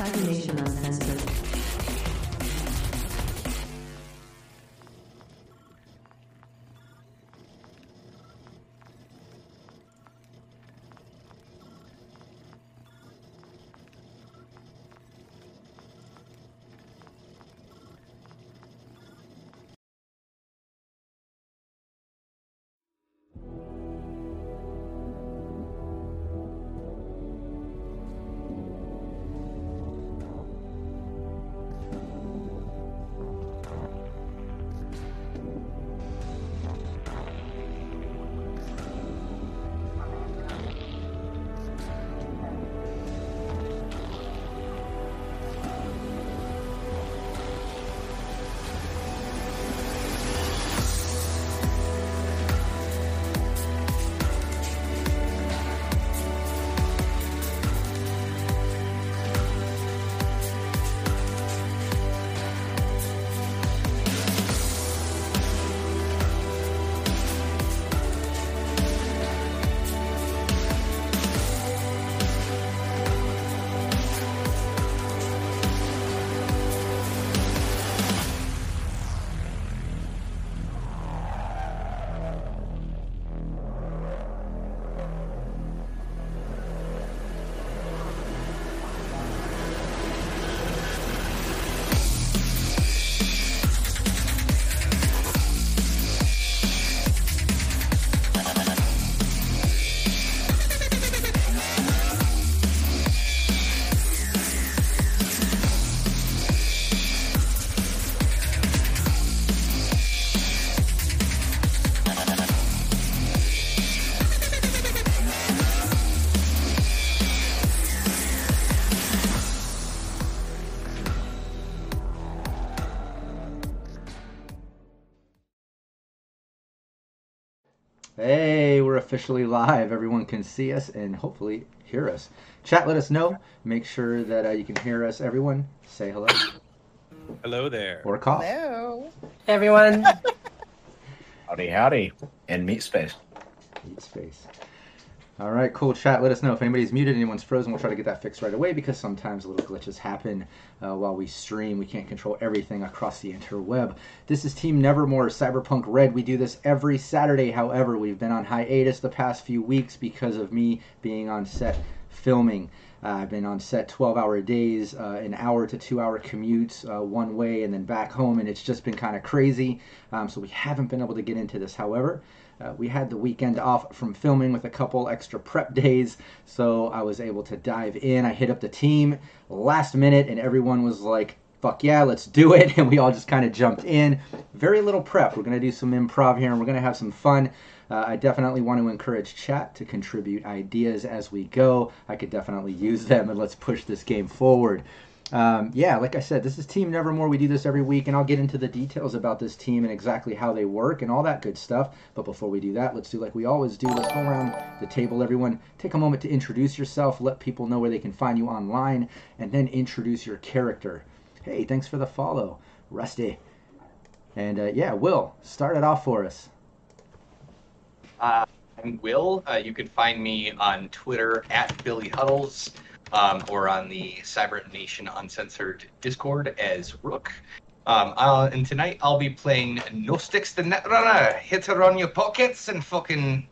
Cybernation Uncensored. Officially live. Everyone can see us and hopefully hear us. Chat, let us know. Make sure that uh, you can hear us. Everyone, say hello Hello there. or cough. Hello. everyone. Howdy, howdy, in meat space. Eat space. All right, cool. Chat, let us know if anybody's muted, anyone's frozen. We'll try to get that fixed right away because sometimes little glitches happen uh, while we stream. We can't control everything across the interweb. This is Team Nevermore Cyberpunk Red. We do this every Saturday. However, we've been on hiatus the past few weeks because of me being on set filming. Uh, I've been on set 12 hour days, uh, an hour to two hour commutes uh, one way and then back home, and it's just been kind of crazy. Um, so we haven't been able to get into this. However, uh, we had the weekend off from filming with a couple extra prep days, so I was able to dive in. I hit up the team last minute, and everyone was like, fuck yeah, let's do it. And we all just kind of jumped in. Very little prep. We're going to do some improv here and we're going to have some fun. Uh, I definitely want to encourage chat to contribute ideas as we go. I could definitely use them and let's push this game forward. Um, yeah, like I said, this is Team Nevermore. We do this every week, and I'll get into the details about this team and exactly how they work and all that good stuff. But before we do that, let's do like we always do. Let's go around the table, everyone. Take a moment to introduce yourself, let people know where they can find you online, and then introduce your character. Hey, thanks for the follow, Rusty. And uh, yeah, Will, start it off for us. Uh, I'm Will. Uh, you can find me on Twitter at Billy Huddles um, or on the Cyber Nation Uncensored Discord as Rook. Um, and tonight I'll be playing Gnostics the Netrunner. Hit her on your pockets and fucking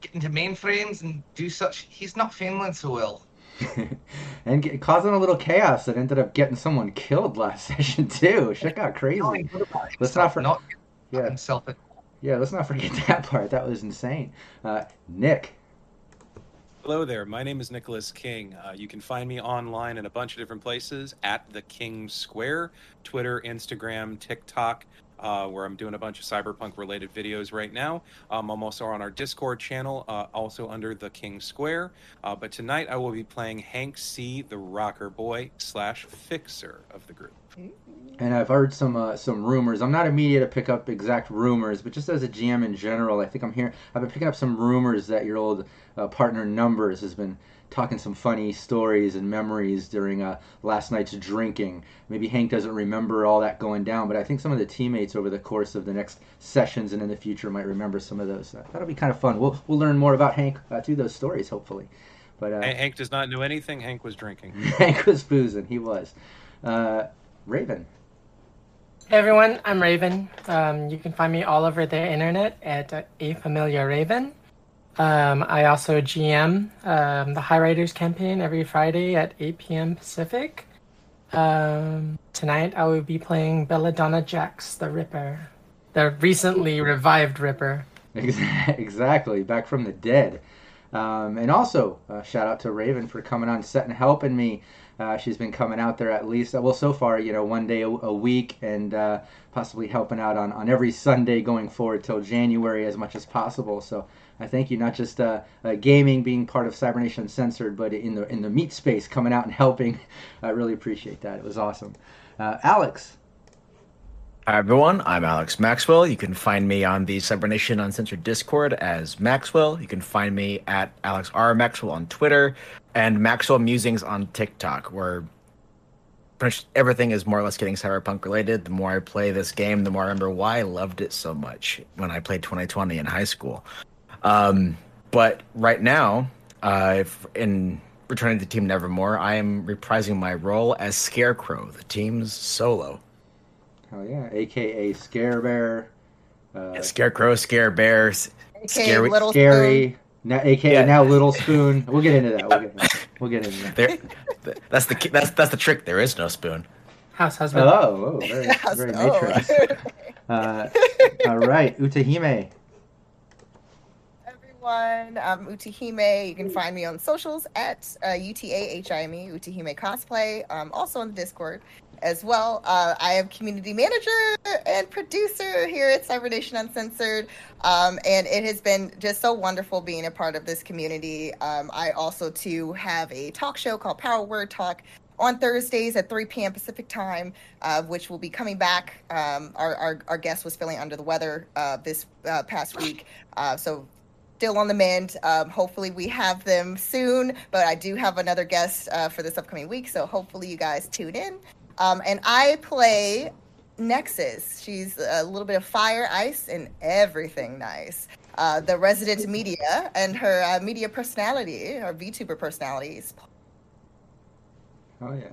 get into mainframes and do such. He's not feeling so well. and get, causing a little chaos that ended up getting someone killed last session too. Shit got crazy. Let's not for- not Yeah. himself. Yeah, let's not forget that part. That was insane. Uh, Nick. Hello there. My name is Nicholas King. Uh, you can find me online in a bunch of different places at the King Square, Twitter, Instagram, TikTok, uh, where I'm doing a bunch of cyberpunk related videos right now. Um, I'm also on our Discord channel, uh, also under the King Square. Uh, but tonight I will be playing Hank C, the rocker boy slash fixer of the group. And I've heard some uh, some rumors. I'm not immediate to pick up exact rumors, but just as a GM in general, I think I'm here. I've been picking up some rumors that your old uh, partner Numbers has been talking some funny stories and memories during uh, last night's drinking. Maybe Hank doesn't remember all that going down, but I think some of the teammates over the course of the next sessions and in the future might remember some of those. Uh, that'll be kind of fun. We'll we'll learn more about Hank uh, through those stories, hopefully. But uh, Hank does not know anything. Hank was drinking. Hank was boozing. He was. Uh, Raven. Hey everyone, I'm Raven. Um, you can find me all over the internet at uh, A Familiar Raven. Um, I also GM um, the High Riders campaign every Friday at 8 p.m. Pacific. Um, tonight I will be playing Belladonna Jax, the Ripper, the recently revived Ripper. Exactly, back from the dead. Um, and also, uh, shout out to Raven for coming on set and helping me. Uh, she's been coming out there at least, uh, well, so far, you know, one day a, a week and uh, possibly helping out on, on every Sunday going forward till January as much as possible. So I thank you, not just uh, uh, gaming being part of Cybernation Uncensored, but in the in the meat space coming out and helping. I really appreciate that. It was awesome. Uh, Alex. Hi everyone, I'm Alex Maxwell. You can find me on the Cybernation Uncensored Discord as Maxwell. You can find me at Alex R Maxwell on Twitter and Maxwell Musings on TikTok, where pretty much everything is more or less getting cyberpunk related. The more I play this game, the more I remember why I loved it so much when I played 2020 in high school. Um, but right now, uh, if in returning to Team Nevermore, I am reprising my role as Scarecrow, the team's solo. Hell yeah, aka Scare Bear. Uh, Scarecrow, Scare Bears, Okay, Scary- little scary. Now, AKA Yeah. now Little Spoon. We'll get into that. We'll get into that. We'll get into that. There, that's the that's that's the trick. There is no spoon. House husband. Oh, oh very, Yes, very oh. Matrix. Uh, all right, Utahime. Everyone, I'm Utahime. You can find me on socials at uh, UTAHIME, Utahime Cosplay. Um, also on the Discord as well. Uh, I am community manager and producer here at Cybernation Uncensored. Um, and it has been just so wonderful being a part of this community. Um, I also, too, have a talk show called Power Word Talk on Thursdays at 3 p.m. Pacific time, uh, which will be coming back. Um, our, our, our guest was feeling under the weather uh, this uh, past week. Uh, so still on the mend. Um, hopefully we have them soon, but I do have another guest uh, for this upcoming week. So hopefully you guys tune in. Um, and I play Nexus. She's a little bit of fire, ice, and everything nice. Uh, the resident media and her uh, media personality, her VTuber personality is Oh yeah,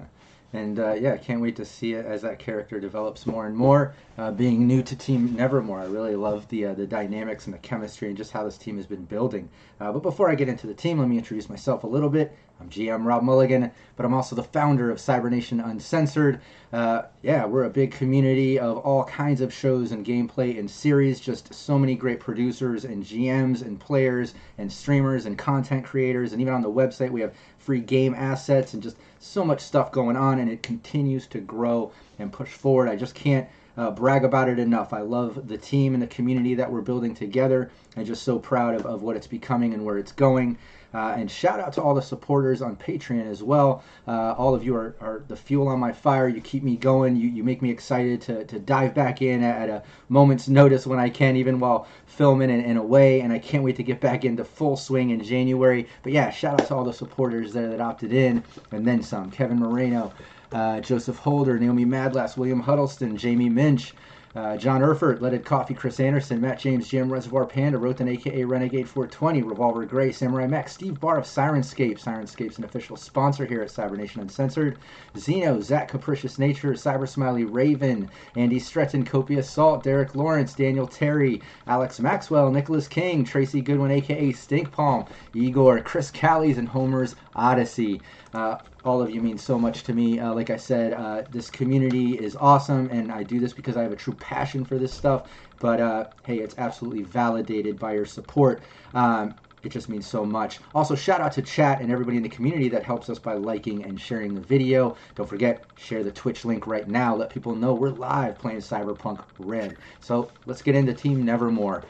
and uh, yeah, can't wait to see it as that character develops more and more. Uh, being new to Team Nevermore, I really love the uh, the dynamics and the chemistry and just how this team has been building. Uh, but before I get into the team, let me introduce myself a little bit. I'm GM Rob Mulligan, but I'm also the founder of Cybernation Uncensored. Uh, yeah, we're a big community of all kinds of shows and gameplay and series. Just so many great producers and GMs and players and streamers and content creators. And even on the website, we have free game assets and just so much stuff going on. And it continues to grow and push forward. I just can't uh, brag about it enough. I love the team and the community that we're building together. I'm just so proud of, of what it's becoming and where it's going. Uh, and shout out to all the supporters on Patreon as well. Uh, all of you are, are the fuel on my fire. You keep me going. You, you make me excited to, to dive back in at, a moment's notice when I can, even while filming and, and away. And I can't wait to get back into full swing in January. But yeah, shout out to all the supporters there that opted in and then some. Kevin Moreno, uh, Joseph Holder, Naomi Madlass, William Huddleston, Jamie Minch. Uh, John Erfurt, Leaded Coffee, Chris Anderson, Matt James, Jim Reservoir Panda, Roten aka Renegade 420, Revolver Gray, Samurai Mech, Steve Barr of Syrinscape. Syrinscape's an official sponsor here at Cybernation Uncensored. Zeno, Zach Capricious Nature, Cyber Smiley Raven, Andy Stretton, Copious Salt, Derek Lawrence, Daniel Terry, Alex Maxwell, Nicholas King, Tracy Goodwin aka Stink Palm, Igor, Chris Callies, and Homer's Odyssey. Uh, all of you mean so much to me. Uh, like I said, uh, this community is awesome, and I do this because I have a true passion for this stuff. But uh, hey, it's absolutely validated by your support. Um, it just means so much. Also, shout out to chat and everybody in the community that helps us by liking and sharing the video. Don't forget, share the Twitch link right now. Let people know we're live playing Cyberpunk Red. So let's get into Team Nevermore.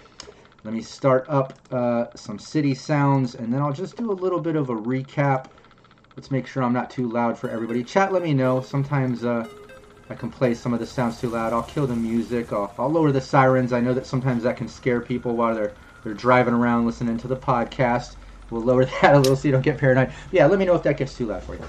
Let me start up uh, some city sounds, and then I'll just do a little bit of a recap. Let's make sure I'm not too loud for everybody. Chat, let me know. Sometimes uh, I can play some of the sounds too loud. I'll kill the music. I'll, I'll lower the sirens. I know that sometimes that can scare people while they're they're driving around listening to the podcast. We'll lower that a little so you don't get paranoid. Yeah, let me know if that gets too loud for you.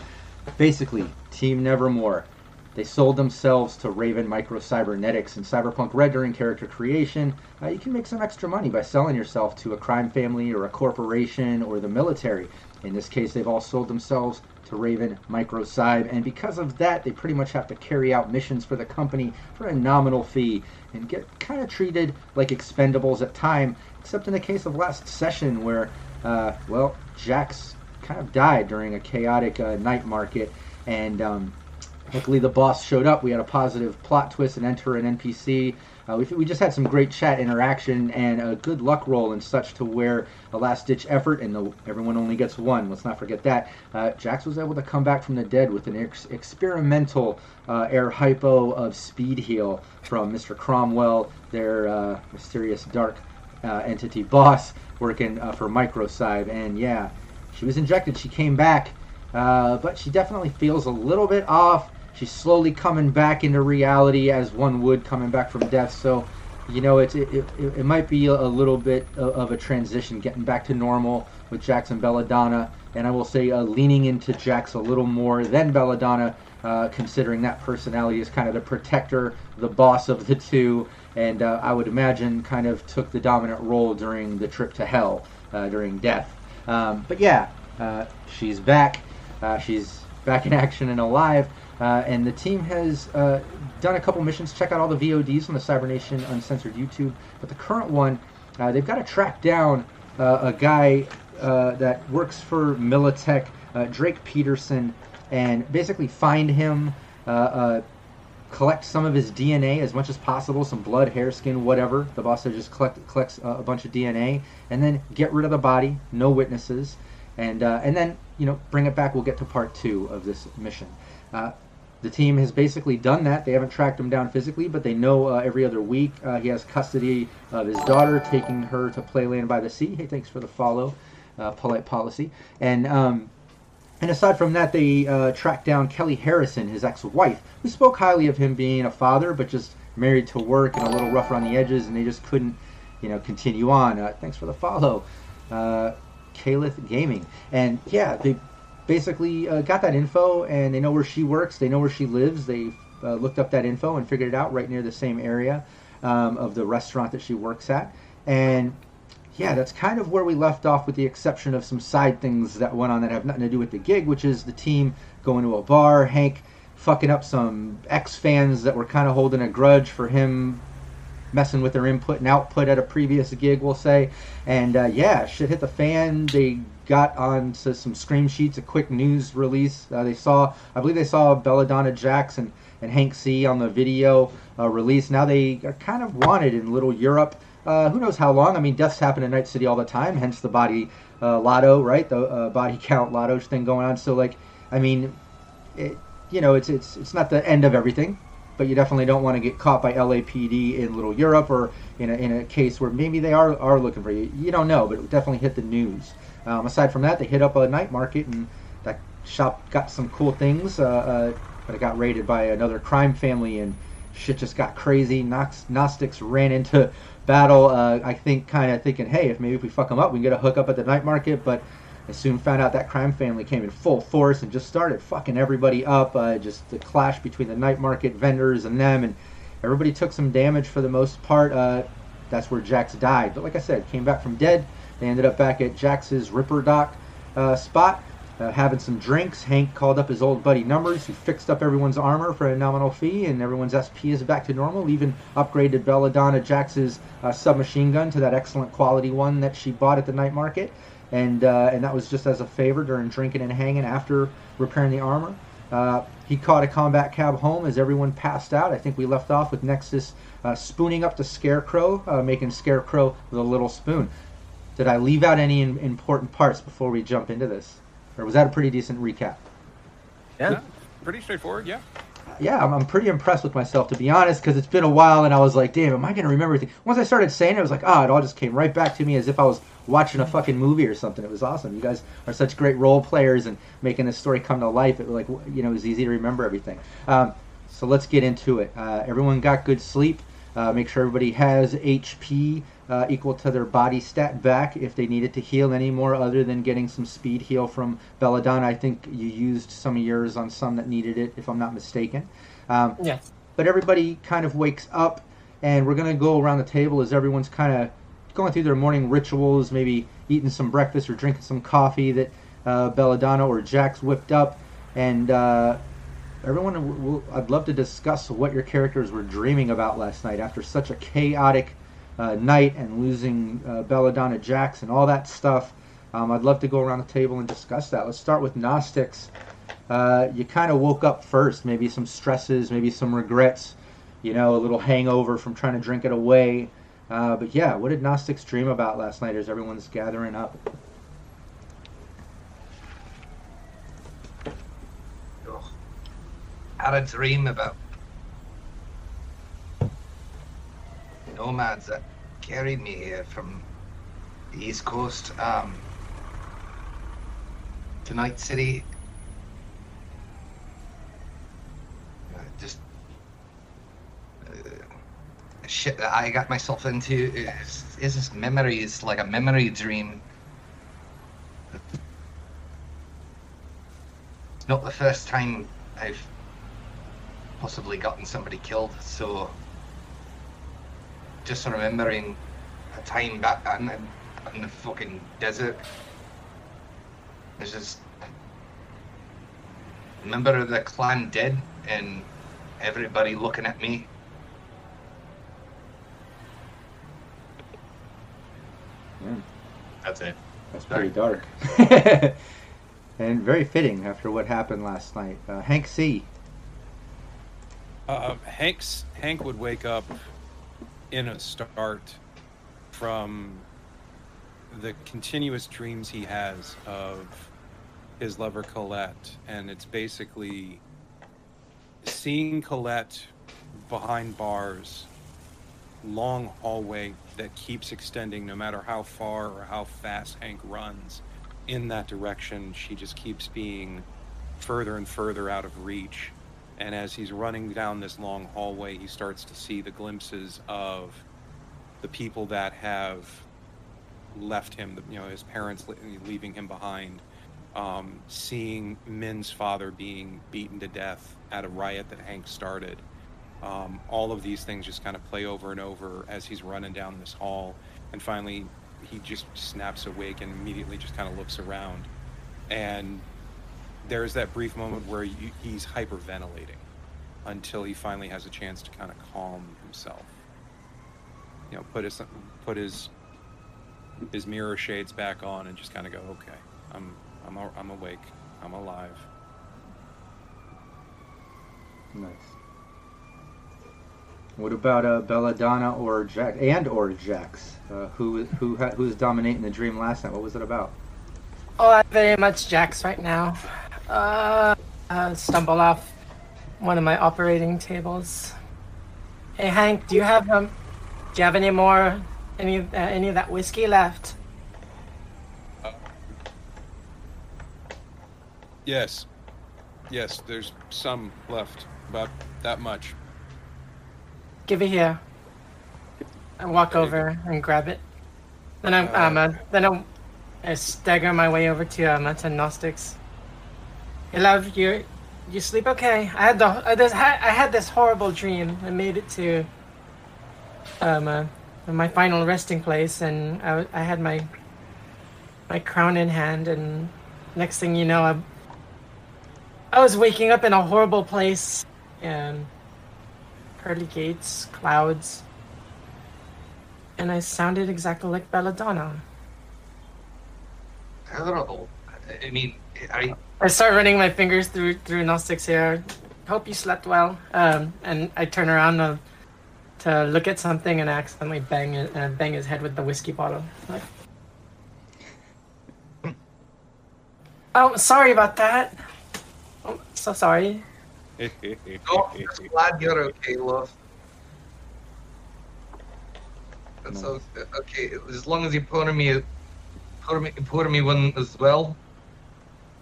Basically, Team Nevermore. They sold themselves to Raven Micro Cybernetics and Cyberpunk Red during character creation. Uh, you can make some extra money by selling yourself to a crime family or a corporation or the military. In this case, they've all sold themselves to Raven Micro Microcybe, and because of that, they pretty much have to carry out missions for the company for a nominal fee and get kind of treated like expendables at time, except in the case of last session where, uh, well, Jax kind of died during a chaotic uh, night market, and um, luckily the boss showed up. We had a positive plot twist and enter an NPC. Uh, we, we just had some great chat interaction and a good luck roll and such to where a last ditch effort and the, everyone only gets one. Let's not forget that. Uh, Jax was able to come back from the dead with an ex- experimental uh, air hypo of speed heal from Mr. Cromwell, their uh, mysterious dark uh, entity boss working uh, for Microcybe. And yeah, she was injected. She came back, but she definitely feels a little bit off. She's slowly coming back into reality as one would coming back from death. So, you know, it's, it, it, it might be a, little bit of, of a transition getting back to normal with Jackson Belladonna. And I will say uh, leaning into Jax a little more than Belladonna, uh, considering that personality is kind of the protector, the boss of the two. And uh, I would imagine kind of took the dominant role during the trip to hell, uh, during death. Um, but yeah, uh, she's back. Uh, she's back in action and alive. Uh, and the team has uh, done a couple missions. Check out all the VODs on the Cybernation Uncensored YouTube. But the current one, uh, they've got to track down uh, a guy uh, that works for Militech, uh, Drake Peterson, and basically find him, collect some of his DNA as much as possible, some blood, hair, skin, whatever. The boss says just collect, collects a bunch of DNA, and then get rid of the body, no witnesses, and and then you know bring it back. We'll get to part two of this mission. Uh, the team has basically done that. They haven't tracked him down physically, but they know uh, every other week uh, he has custody of his daughter, taking her to Playland by the Sea. Hey, thanks for the follow, uh, polite policy. And um, and aside from that, they uh, tracked down Kelly Harrison, his ex-wife, who spoke highly of him being a father, but just married to work and a little rough around the edges, and they just couldn't, you know, continue on. Uh, thanks for the follow, uh, Kalith Gaming. And yeah, they basically uh, got that info and they know where she works, they know where she lives. They uh, looked up that info and figured it out right near the same area um, of the restaurant that she works at. And yeah, that's kind of where we left off, with the exception of some side things that went on that have nothing to do with the gig, which is the team going to a bar, Hank fucking up some ex fans that were kind of holding a grudge for him messing with their input and output at a previous gig, we'll say. And uh, yeah, shit hit the fan. They got onto some scream sheets, a quick news release. Uh, they saw, I believe they saw Belladonna Jackson and Hank C on the video uh, release. Now they are kind of wanted in Little Europe. Uh, who knows how long? I mean, deaths happen in Night City all the time, hence the body uh, lotto, right? The uh, body count lotto thing going on. So, like, I mean, it, you know, it's it's it's not the end of everything, but you definitely don't want to get caught by LAPD in Little Europe or in a, in a case where maybe they are are looking for you. You don't know, but it definitely hit the news. Um, aside from that, they hit up a night market, and that shop got some cool things. Uh, uh, but it got raided by another crime family, and shit just got crazy. Gnost- Gnostics ran into battle. Uh, I think, kind of thinking, hey, if maybe if we fuck them up, we can get a hookup at the night market. But I soon found out that crime family came in full force and just started fucking everybody up. Uh, just the clash between the night market vendors and them, and everybody took some damage for the most part. Uh, that's where Jax died. But like I said, came back from dead. They ended up back at Jax's Ripperdoc uh, spot, uh, having some drinks. Hank called up his old buddy Numbers, who fixed up everyone's armor for a nominal fee, and everyone's SP is back to normal. Even upgraded Belladonna Jax's uh, submachine gun to that excellent quality one that she bought at the night market, and uh, and that was just as a favor during drinking and hanging after repairing the armor. Uh, he caught a combat cab home as everyone passed out. I think we left off with Nexus uh, spooning up the Scarecrow, uh, making Scarecrow the little spoon. Did I leave out any in- important parts before we jump into this? Or was that a pretty decent recap? Yeah. Pretty straightforward, yeah. Yeah, I'm, I'm pretty impressed with myself, to be honest, because it's been a while and I was like, damn, am I going to remember everything? Once I started saying it, I was like, oh, it all just came right back to me as if I was watching a fucking movie or something. It was awesome. You guys are such great role players and making this story come to life. It like you know, it was easy to remember everything. Um, so let's get into it. Uh, everyone got good sleep. Uh, make sure everybody has HP uh, equal to their body stat back if they needed to heal any more other than getting some speed heal from Belladonna. I think you used some of yours on some that needed it, if I'm not mistaken. Um, Yes. but everybody kind of wakes up and we're going to go around the table as everyone's kind of going through their morning rituals maybe eating some breakfast or drinking some coffee that uh, belladonna or Jax whipped up and uh, everyone w- w- i'd love to discuss what your characters were dreaming about last night after such a chaotic uh, night and losing uh, belladonna and all that stuff um, i'd love to go around the table and discuss that let's start with gnostics uh, you kind of woke up first, maybe some stresses, maybe some regrets, you know, a little hangover from trying to drink it away. Uh, but yeah, what did Gnostics dream about last night as everyone's gathering up? Oh, had a dream about nomads that carried me here from the East Coast um, to Night City. Uh, Just uh, shit that I got myself into is, is this memories like a memory dream. It's not the first time I've possibly gotten somebody killed, so just remembering a time back in the, in the fucking desert. It's just remember the clan dead and everybody looking at me. That's it. That's pretty dark. and very fitting after what happened last night. Uh, Hank C. Uh, Hank's Hank would wake up in a start from the continuous dreams he has of his lover Colette, and it's basically seeing Colette behind bars, long hallway that keeps extending no matter how far or how fast Hank runs in that direction. She just keeps being further and further out of reach. And as he's running down this long hallway, he starts to see the glimpses of the people that have left him, you know, his parents leaving him behind, um, seeing Min's father being beaten to death at a riot that Hank started. Um, all of these things just kind of play over and over as he's running down this hall. And finally, he just snaps awake and immediately just kind of looks around. And there's that brief moment where you, he's hyperventilating until he finally has a chance to kind of calm himself. You know, put his put his his mirror shades back on and just kind of go, okay, I'm I'm a- I'm awake, I'm alive. Nice. What about uh, Belladonna or Jack and or Jax? Uh, who who ha- who's dominating the dream last night? What was it about? Oh, I'm very much Jax right now. Uh, uh, stumble off one of my operating tables. Hey Hank, do you have um, do you have any more any uh, any of that whiskey left? Yes, yes, there's some left, about that much. Give it here. I walk over and grab it. Then I'm Uh, um, uh, then I'm, I stagger my way over to um, to Gnostics. Hey love, you you sleep okay? I had the I, this, I had this horrible dream. I made it to um uh, my final resting place, and I had my my crown in hand, and next thing you know, I I was waking up in a horrible place, and pearly gates, clouds, and I sounded exactly like Belladonna. Terrible. I mean, I I start running my fingers through through Gnostic's hair. Hope you slept well. Um, and I turn around to, to look at something and accidentally bang it, uh, bang his head with the whiskey bottle. Like, oh, sorry about that. Oh, so sorry. Oh, I'm just glad you're okay, love. That's Nice. okay. okay. As long as you pour me, pour me, pour me one as well.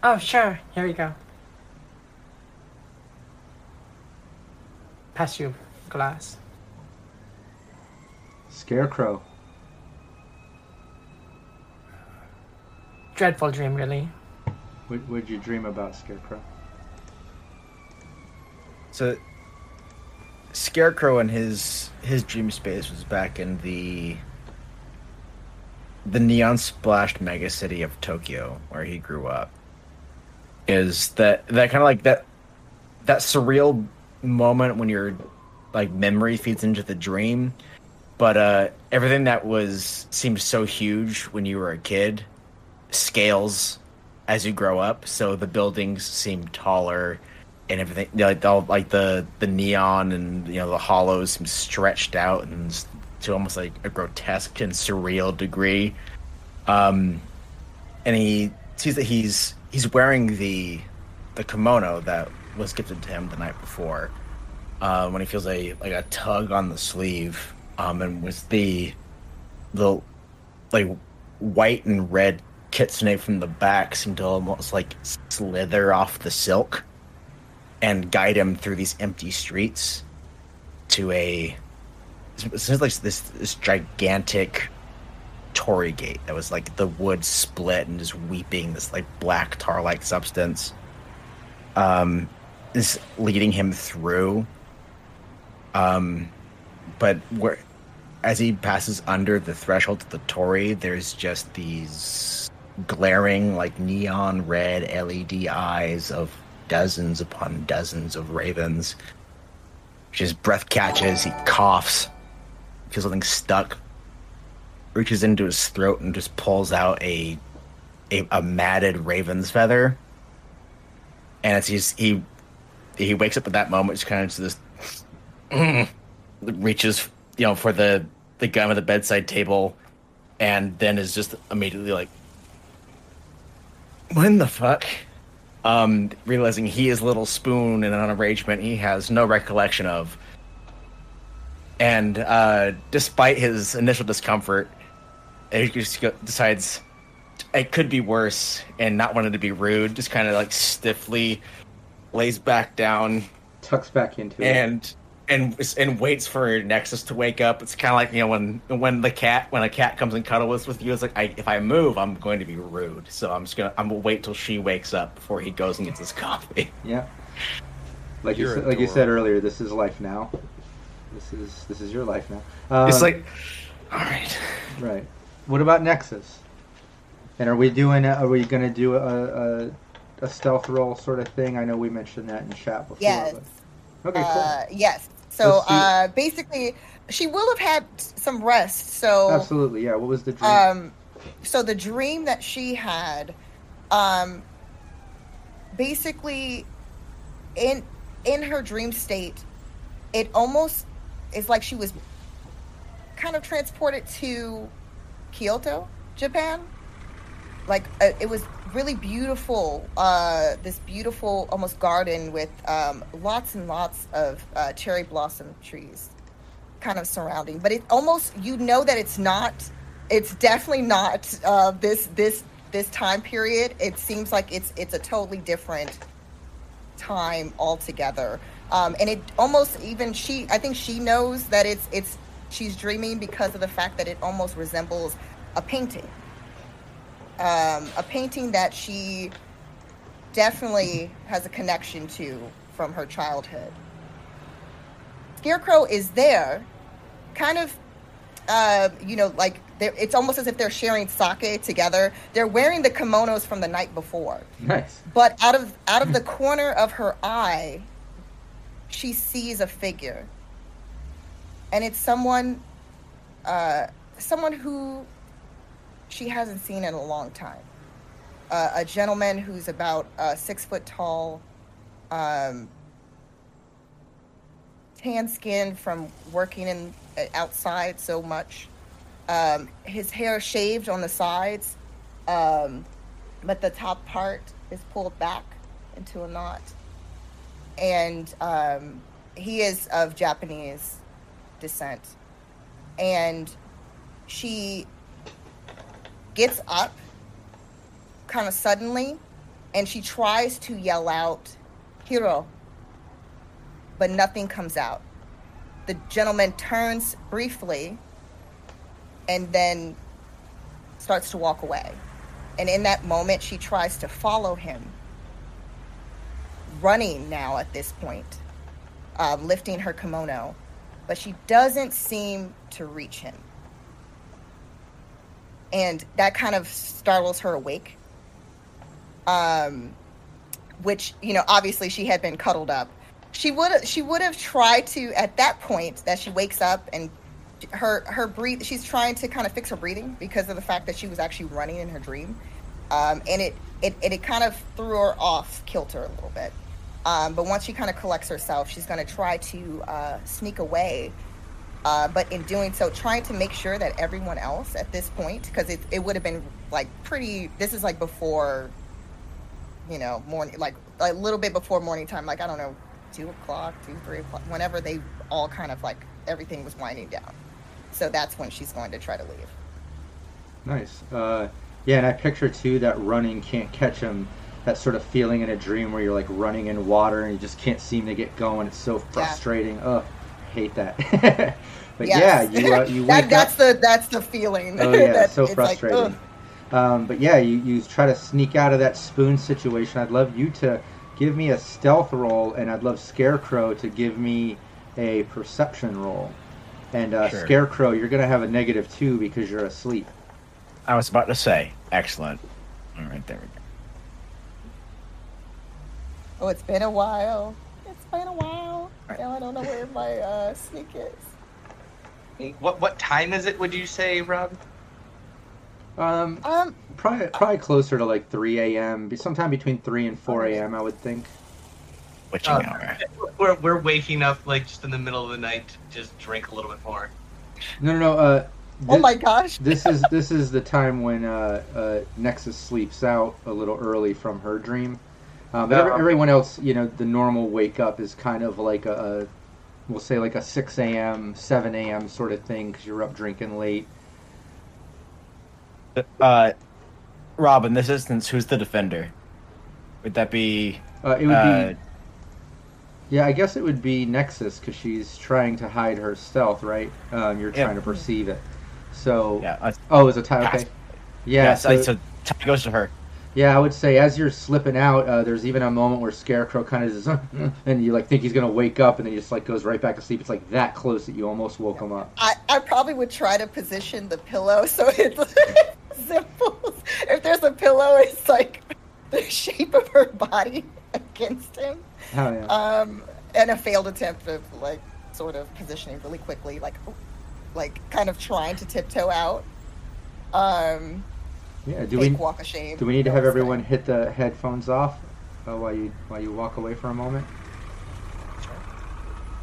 Oh, sure. Here you go. Pass you glass. Scarecrow. Dreadful dream, really. What would you dream about, Scarecrow? So, Scarecrow in his his dream space was back in the the neon splashed megacity of Tokyo, where he grew up. Is that that kind of like that that surreal moment when your like memory feeds into the dream, but uh, everything that was seemed so huge when you were a kid scales as you grow up. So the buildings seem taller and everything like all like the the neon and you know the hollows seem stretched out and to almost like a grotesque and surreal degree um and he sees that he's he's wearing the the kimono that was gifted to him the night before uh, when he feels a like a tug on the sleeve um and with the the like white and red kitsune from the back seem to almost like slither off the silk and guide him through these empty streets to a seems like this this gigantic torii gate that was like the wood split and just weeping this like black tar like substance um is leading him through um but where as he passes under the threshold to the torii there's just these glaring like neon red led eyes of dozens upon dozens of ravens. His breath catches he coughs feels something stuck reaches into his throat and just pulls out a a, a matted raven's feather. And as he's he he wakes up at that moment just kind of just this reaches you know for the the gun at the bedside table and then is just immediately like when the fuck? Um realizing he is little spoon in an arrangement he has no recollection of. And uh despite his initial discomfort he just go- decides it could be worse and not wanting to be rude just kind of like stiffly lays back down Tucks back into it. and and and waits for Nexus to wake up. It's kind of like you know when when the cat when a cat comes and cuddles with you. It's like I, if I move, I'm going to be rude. So I'm just gonna I'm gonna wait till she wakes up before he goes and gets his coffee. Yeah. Like you You're said, like you said earlier, this is life now. This is this is your life now. Um, it's like, all right, right. What about Nexus? And are we doing? A, are we going to do a, a a stealth roll sort of thing? I know we mentioned that in chat before. Yes. But... Okay. Cool. Uh, yes. So uh, basically, she will have had some rest. So Absolutely. Yeah. What was the dream? um so the dream that she had um basically in in her dream state it almost is like she was kind of transported to Kyoto, Japan. Like uh, it was really beautiful. Uh, this beautiful, almost garden with um, lots and lots of uh, cherry blossom trees, kind of surrounding. But it almost you know that it's not. It's definitely not uh, this this this time period. It seems like it's it's a totally different time altogether. Um, and it almost even she I think she knows that it's it's she's dreaming because of the fact that it almost resembles a painting. Um, a painting that she definitely has a connection to from her childhood. Scarecrow is there, kind of, uh, you know, like it's almost as if they're sharing sake together. They're wearing the kimonos from the night before, Nice. but out of out of the corner of her eye, she sees a figure, and it's someone, uh, someone who she hasn't seen in a long time. Uh, a gentleman who's about uh, six foot tall, um, tan skin from working in uh, outside so much. Um, his hair shaved on the sides, um, but the top part is pulled back into a knot. And um, he is of Japanese descent. And she gets up kind of suddenly and she tries to yell out, Hiro, but nothing comes out. The gentleman turns briefly and then starts to walk away. And in that moment, she tries to follow him, running now at this point, uh, lifting her kimono, but she doesn't seem to reach him. And that kind of startles her awake. Um, which you know, obviously she had been cuddled up. She would she would have tried to at that point that she wakes up and her her breathe. She's trying to kind of fix her breathing because of the fact that she was actually running in her dream, um, and it it it, it kind of threw her off kilter a little bit. Um, but once she kind of collects herself, she's going to try to uh, sneak away. Uh, but in doing so, trying to make sure that everyone else at this point, because it, it would have been like pretty. This is like before, you know, morning, like a little bit before morning time. Like I don't know, two o'clock, two three o'clock, whenever they all kind of like everything was winding down. So that's when she's going to try to leave. Nice. Uh, yeah, and I picture too that running can't catch him. That sort of feeling in a dream where you're like running in water and you just can't seem to get going. It's so frustrating. Ugh, I hate that. but Yes. yeah, you uh, you that, wake that's up. the that's the feeling. Oh yeah, that so it's like, frustrating. um, but yeah, you, you try to sneak out of that spoon situation. I'd love you to give me a stealth roll, and I'd love Scarecrow to give me a perception roll. And uh, Sure. Scarecrow, you're gonna have a negative two because you're asleep. I was about to say, excellent. All right, there we go. Oh, it's been a while. It's been a while. Right. Now I don't know where my uh, sneak is. What what time is it? Would you say, Rob? Um, Um, probably probably closer to like 3 a.m. Sometime between 3 and 4 a.m. I would think. Witching Uh, hour. We're we're waking up like just in the middle of the night to just drink a little bit more. No, no, no. Uh, oh my gosh. this is this is the time when uh, uh, Nexus sleeps out a little early from her dream. Um, but every, Oh. everyone else, you know, the normal wake up is kind of like a, a we'll say like a 6 a.m., 7 a.m. sort of thing because you're up drinking late. Uh, Rob, in this instance, who's the defender? Would that be? Uh, it would Uh, be, yeah, I guess it would be Nexus because she's trying to hide her stealth, right? Um, you're Yeah. trying to perceive it. So, yeah. Uh, oh, is it tie? Okay. Pass. Yeah, yeah. so, So, so time goes to her. Yeah, I would say as you're slipping out, uh, there's even a moment where Scarecrow kind of just, and you like think he's gonna wake up, and then he just like goes right back to sleep. It's like that close that you almost woke him up. I, I probably would try to position the pillow so it's simple. If there's a pillow, it's like the shape of her body against him. Hell yeah. Um, and a failed attempt of like sort of positioning really quickly, like like kind of trying to tiptoe out. Um, yeah. Do we walk of shame. do we need to have everyone hit the headphones off uh, while you while you walk away for a moment?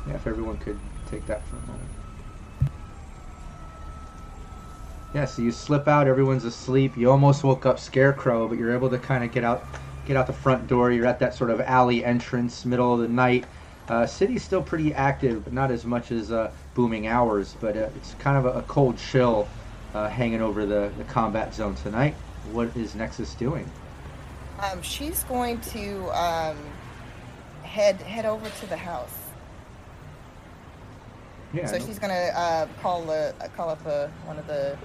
Yeah, if everyone could take that for a moment. Yeah, so you slip out, everyone's asleep. You almost woke up Scarecrow, but you're able to kind of get out, get out the front door. You're at that sort of alley entrance, middle of the night. Uh, city's still pretty active, but not as much as uh, booming hours. But uh, it's kind of a, a cold chill uh, hanging over the, the combat zone tonight. What is Nexus doing? Um, she's going to um, head head over to the house. Yeah, So she's gonna uh, call a uh, call up a, one of the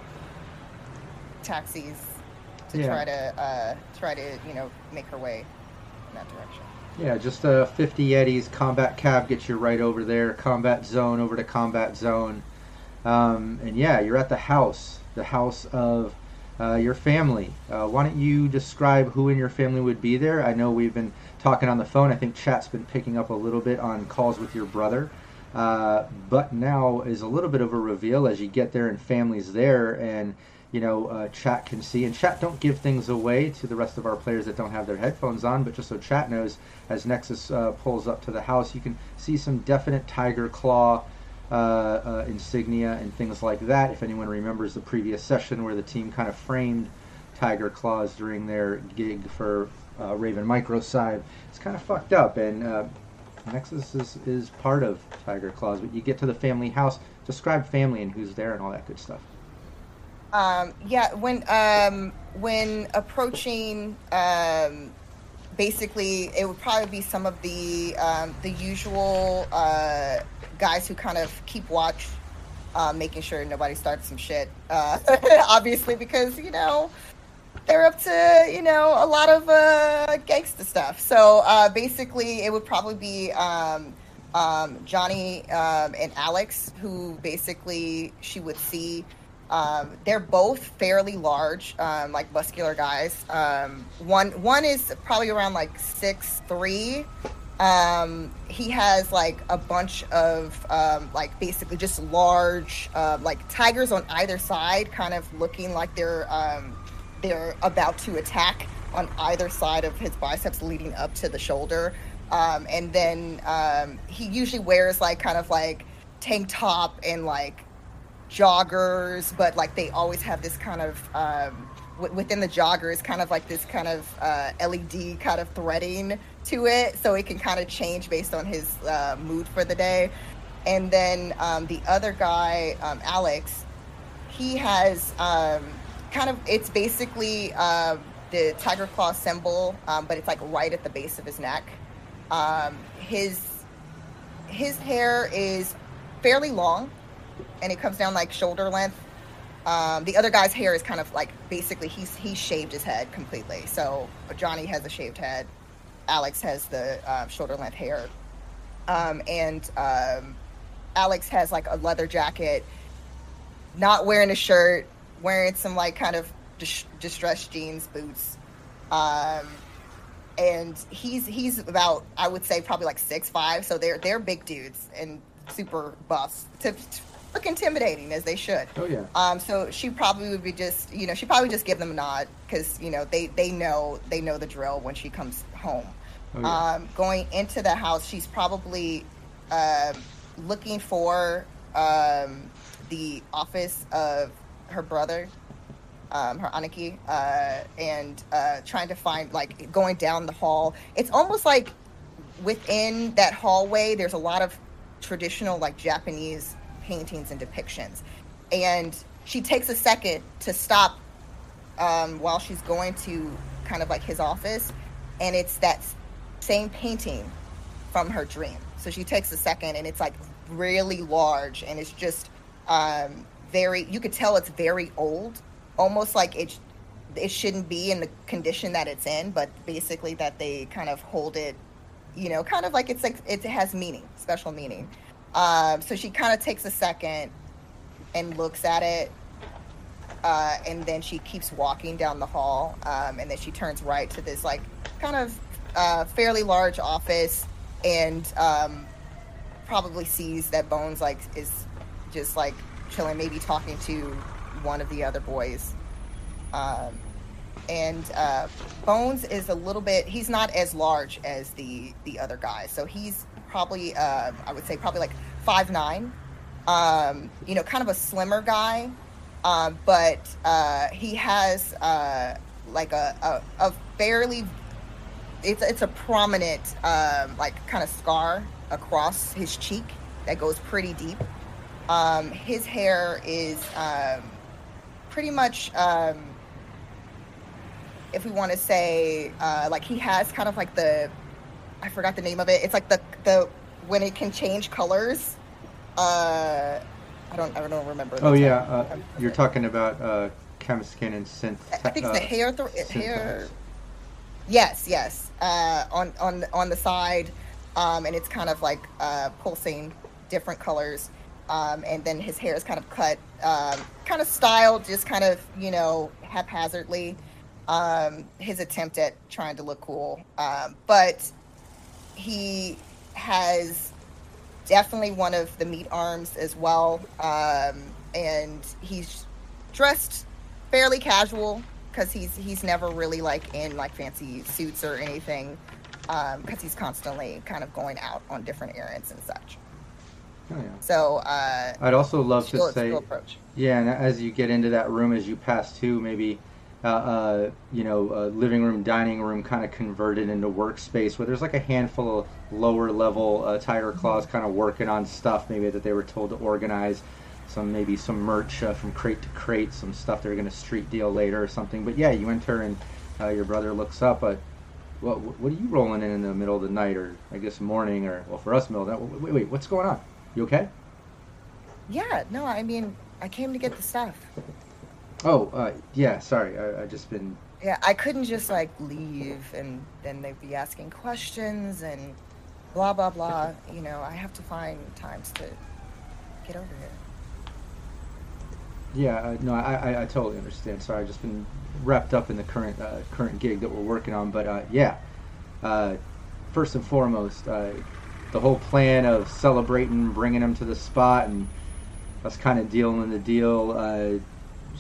taxis to Yeah. try to uh, try to you know make her way in that direction. Yeah, just uh, 50 eddies, combat cab gets you right over there, combat zone over to combat zone. Um, and yeah, you're at the house, the house of uh, your family. Uh, why don't you describe who in your family would be there? I know we've been talking on the phone. I think chat's been picking up a little bit on calls with your brother. Uh, but now is a little bit of a reveal as you get there and families there and you know uh, chat can see and chat don't give things away to the rest of our players that don't have their headphones on but just so chat knows as nexus uh, pulls up to the house you can see some definite Tyger Claw insignia and things like that if anyone remembers the previous session where the team kind of framed Tyger Claws during their gig for uh, raven micro side it's kind of fucked up and uh, Nexus is, is part of Tyger Claws, but you get to the family house. Describe family and who's there and all that good stuff. Um, yeah, when um, when approaching, um, basically, it would probably be some of the um, the usual uh, guys who kind of keep watch, uh, making sure nobody starts some shit. Uh, obviously, because you know they're up to you know a lot of uh, gangster stuff. So uh, basically, it would probably be um, um, Johnny um, and Alex, who basically she would see. Um, they're both fairly large, um, like muscular guys. Um, one one is probably around like six three. Um, he has like a bunch of um, like basically just large uh, like tigers on either side, kind of looking like they're they're about to attack on either side of his biceps leading up to the shoulder. And then he usually wears like kind of like tank top and like joggers, but like they always have this kind of um, w- within the joggers, kind of like this kind of uh, LED kind of threading to it, so it can kind of change based on his uh, mood for the day. And then um, the other guy, um, Alex, he has um, kind of it's basically uh, the Tyger Claw symbol, um, but it's like right at the base of his neck. Um, his his hair is fairly long, and it comes down like shoulder length. Um, the other guy's hair is kind of like basically he's he shaved his head completely. So Johnny has a shaved head. Alex has the uh, shoulder length hair, um, and um, Alex has like a leather jacket, not wearing a shirt, wearing some like kind of dis- distressed jeans, boots, um, and he's he's about I would say probably like six five. So they're they're big dudes and super to look intimidating as they should. Oh yeah. Um, so she probably would be just, you know, she probably just give them a nod because you know they they know they know the drill when she comes home. Oh, yeah. Um, going into the house, she's probably um looking for um, the office of her brother, um, her Aniki, uh, and uh, trying to find like going down the hall. It's almost like within that hallway, there's a lot of traditional like Japanese paintings and depictions, and she takes a second to stop um, while she's going to kind of like his office, and it's that same painting from her dream. So she takes a second, and it's like really large, and it's just um, very. You could tell it's very old, almost like it. It shouldn't be in the condition that it's in, but basically that they kind of hold it, you know, kind of like it's like it has meaning, special meaning. Um, so she kind of takes a second and looks at it, uh, and then she keeps walking down the hall, um, and then she turns right to this like kind of uh, fairly large office, and um, probably sees that Bones like is just like chilling, maybe talking to one of the other boys. Um, and uh, Bones is a little bit. He's not as large as the the other guys, so he's probably uh, I would say probably like five nine. Um, you know, kind of a slimmer guy, um, but uh, he has uh, like a, a, a fairly it's it's a prominent um, like kind of scar across his cheek that goes pretty deep. Um, his hair is um, pretty much um, if we want to say uh, like he has kind of like the I forgot the name of it. It's like the the when it can change colors. Uh, I don't I don't remember. Oh yeah. Uh, you're talking about uh, Chemskin and synth. I think it's the uh, hair th- hair. Yes, yes. Uh, on on on the side, um, and it's kind of like uh, pulsing different colors. Um, and then his hair is kind of cut, um, kind of styled, just kind of you know haphazardly. Um, his attempt at trying to look cool, um, but he has definitely one of the meat arms as well, um, and he's dressed fairly casual because he's he's never really like in like fancy suits or anything because he's constantly kind of going out on different errands and such. Oh, yeah. So uh, I'd also love to say, yeah, and as you get into that room, as you pass to maybe, uh, uh, you know, uh, living room, dining room, kind of converted into workspace, where there's like a handful of lower level uh, Tyger Claws kind of working on stuff, maybe that they were told to organize. Some maybe some merch uh, from crate to crate, some stuff they're going to street deal later or something. But yeah, you enter and uh, your brother looks up. But what what are you rolling in in the middle of the night, or I guess morning, or well for us middle of the night? Wait, wait, what's going on? You okay? Yeah, no, I mean, I came to get the stuff. Oh, uh, yeah. Sorry, I, I just been. Yeah, I couldn't just like leave and then they'd be asking questions and blah blah blah. You know, I have to find times to get over here. Yeah, uh, no, I, I, I totally understand. Sorry, I've just been wrapped up in the current uh, current gig that we're working on. But uh, yeah, uh, first and foremost, uh, the whole plan of celebrating, bringing them to the spot, and us kind of dealing the deal.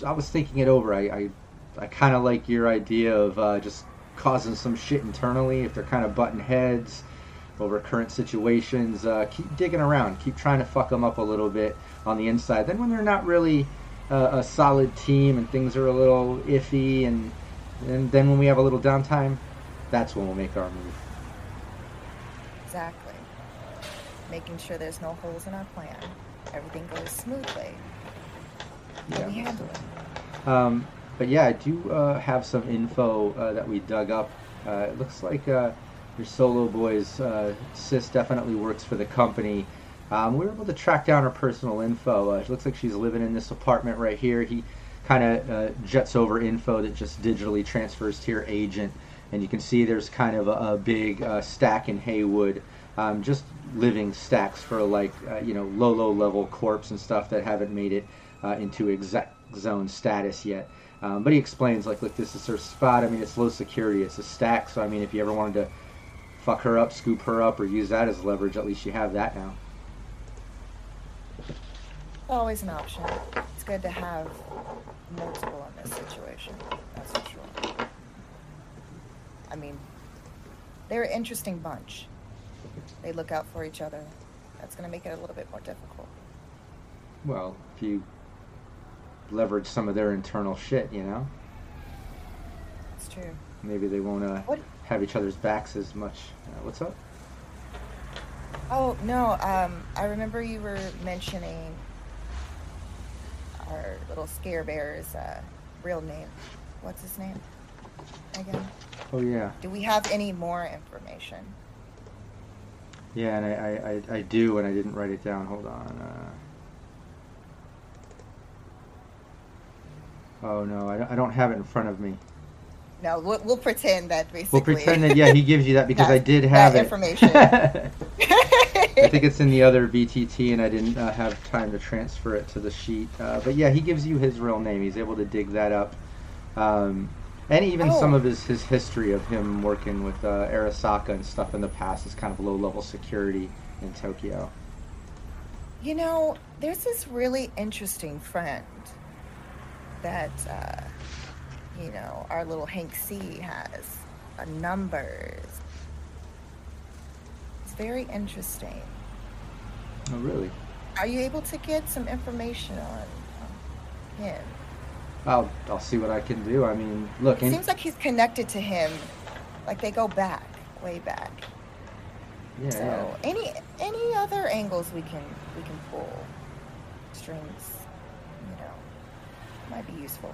I was thinking it over. I I, I kind of like your idea of uh, just causing some shit internally if they're kind of butting heads over current situations. Uh, keep digging around, keep trying to fuck them up a little bit on the inside. Then when they're not really uh, a solid team and things are a little iffy, and and then when we have a little downtime, that's when we'll make our move. Exactly. Making sure there's no holes in our plan. Everything goes smoothly. Yeah. Um, but yeah, I do uh, have some info uh, that we dug up. Uh, it looks like uh, your solo boy's uh, sis definitely works for the company. Um, we were able to track down her personal info. Uh, it looks like she's living in this apartment right here. He kind of uh, jets over info that just digitally transfers to your agent, and you can see there's kind of a, a big uh, stack in Heywood, um, just living stacks for like uh, you know low low level corpse and stuff that haven't made it uh, into exec zone status yet. Um, but he explains like, look, this is her spot. I mean, it's low security. It's a stack. So I mean, if you ever wanted to fuck her up, scoop her up, or use that as leverage, at least you have that now. Always an option. It's good to have multiple in this situation. That's for sure. I mean, they're an interesting bunch. They look out for each other. That's going to make it a little bit more difficult. Well, if you leverage some of their internal shit, you know, It's true. maybe they won't uh, What? have each other's backs as much. Uh, what's up? Oh no, um, I remember you were mentioning our little scare bear's uh, real name. What's his name again? Oh yeah, Do we have any more information? yeah, and I, I, I, I do, and I didn't write it down. Hold on. Uh... Oh no, I, don't- I don't have it in front of me. No, we'll, we'll pretend that basically. We'll pretend that yeah, he gives you that because I That- did that have it. information. I think it's in the other VTT, and I didn't uh, have time to transfer it to the sheet. Uh, but yeah, he gives you his real name. He's able to dig that up, um, and even Oh. some of his, his history of him working with uh, Arasaka and stuff in the past is kind of low level security in Tokyo. You know, there's this really interesting friend that, uh, you know, our little Hank C has. Uh, numbers. It's very interesting. Oh really? Are you able to get some information on, on him? I'll I'll see what I can do. I mean, look, It seems like he's connected to him, like they go back, way back. yeah, So yeah. any any other angles we can we can pull, strings, might be useful.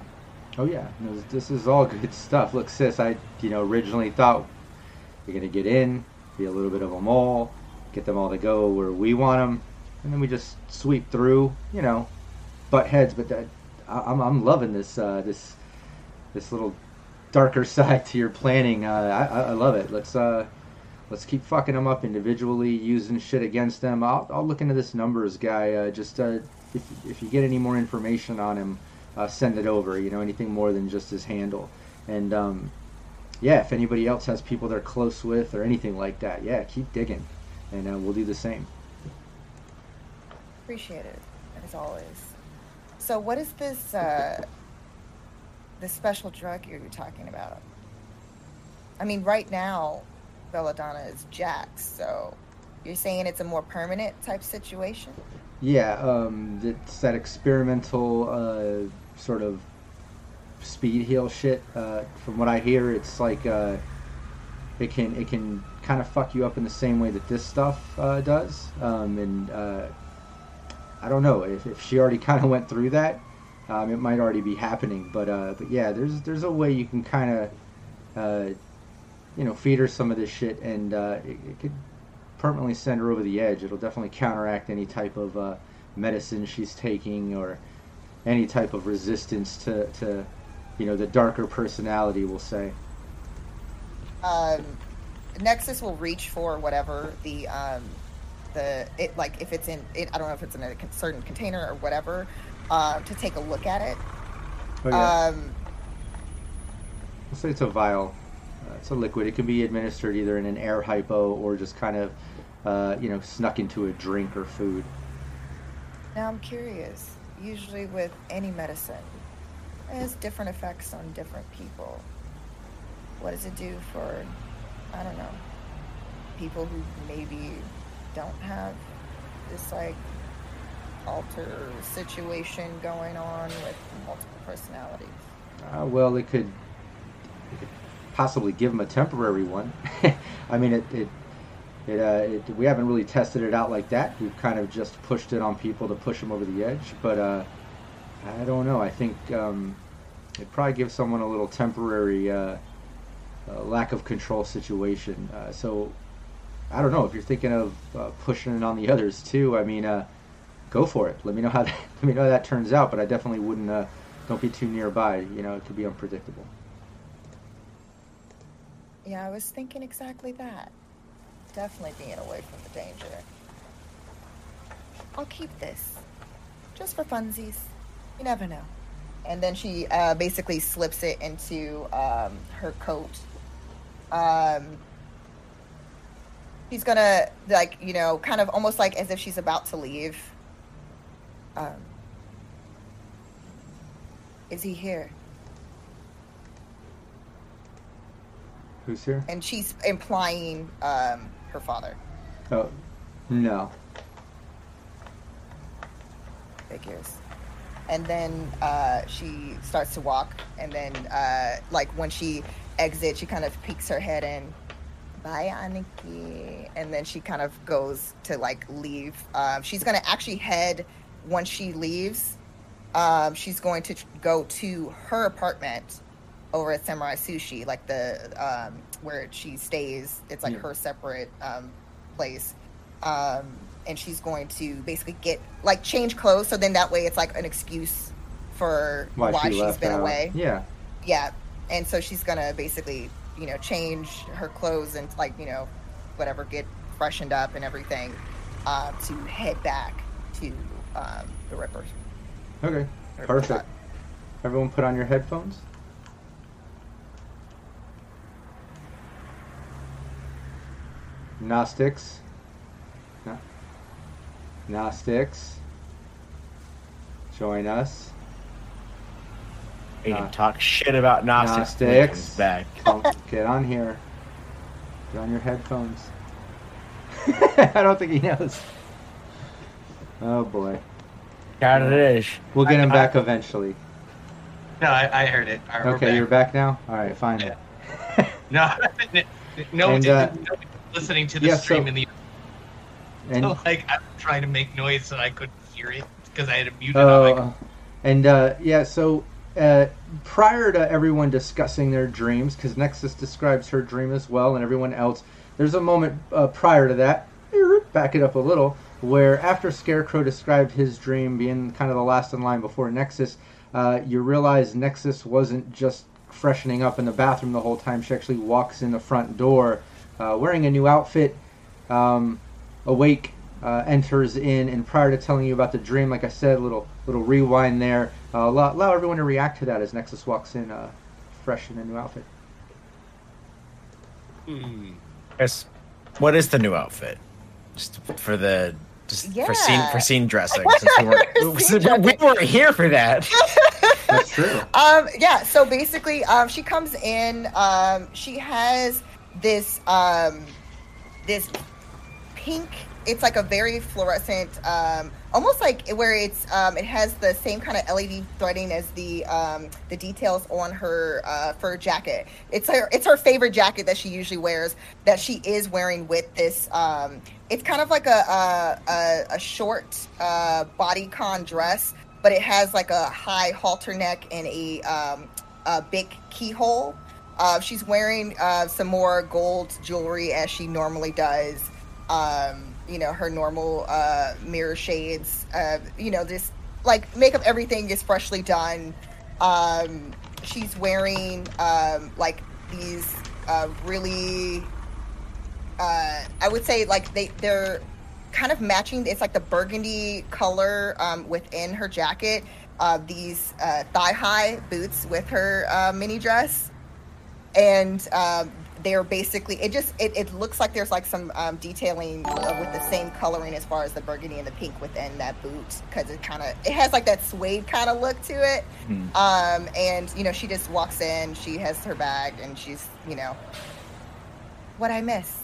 Oh yeah, no, this- is all good stuff. Look, sis, I you know originally thought you're gonna get in, be a little bit of a mole, get them all to go where we want them, and then we just sweep through, you know, butt heads. But that, I, I'm I'm loving this uh, this this little darker side to your planning. Uh, I, I I love it. Let's uh, let's keep fucking them up individually, using shit against them. I'll, I'll look into this numbers guy. Uh, just uh, if if you get any more information on him, uh, send it over. You know, anything more than just his handle. And um, yeah, if anybody else has people they're close with or anything like that, yeah, keep digging, and uh, we'll do the same. Appreciate it, as always. So, what is this, uh, this special drug you're talking about? I mean, right now, Belladonna is Jax, so you're saying it's a more permanent type situation? Yeah, um, it's that experimental uh, sort of speed heal shit. Uh, from what I hear, it's like uh, it can it can kind of fuck you up in the same way that this stuff uh, does. Um, and uh, I don't know if, if she already kind of went through that, um, it might already be happening. But uh, but yeah, there's there's a way you can kind of uh, you know feed her some of this shit, and it, it could permanently send her over the edge. It'll definitely counteract any type of medicine she's taking or any type of resistance to, to you know the darker personality. We'll say. um, Nexus will reach for whatever the um, the it like if it's in it. I don't know if it's in a certain container or whatever uh, to take a look at it. Oh, yeah. Um, I'll say it's a vial. Uh, it's a liquid. It can be administered either in an air hypo or just kind of, uh, you know, snuck into a drink or food. now I'm curious. Usually with any medicine, it has different effects on different people. What does it do for, I don't know, people who maybe don't have this like alter situation going on with multiple personalities? Uh, well, it could, it could possibly give them a temporary one. I mean, it, it, it, uh, it, we haven't really tested it out like that. We've kind of just pushed it on people to push them over the edge. But uh, I don't know. I think um, it probably gives someone a little temporary uh, uh, lack of control situation. Uh, so I don't know if you're thinking of uh, pushing it on the others too. I mean, go for it. Let me know how that, let me know how that turns out. But I definitely wouldn't. Don't be too nearby. You know, it could be unpredictable. Yeah, I was thinking exactly that. Definitely being away from the danger. I'll keep this. Just for funsies. You never know. And then she uh, basically slips it into um, her coat. Um, she's gonna, like, you know, kind of almost like as if she's about to leave. Um, is he here? Who's here? And she's implying um, her father. Oh, no. figures. And then uh, she starts to walk, and then uh, like when she exits, she kind of peeks her head in. Bye, Aniki. And then she kind of goes to like leave. Uh, she's gonna actually head once she leaves. Um, she's going to go to her apartment over at Samurai Sushi, like the um, where she stays. It's like Yeah. her separate um, place. Um, and she's going to basically get like change clothes, so then that way it's like an excuse for Why, why, she she's left been out. away. Yeah. Yeah, and so she's gonna basically, you know, change her clothes and like, you know, whatever, get freshened up and everything, uh, to head back to um, the Rippers. Okay. Perfect. Everyone put on your headphones. Gnostics. Gnostics. Join us. You Nah. can talk shit about Gnostics. Gnostics. back. Get on here. Get on your headphones. I don't think he knows. Oh boy. Got it is. We'll get him I- back eventually. No, I, I heard it. All right, we're Okay, back. you're back now? Alright, fine. Yeah. No, no, And, no, uh, listening to the yeah, stream so- in the And like I'm trying to make noise and I couldn't hear it because I had it muted. on my Oh, and uh, yeah, so uh, prior to everyone discussing their dreams, because Nexus describes her dream as well, and everyone else, there's a moment uh, prior to that, back it up a little, where after Scarecrow described his dream being kind of the last in line before Nexus, uh, you realize Nexus wasn't just freshening up in the bathroom the whole time. She actually walks in the front door uh, wearing a new outfit. Um, awake uh, enters in, and prior to telling you about the dream, like I said, a little little rewind there. Uh, allow, allow everyone to react to that as Nexus walks in, uh, fresh in a new outfit. Hmm. Yes. What is the new outfit? Just for the just for scene for scene dressing. Since we, weren't, Scene we, we weren't here for that. That's true. Um, yeah, so basically, um, she comes in. Um, she has this um, this pink. It's like a very fluorescent, um, almost like where it's um, it has the same kind of LED threading as the um, the details on her uh, fur jacket. It's her it's her favorite jacket that she usually wears. That she is wearing with this. Um, it's kind of like a a, a, short uh, bodycon dress, but it has like a high halter neck and a um, a big keyhole. Uh, she's wearing uh, some more gold jewelry as she normally does. Um, you know, her normal uh, mirror shades. You know, this like makeup, everything is freshly done. Um, she's wearing um, like these uh, really, uh, I would say like they they're kind of matching. It's like the burgundy color um, within her jacket. Uh, these thigh high boots with her mini dress, and um, they're basically it just it, it looks like there's like some um, detailing uh, with the same coloring as far as the burgundy and the pink within that boot because it kind of it has like that suede kind of look to it. Um, and you know she just walks in, she has her bag, and she's you know what I miss.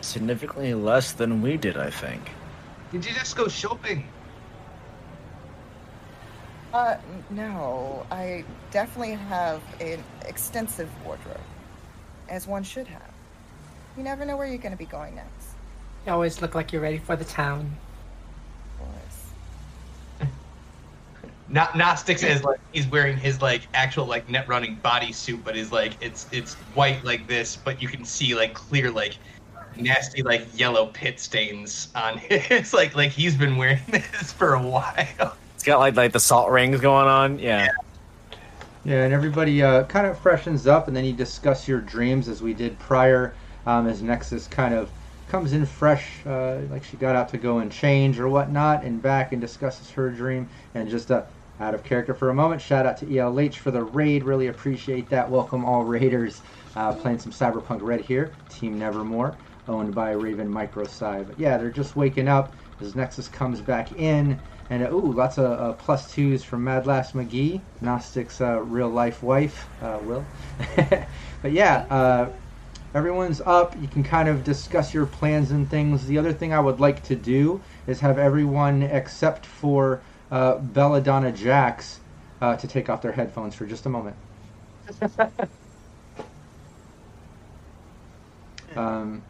Significantly less than we did, I think. Did you just go shopping? Uh, no, I definitely have an extensive wardrobe, as one should have. You never know where you're going to be going next. You always look like you're ready for the town. Of course. Not Gnostics as like he's wearing his like actual like net running bodysuit, but is like it's it's white like this, but you can see like clear like nasty like yellow pit stains on it. It's like like he's been wearing this for a while. It's got like like the salt rings going on. Yeah. Yeah, and everybody uh, kind of freshens up, and then you discuss your dreams as we did prior, um, as Nexus kind of comes in fresh, uh, like she got out to go and change or whatnot, and back and discusses her dream. And just uh, out of character for a moment, shout out to ELH for the raid. Really appreciate that. Welcome all raiders. Uh, playing some Cyberpunk Red here, Team Nevermore, owned by Raven Microsci. But yeah, they're just waking up as Nexus comes back in. And uh, ooh, lots of uh, plus twos from Mad Lass McGee, Gnostic's uh, real life wife, uh, Will. but yeah, uh, everyone's up. You can kind of discuss your plans and things. The other thing I would like to do is have everyone except for uh, Belladonna Jax uh, to take off their headphones for just a moment. Um,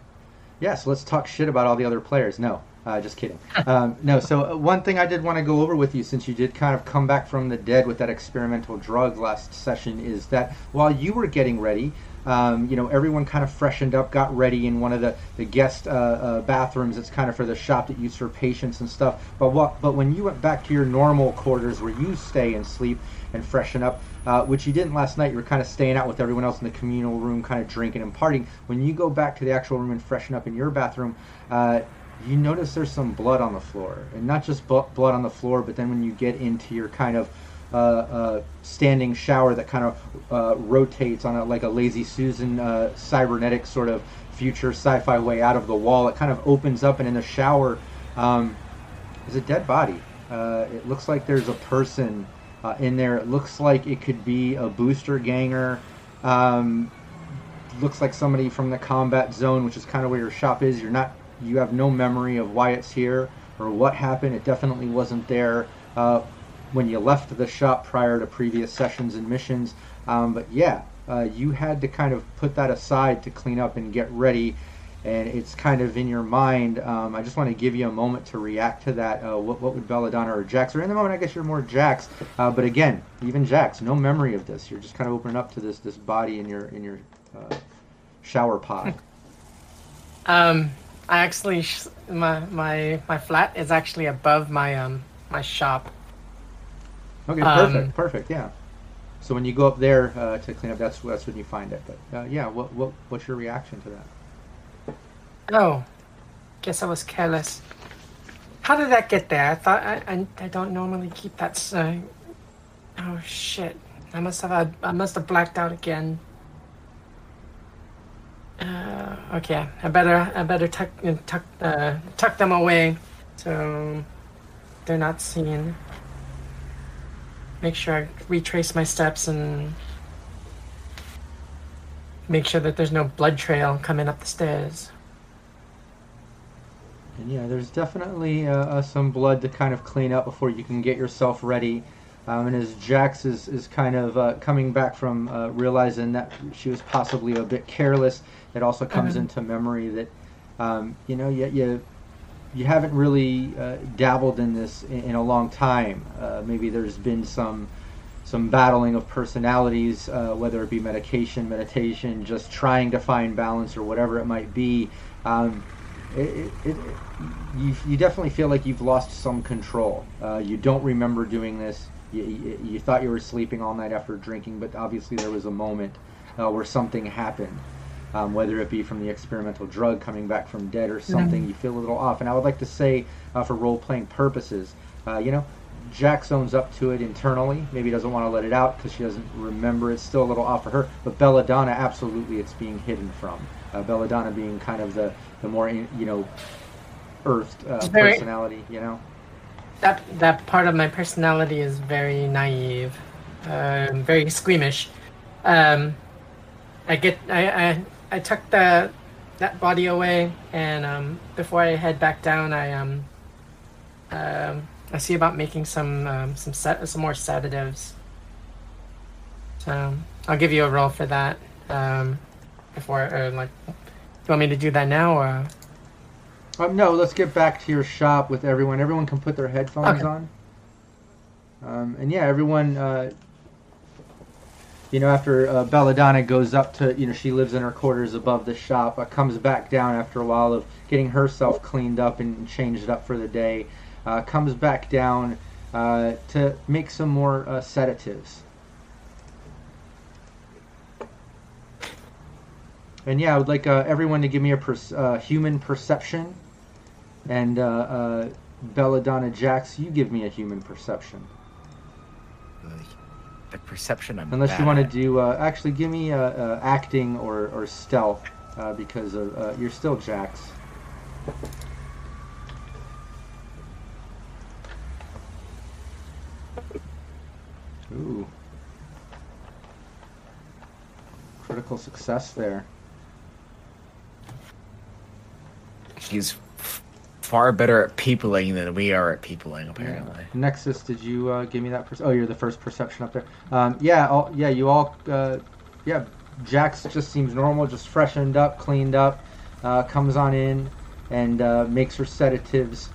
yeah, so let's talk shit about all the other players. No, uh, just kidding. Um, no, so uh, one thing I did want to go over with you, since you did kind of come back from the dead with that experimental drug last session, is that while you were getting ready, um, you know, everyone kind of freshened up, got ready in one of the the guest uh, uh, bathrooms. It's kind of for the shop that used for patients and stuff. But what? But when you went back to your normal quarters where you stay and sleep and freshen up, uh, which you didn't last night, you were kind of staying out with everyone else in the communal room, kind of drinking and partying. When you go back to the actual room and freshen up in your bathroom. You notice there's some blood on the floor, and not just blood on the floor, but then when you get into your kind of uh, uh, standing shower that kind of uh, rotates on a, like a lazy Susan uh, cybernetic sort of future sci-fi way out of the wall, it kind of opens up, and in the shower um, is a dead body. Uh, it looks like there's a person uh, in there. It looks like it could be a booster ganger. Um, looks like somebody from the combat zone, which is kind of where your shop is. You're not, you have no memory of why it's here or what happened. It definitely wasn't there uh, when you left the shop prior to previous sessions and missions. Um, but yeah, uh, you had to kind of put that aside to clean up and get ready. And it's kind of in your mind. Um, I just want to give you a moment to react to that. Uh, what, what would Belladonna or Jax, or in the moment, I guess you're more Jax. Uh, but again, even Jax, no memory of this. You're just kind of opening up to this this body in your in your uh, shower pod. Um, I actually sh- my my my flat is actually above my um my shop. Okay, Um, perfect, perfect, yeah. So when you go up there uh, to clean up, that's that's when you find it. But uh, yeah, what what what's your reaction to that? Oh, guess I was careless. How did that get there? I thought I I, I don't normally keep that. s- Uh, oh shit! I must have had, I must have blacked out again. Uh, okay, I better I better tuck uh, tuck uh, tuck them away, so they're not seen. Make sure I retrace my steps and make sure that there's no blood trail coming up the stairs. And yeah, there's definitely uh, uh, some blood to kind of clean up before you can get yourself ready. Um, and as Jax is, is kind of uh, coming back from realizing that she was possibly a bit careless, it also comes Mhm. into memory that, um, you know, you, you, you haven't really uh, dabbled in this in, in a long time. Uh, maybe there's been some some battling of personalities, uh, whether it be medication, meditation, just trying to find balance or whatever it might be. Um, it, it, it, you, you definitely feel like you've lost some control. Uh, you don't remember doing this. You, you, you thought you were sleeping all night after drinking, but obviously there was a moment uh, where something happened. Um, whether it be from the experimental drug coming back from dead or something, you feel a little off. And I would like to say, uh, for role playing purposes, uh, you know, Jax owns up to it internally. Maybe doesn't want to let it out because she doesn't remember. It's still a little off for her. But Belladonna, absolutely, it's being hidden from. Uh, Belladonna being kind of the the more you know, earthed uh, very- personality. You know. that that part of my personality is very naive, um, very squeamish. Um, I get I, I I tuck the that body away, and um, before I head back down, I um, um I see about making some um, some set some more sedatives. So I'll give you a roll for that. Um, before or like, you want me to do that now or? Um, no, let's get back to your shop with everyone. Everyone can put their headphones Okay. on. Um, and yeah, everyone. Uh, you know, after uh, Belladonna goes up to, you know, she lives in her quarters above the shop, uh, comes back down after a while of getting herself cleaned up and changed up for the day, uh, comes back down uh, to make some more uh, sedatives. And yeah, I would like uh, everyone to give me a per- human perception. And Belladonna Jax, you give me a human perception. The perception I'm Unless you want to do, uh, actually, give me uh, uh, acting or, or stealth, uh, because of, uh, you're still Jax. Ooh. Critical success there. She's f- far better at peopling than we are at peopling, apparently. Nexus, did you uh, give me that? Per- oh, you're the first perception up there. Um, yeah, all, yeah, you all, uh, yeah. Jax just seems normal, just freshened up, cleaned up, uh, comes on in and uh, makes her sedatives.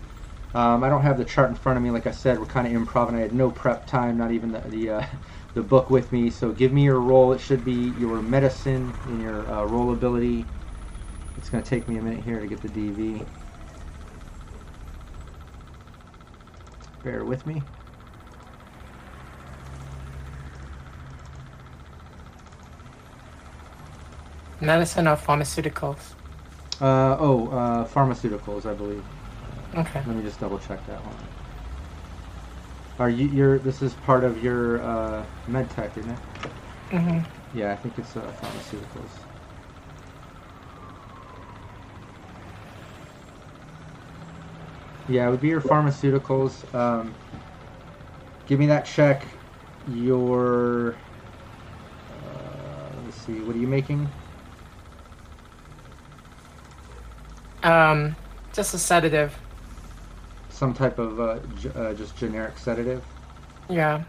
Um, I don't have the chart in front of me. Like I said, we're kind of improv, and I had no prep time, not even the the, uh, the book with me. So give me your roll. It should be your medicine and your uh, roll ability. It's going to take me a minute here to get the DV. Bear with me. Medicine or pharmaceuticals? Uh, oh, uh, pharmaceuticals, I believe. Okay. Let me just double check that one. Are you? You're. This is part of your uh, med tech, isn't it? hmm Yeah, I think it's uh, pharmaceuticals. Yeah, it would be your pharmaceuticals. Um, give me that check. Your. Uh, let's see. What are you making? Um, just a sedative. Some type of uh, g- uh, just generic sedative. Yeah.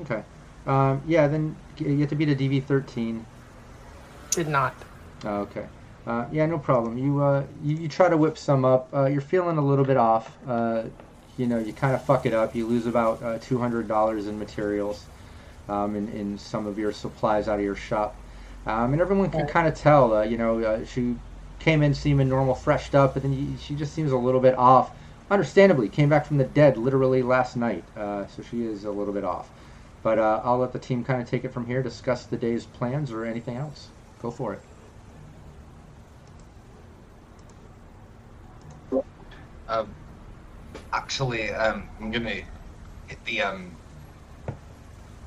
Okay. Um, yeah, then you have to beat a DV thirteen. Did not. Oh, okay. Uh, yeah, no problem. You, uh, you you try to whip some up. Uh, you're feeling a little bit off. Uh, you know, you kind of fuck it up. You lose about uh, two hundred dollars in materials, um, in in some of your supplies out of your shop, um, and everyone can kind of tell. Uh, you know, uh, she came in seeming normal, freshed up, but then you, she just seems a little bit off. Understandably, came back from the dead literally last night, uh, so she is a little bit off. But uh, I'll let the team kind of take it from here, discuss the day's plans or anything else. Go for it. Um, actually, um, I'm gonna hit the um,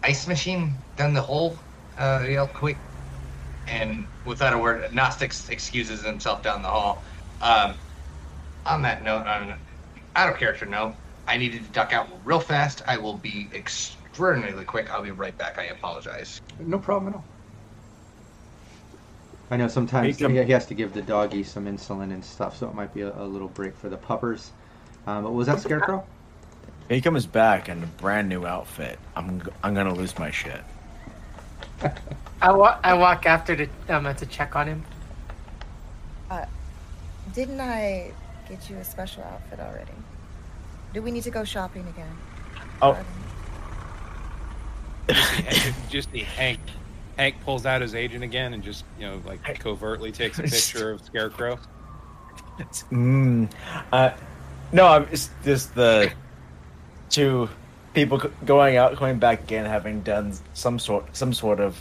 ice machine down the hole uh, real quick. And without a word, Gnostics excuses himself down the hall. Um, on that note, on out of character note, I needed to duck out real fast. I will be extraordinarily quick. I'll be right back. I apologize. No problem at all. I know sometimes he he has to give the doggy some insulin and stuff, so it might be a, a little break for the puppers. Um, but was that Scarecrow? He comes back in a brand new outfit. I'm g- I'm gonna lose my shit. I, wa- I walk after to um, to check on him. Didn't I get you a special outfit already? Do we need to go shopping again? Oh, Just, just the Hank. Hank pulls out his agent again and just you know like covertly takes a picture of Scarecrow. mm, uh, no, I'm it's just the two people going out, coming back again, having done some sort some sort of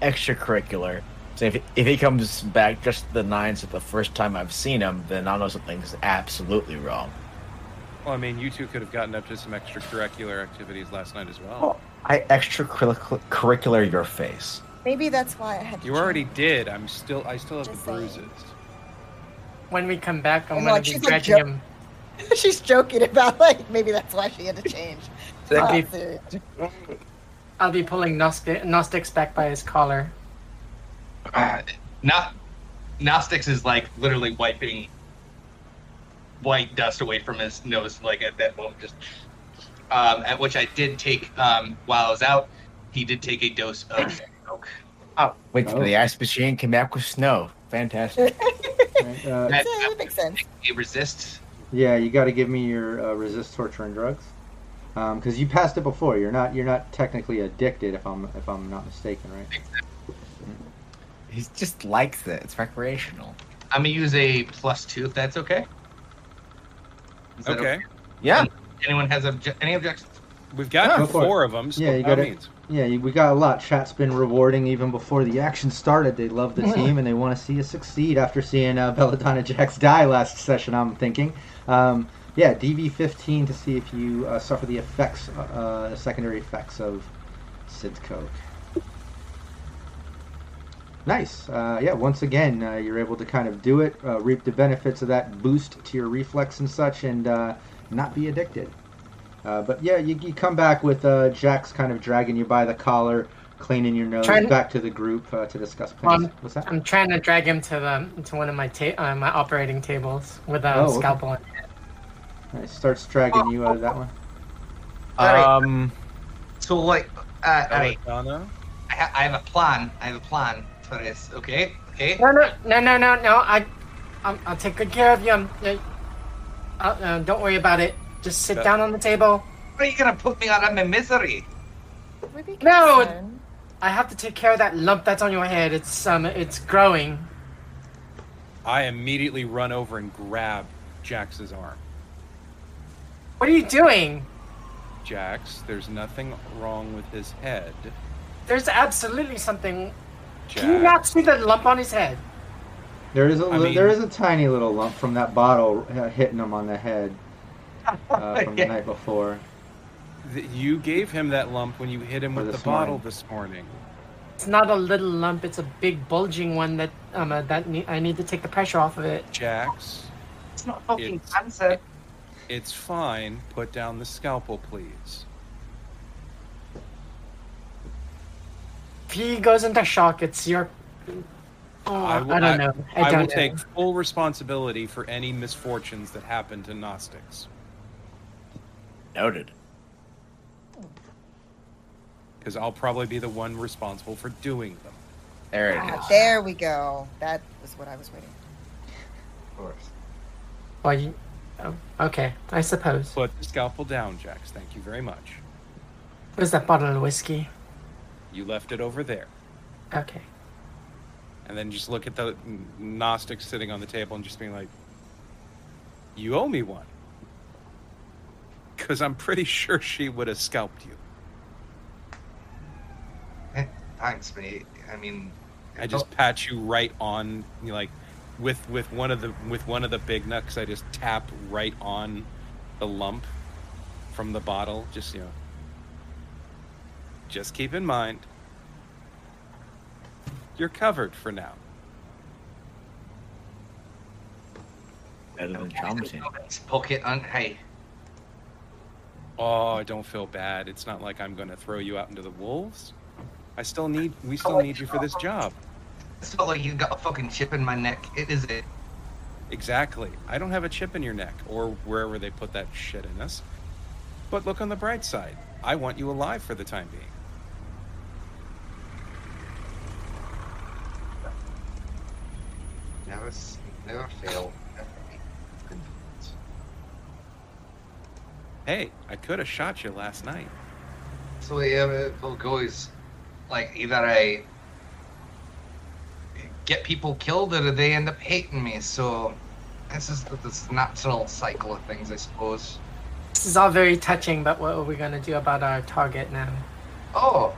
extracurricular. So if if he comes back just the nines at the first time I've seen him, then I'll know something's absolutely wrong. Well, I mean, you two could have gotten up to some extracurricular activities last night as well. Oh, I extracurricular your face. Maybe that's why I had to. You already did. I'm still. I still have Just the saying. bruises. When we come back, I'm And, gonna like, be she's, like, him. She's joking about like maybe that's why she had to change. I'll Not be. I'll be pulling Gnostic, Gnostics back by his collar. Uh, not Gnostics is like literally wiping white dust away from his nose, like at that moment. Just um, at which I did take um, while I was out. He did take a dose of coke. Oh, wait, Oh. the ice machine came back with snow. Fantastic. Right, uh, That, Yeah, that makes sense. it resists. yeah, you got to give me your uh, resist torture and drugs, because you passed it before. You're not you're not technically addicted, if I'm if I'm not mistaken, right? he just likes it. It's recreational. I'm gonna use a plus two if that's okay. Is that Okay, Yeah. Anyone has obje- any objections? we've got Yeah, go for four of them. So Yeah, you by got it. means. Yeah, we got a lot. Chat's been rewarding even before the action started. They love the team and they want to see us succeed after seeing uh, Belladonna Jax die last session. I'm thinking. Um, yeah, DV15 to see if you uh, suffer the effects, uh, the secondary effects of Synthcoke. Nice. Uh, yeah, once again, uh, you're able to kind of do it, uh, reap the benefits of that boost to your reflex and such, and uh, not be addicted. Uh, but yeah, you, you come back with uh, Jax kind of dragging you by the collar, cleaning your nose, Trying- back to the group uh, to discuss plans. Um, What's that? I'm trying to drag him to the to one of my ta- uh, my operating tables with a Oh, okay. scalpel. It Nice. Starts dragging you out of that one. Um, So like, uh, alright, Belladonna. I, ha- I have a plan. I have a plan for this. Okay, okay. No, no, no, no, no, no. I, I'm, I'll take good care of you. I'm, uh, uh, don't worry about it. Just sit Yeah. down on the table. Are you gonna put me out of my misery? Would No! concerned. I have to take care of that lump that's on your head. It's um, it's growing. I immediately run over and grab Jax's arm. What are you doing? Jax, there's nothing wrong with his head. There's absolutely something. Jax. Can you not see the lump on his head? There is a I li- mean- there is a tiny little lump from that bottle uh, hitting him on the head uh, from the night before. You gave him that lump when you hit him Or with the this bottle morning. this morning. It's not a little lump. It's a big bulging one that um uh, that ne- I need to take the pressure off of it. Jax, It's not fucking It's- cancer. it's fine. Put down the scalpel, please. If he goes into shock, it's your. Oh, I, will- don't know. I, I don't will know. take full responsibility for any misfortunes that happen to Gnostics. noted. Because I'll probably be the one responsible for doing them. There it Ah, is. there we go. That was what I was waiting. For. Of course. Well, you, oh, okay, I suppose. Put the scalpel down, Jax. Thank you very much. Where's that bottle of whiskey? You left it over there. Okay and then just look at the Gnostic sitting on the table and just being like, "You owe me one," because I'm pretty sure she would have scalped you. Eh, thanks, mate. I mean, I just pat you right on, you know, like with with one of the with one of the big nucks. I just tap right on the lump from the bottle. Just you know, just keep in mind you're covered for now. Better than trauma team. pocket on. Hey, Oh, I don't feel bad. It's not like I'm going to throw you out into the wolves. I still need. We still need you for this job. it's not like you got a fucking chip in my neck. It is it. Exactly. I don't have a chip in your neck or wherever they put that shit in us. But look on the bright side. I want you alive for the time being. Never, never fail. Hey, I could have shot you last night. So yeah, it all goes like either I get people killed or they end up hating me. So this is the this natural cycle of things, I suppose. This is all very touching, but what are we gonna do about our target now? Oh,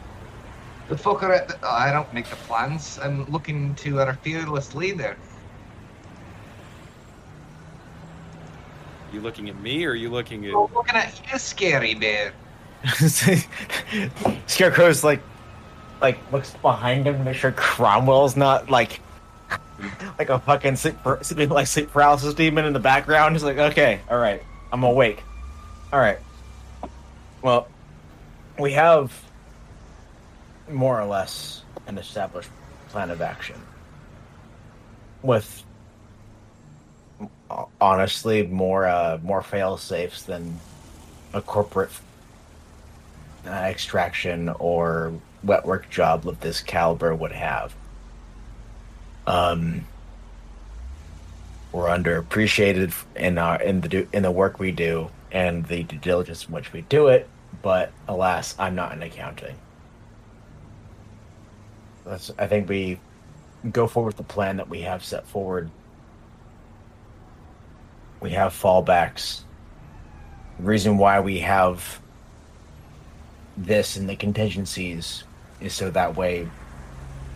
the fucker at the, I don't make the plans. I'm looking to our fearless leader. You looking at me or are you looking at? Oh, looking at you, scary bear. Scarecrow's like, like looks behind him to make sure Cromwell's not like, like a fucking sleep, par- like sleep paralysis demon in the background. He's like, okay, all right, I'm awake. All right. Well, we have more or less an established plan of action. With honestly more uh, more fail safes than a corporate uh, extraction or wet work job of this caliber would have. Um, we're underappreciated in our in the do, in the work we do and the due diligence in which we do it, but alas, I'm not in accounting. That's I think we go forward with the plan that we have set forward. We have fallbacks. The reason why we have this and the contingencies is so that way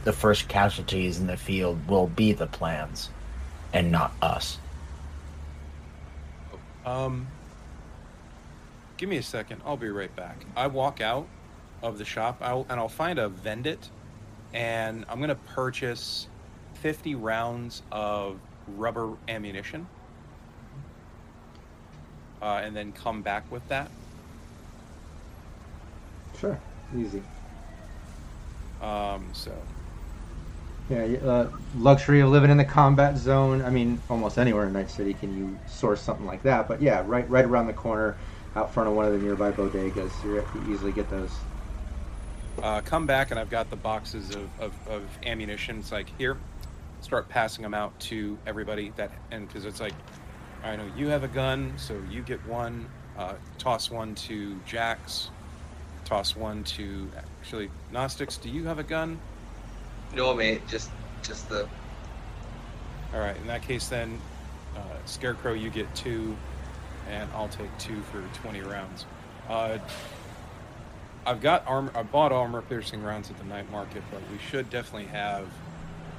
the first casualties in the field will be the plans and not us. Um, give me a second. I'll be right back. I walk out of the shop I'll, and I'll find a Vendit, and I'm gonna purchase 50 rounds of rubber ammunition, uh, and then come back with that. Sure, easy. Um, so Yeah, uh, luxury of living in the combat zone. I mean, almost anywhere in Night City can you source something like that. But yeah, right, right around the corner, out front of one of the nearby bodegas, you you easily get those. uh, come back, and I've got the boxes of, of, of ammunition. It's like here, start passing them out to everybody that, and because it's like, I know you have a gun, so you get one. Uh, toss one to Jax. Toss one to actually Gnostics. Do you have a gun? No, mate, just just the All right. In that case, then uh, Scarecrow, you get two, and I'll take two for twenty rounds. Uh, I've got armor. I bought armor piercing rounds at the night market, but we should definitely have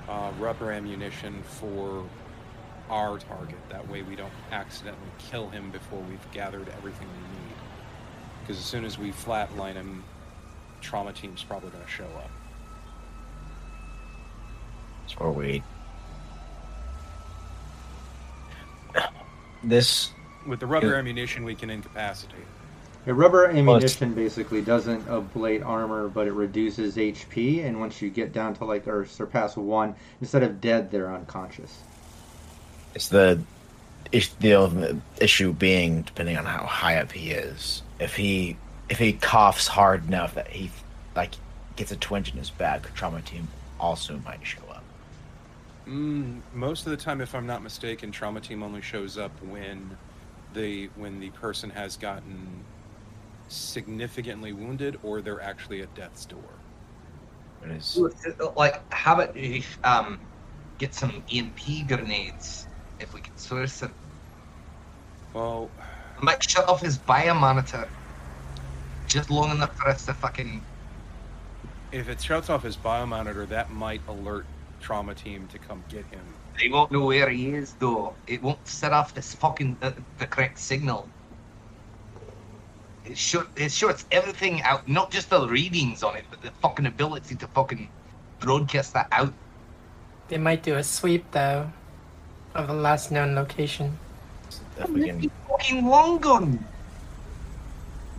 uh, rubber ammunition for our target. That way, we don't accidentally kill him before we've gathered everything we need. Because as soon as we flatline him, trauma team's probably going to show up. Or we. This With the rubber Yeah. ammunition, we can incapacitate. Yeah, rubber it's- ammunition basically doesn't ablate armor, but it reduces HP. And once you get down to like or surpass one, instead of dead, they're unconscious. It's the is- the ultimate issue being depending on how high up he is. If he if he coughs hard enough that he like gets a twinge in his back, trauma team also might show up. Mm, most of the time, if I'm not mistaken, trauma team only shows up when the when the person has gotten significantly wounded or they're actually at death's door. It is like how about if, um get some EMP grenades if we can source them. Well, I might shut off his biomonitor just long enough for us to fucking if it shuts off his biomonitor, that might alert trauma team to come get him. They won't know where he is, though. It won't set off this fucking uh, the correct signal. It short it shorts everything out, not just the readings on it, but the fucking ability to fucking broadcast that out. They might do a sweep though of the last known location. If we can, Fucking long gun.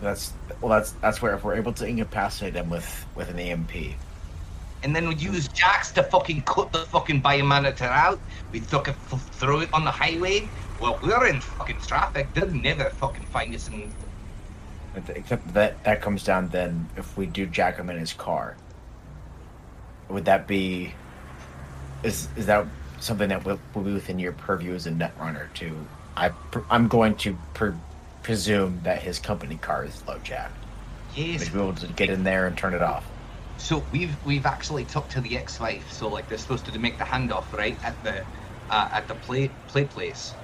that's well, that's that's where if we're able to incapacitate them with with an EMP. And then we use Jax to fucking cut the fucking biomonitor out. We took it, throw it on the highway. Well, we're in fucking traffic. They'll never fucking find us. And Except that that comes down then if we do jack him in his car. Would that be? Is is that something that will, will be within your purview as a netrunner? To I pr- I'm going to pre- presume that his company car is low jacked. yes, Would be able to get in there and turn it off. So we've we've actually talked to the ex-wife. So like they're supposed to make the handoff right at the uh, at the play play place.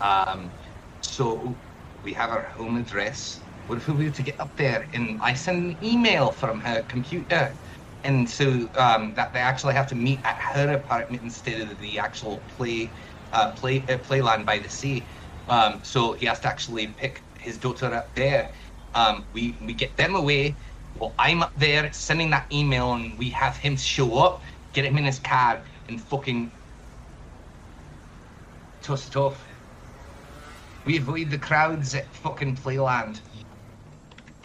Um, so we have her home address. What if we were to get up there and I send an email from her computer, and so um, that they actually have to meet at her apartment instead of the actual play uh, play uh, playland by the sea. Um, so he has to actually pick his daughter up there. Um, we we get them away. Well, I'm up there sending that email, and we have him show up, get him in his car, and fucking toss it off. We avoid the crowds at fucking Playland.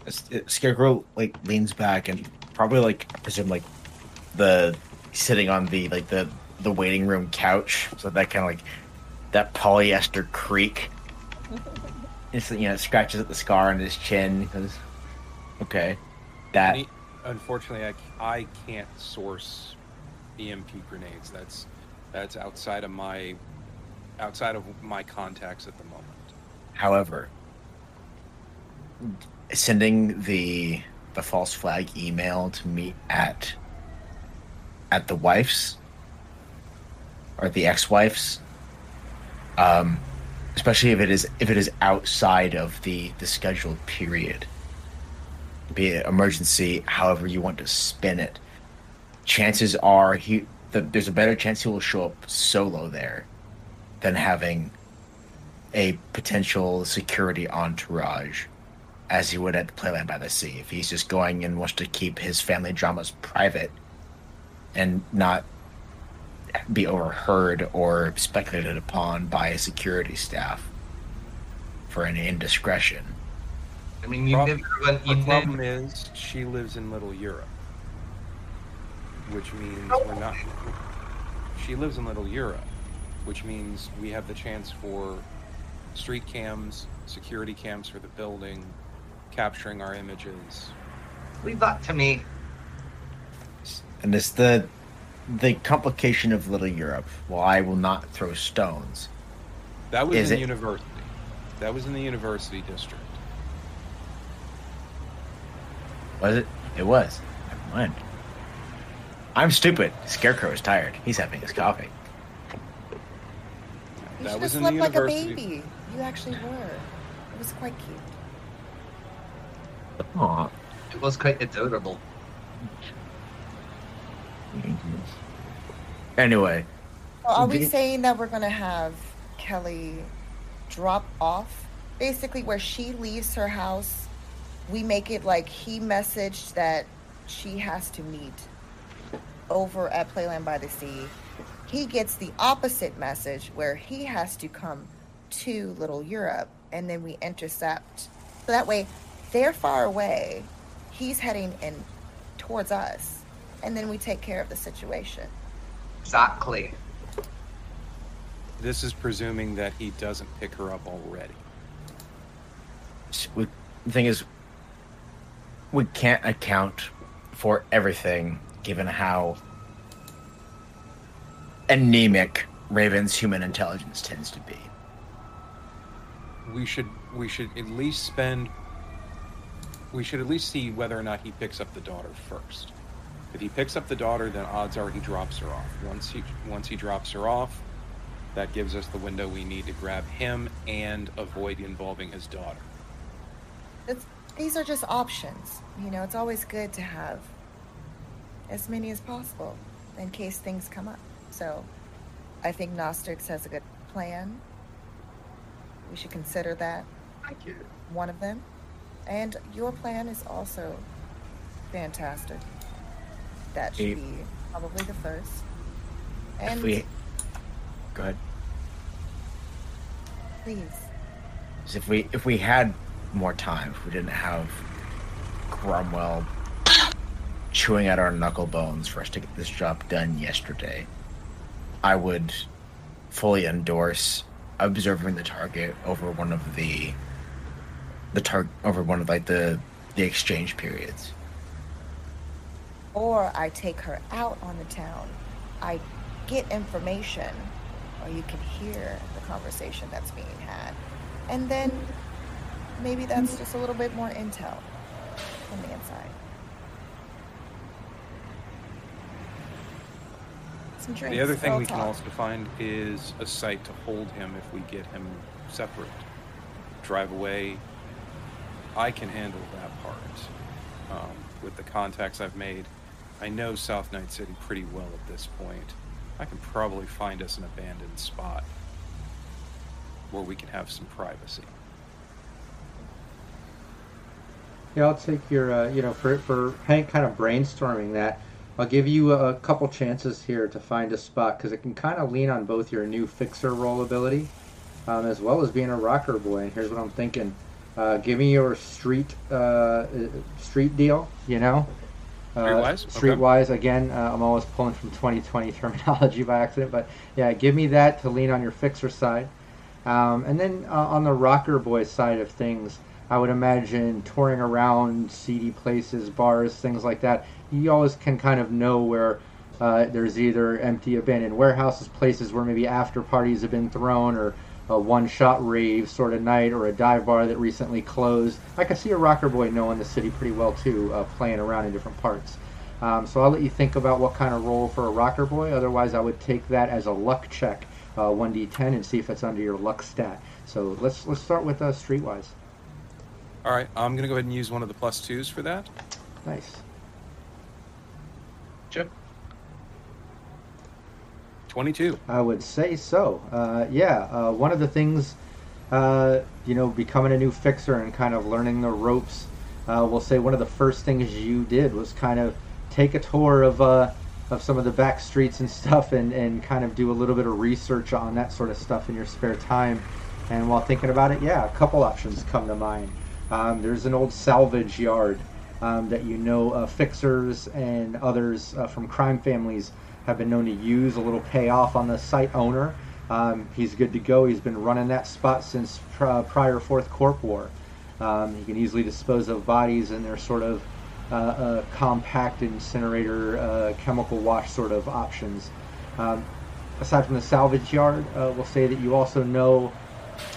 Uh, Scarecrow like leans back and probably like I presume like the sitting on the like the the waiting room couch, so that kind of like that polyester creak. It's you know scratches at the scar on his chin because okay, that Any- unfortunately, I can't source EMP grenades. That's that's outside of my outside of my contacts at the moment. However, sending the the false flag email to meet at at the wife's or the ex-wife's, um, especially if it is if it is outside of the the scheduled period, be it emergency, however you want to spin it, chances are he the, there's a better chance he will show up solo there than having a potential security entourage as he would at the Playland by the Sea. If he's just going and wants to keep his family dramas private and not be overheard or speculated upon by a security staff for any indiscretion. I mean, you Prob- never went The in problem is she lives in Little Europe, which means oh. we're not. She lives in Little Europe, which means we have the chance for street cams, security cams for the building, capturing our images. Leave that to me. And it's the the complication of Little Europe. Well, I will not throw stones. That was Is in it- university. That was in the university district. Was it? It was. Never mind. I'm stupid. Scarecrow is tired. He's having his coffee. You That should was have in the slept like a university. baby. You actually were. It was quite cute. Aw. It was quite adorable. Anyway, Well, are we Did- saying that we're gonna have Kelly drop off, basically where she leaves her house? We make it like he messaged that she has to meet over at Playland by the Sea. He gets the opposite message where he has to come to Little Europe, and then we intercept. So that way, they're far away. He's heading in towards us, and then we take care of the situation. Exactly. This is presuming that he doesn't pick her up already. we, the thing is, we can't account for everything given how anemic Raven's human intelligence tends to be. we should we should at least spend we should at least see whether or not he picks up the daughter first. If he picks up the daughter, then odds are he drops her off. Once he once he drops her off, that gives us the window we need to grab him and avoid involving his daughter. It's, these are just options. You know, it's always good to have as many as possible in case things come up. So I think Gnostics has a good plan. We should consider that Thank you. one of them. And your plan is also fantastic. That should If- be probably the first. If And we go ahead. please, if we if we had more time, if we didn't have Cromwell chewing at our knuckle bones for us to get this job done yesterday, I would fully endorse observing the target over one of the the tar over one of like the the exchange periods. or I take her out on the town. I get information, or you can hear the conversation that's being had. And then maybe that's just a little bit more intel from the inside. Drinks, The other thing girl we can also find is a site to hold him if we get him separate. Drive away. I can handle that part um, with the contacts I've made. I know South Night City pretty well at this point. I can probably find us an abandoned spot where we can have some privacy. Yeah, I'll take your, uh, you know, for, for Hank kind of brainstorming that, I'll give you a couple chances here to find a spot because it can kind of lean on both your new fixer roll ability um, as well as being a rocker boy. And here's what I'm thinking. Uh, give me your street uh, street deal, you know? Uh, Streetwise? Okay. Streetwise, again, uh, I'm always pulling from 2020 terminology by accident, but yeah, give me that to lean on your fixer side. Um, and then uh, on the rocker boy side of things, I would imagine touring around seedy places, bars, things like that. You always can kind of know where uh, there's either empty abandoned warehouses, places where maybe after parties have been thrown, or a one-shot rave sort of night, or a dive bar that recently closed. I can see a rocker boy knowing the city pretty well too, uh, playing around in different parts. Um, so I'll let you think about what kind of role for a rocker boy. Otherwise, I would take that as a luck check, uh, 1d10, and see if it's under your luck stat. So let's let's start with uh, streetwise. All right, I'm going to go ahead and use one of the plus twos for that. Nice. Chip. 22. I would say so. Uh, yeah, uh, one of the things, uh, you know, becoming a new fixer and kind of learning the ropes. Uh, we'll say one of the first things you did was kind of take a tour of uh, of some of the back streets and stuff, and, and kind of do a little bit of research on that sort of stuff in your spare time. And while thinking about it, yeah, a couple options come to mind. Um, there's an old salvage yard um, that you know uh, fixers and others uh, from crime families have been known to use a little payoff on the site owner. Um, he's good to go. He's been running that spot since pr- prior Fourth Corp War. Um, he can easily dispose of bodies in their sort of uh, uh, compact incinerator, uh, chemical wash sort of options. Um, aside from the salvage yard, uh, we'll say that you also know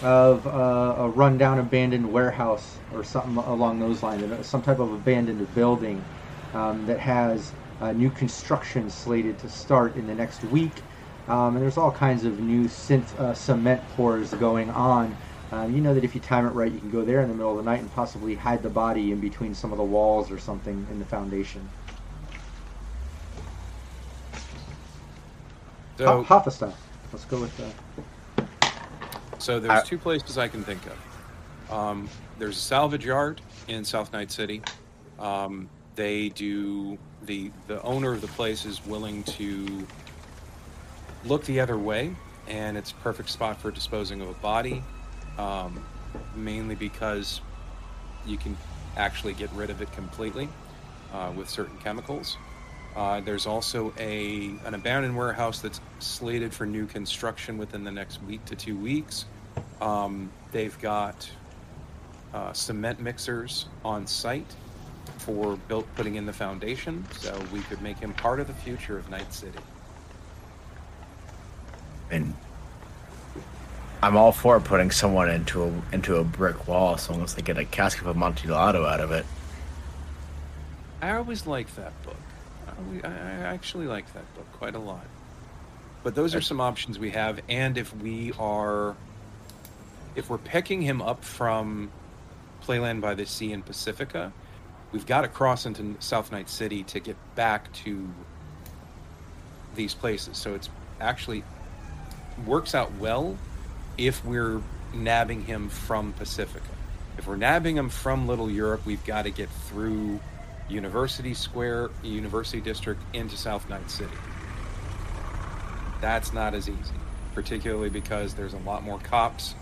of uh, a rundown abandoned warehouse or something along those lines, some type of abandoned building um, that has uh, new construction slated to start in the next week. Um, and there's all kinds of new synth, uh, cement pours going on. Um, you know that if you time it right, you can go there in the middle of the night and possibly hide the body in between some of the walls or something in the foundation. So, Ha- Hoffa style. Let's go with that. So there's I- two places I can think of. Um, there's a salvage yard in South Night City. Um, they do the the owner of the place is willing to look the other way, and it's a perfect spot for disposing of a body. Um, mainly because you can actually get rid of it completely uh, with certain chemicals. Uh, there's also a an abandoned warehouse that's slated for new construction within the next week to two weeks. Um, they've got uh, cement mixers on site for built putting in the foundation, so we could make him part of the future of Night City. And I'm all for putting someone into a into a brick wall as long as they get a cask of Amontillado out of it. I always liked that book. I I actually like that book quite a lot. But those are some options we have, and if we are, if we're picking him up from Playland by the Sea in Pacifica, we've got to cross into South Night City to get back to these places. So it's actually works out well if we're nabbing him from Pacifica. If we're nabbing him from Little Europe, we've got to get through University Square, University District into South Night City. That's not as easy, particularly because there's a lot more cops,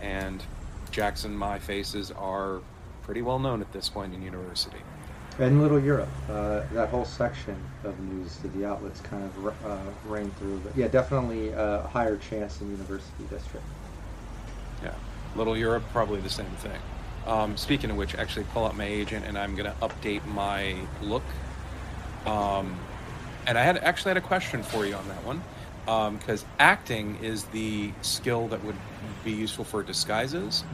and Jackson My faces are pretty well known at this point in University. And Little Europe, uh, that whole section of news that the outlets kind of uh, ran through. But yeah, definitely a higher chance in University District. Yeah, Little Europe, probably the same thing. Um, speaking of which, actually pull up my agent and I'm going to update my look. Um, and I had actually had a question for you on that one because acting is the skill that would be useful for disguises.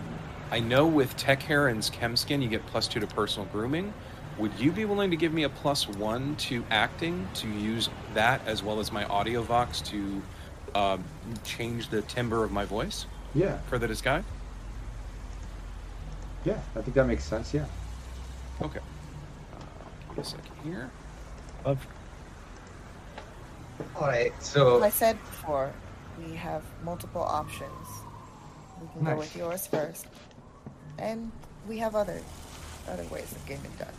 I know with Tech Hair and Chemskin, you get plus two to personal grooming. Would you be willing to give me a plus one to acting to use that as well as my audio vox to um, change the timbre of my voice Yeah, for the disguise? yeah, I think that makes sense. Yeah. Okay. Uh, give me a second here. All right. So Like I said before, we have multiple options. We can go with yours first, and we have other other ways of getting it done.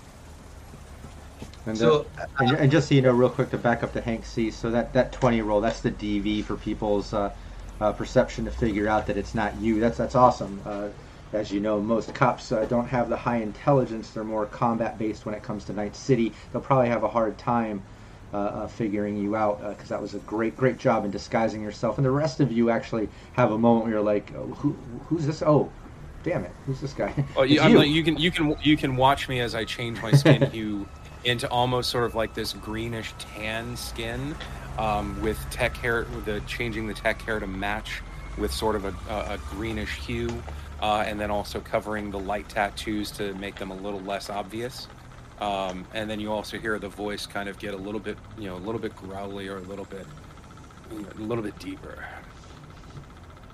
And, So, uh, and, and just so you know, real quick to back up to Hank C. So that that twenty roll, that's the DV for people's uh, uh, perception to figure out that it's not you. That's that's awesome. Uh, as you know, most cops uh, don't have the high intelligence. They're more combat based when it comes to Night City. They'll probably have a hard time uh, uh, figuring you out because that was a great great job in disguising yourself. And the rest of you actually have a moment where you're like, oh, who who's this? Oh, damn it, who's this guy? Oh, you, I'm you. like, you can you can you can watch me as I change my skin hue into almost sort of like this greenish tan skin, um, with tech hair, with the changing the tech hair to match with sort of a, a, a greenish hue, uh, and then also covering the light tattoos to make them a little less obvious. Um, and then you also hear the voice kind of get a little bit, you know, a little bit growly or a little bit, you know, a little bit deeper.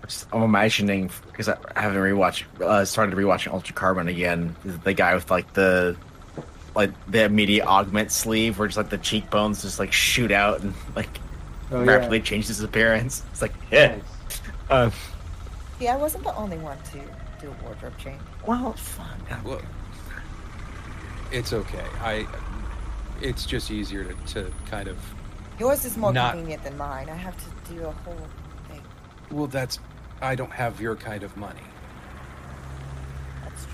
Just- I'm imagining because I haven't rewatched, uh, started rewatching Altered Carbon again. The guy with like the, like the immediate augment sleeve, where just like the cheekbones just like shoot out and like Oh, yeah. rapidly change his appearance. It's like yeah. Nice. Um, Yeah, I wasn't the only one to do a wardrobe change. well, fun. Well, it's okay. I. It's just easier to, to kind of. Yours is more Not- convenient than mine. I have to do a whole thing. Well, that's. I don't have your kind of money. That's true.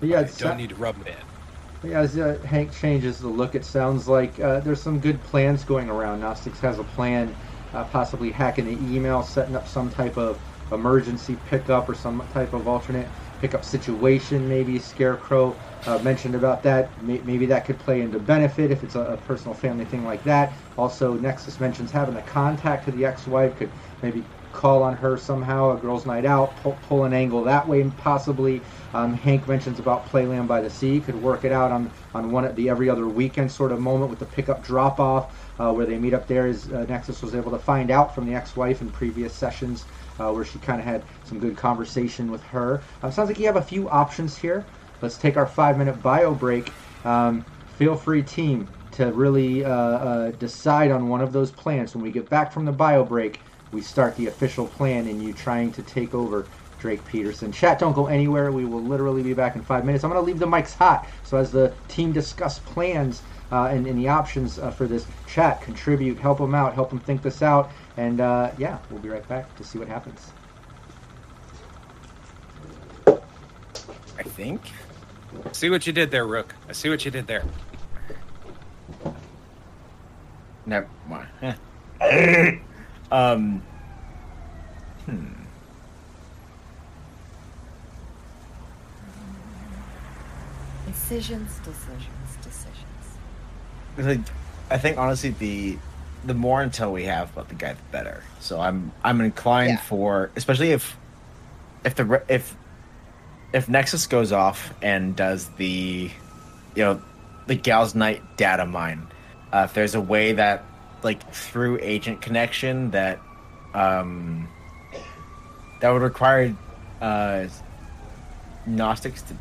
But yeah, I don't need to rub it in. Yeah, as uh, Hank changes the look, it sounds like uh, there's some good plans going around. Gnostics has a plan, uh, possibly hacking the email, setting up some type of emergency pickup or some type of alternate pickup situation. Maybe Scarecrow uh, mentioned about that. Maybe that could play into benefit if it's a, a personal family thing like that. Also, Nexus mentions having a contact to the ex-wife could maybe call on her somehow, a girls' night out, pull, pull an angle that way possibly. Um, Hank mentions about Playland by the Sea, could work it out on, on one of the every other weekend sort of moment with the pickup drop off uh, where they meet up there. As uh, Nexus was able to find out from the ex-wife in previous sessions uh, where she kind of had some good conversation with her. Um, sounds like you have a few options here. Let's take our five-minute bio break. Um, feel free, team, to really uh, uh, decide on one of those plans. When we get back from the bio break, we start the official plan in you trying to take over Drake Peterson. Chat, don't go anywhere. We will literally be back in five minutes. I'm going to leave the mics hot. So as the team discuss plans uh, and, and the options uh, for this chat, contribute, help them out, help them think this out. And uh, yeah, we'll be right back to see what happens. I think. See what you did there, Rook. I see what you did there. Never mind. Um. Hmm. Decisions, decisions, decisions. Like, I think honestly the the more intel we have about the guy, the better. So I'm I'm inclined Yeah. for, especially if if the if if Nexus goes off and does the you know the Gal's Night data mine. Uh, if there's a way that like through agent connection that um that would require uh Gnostics to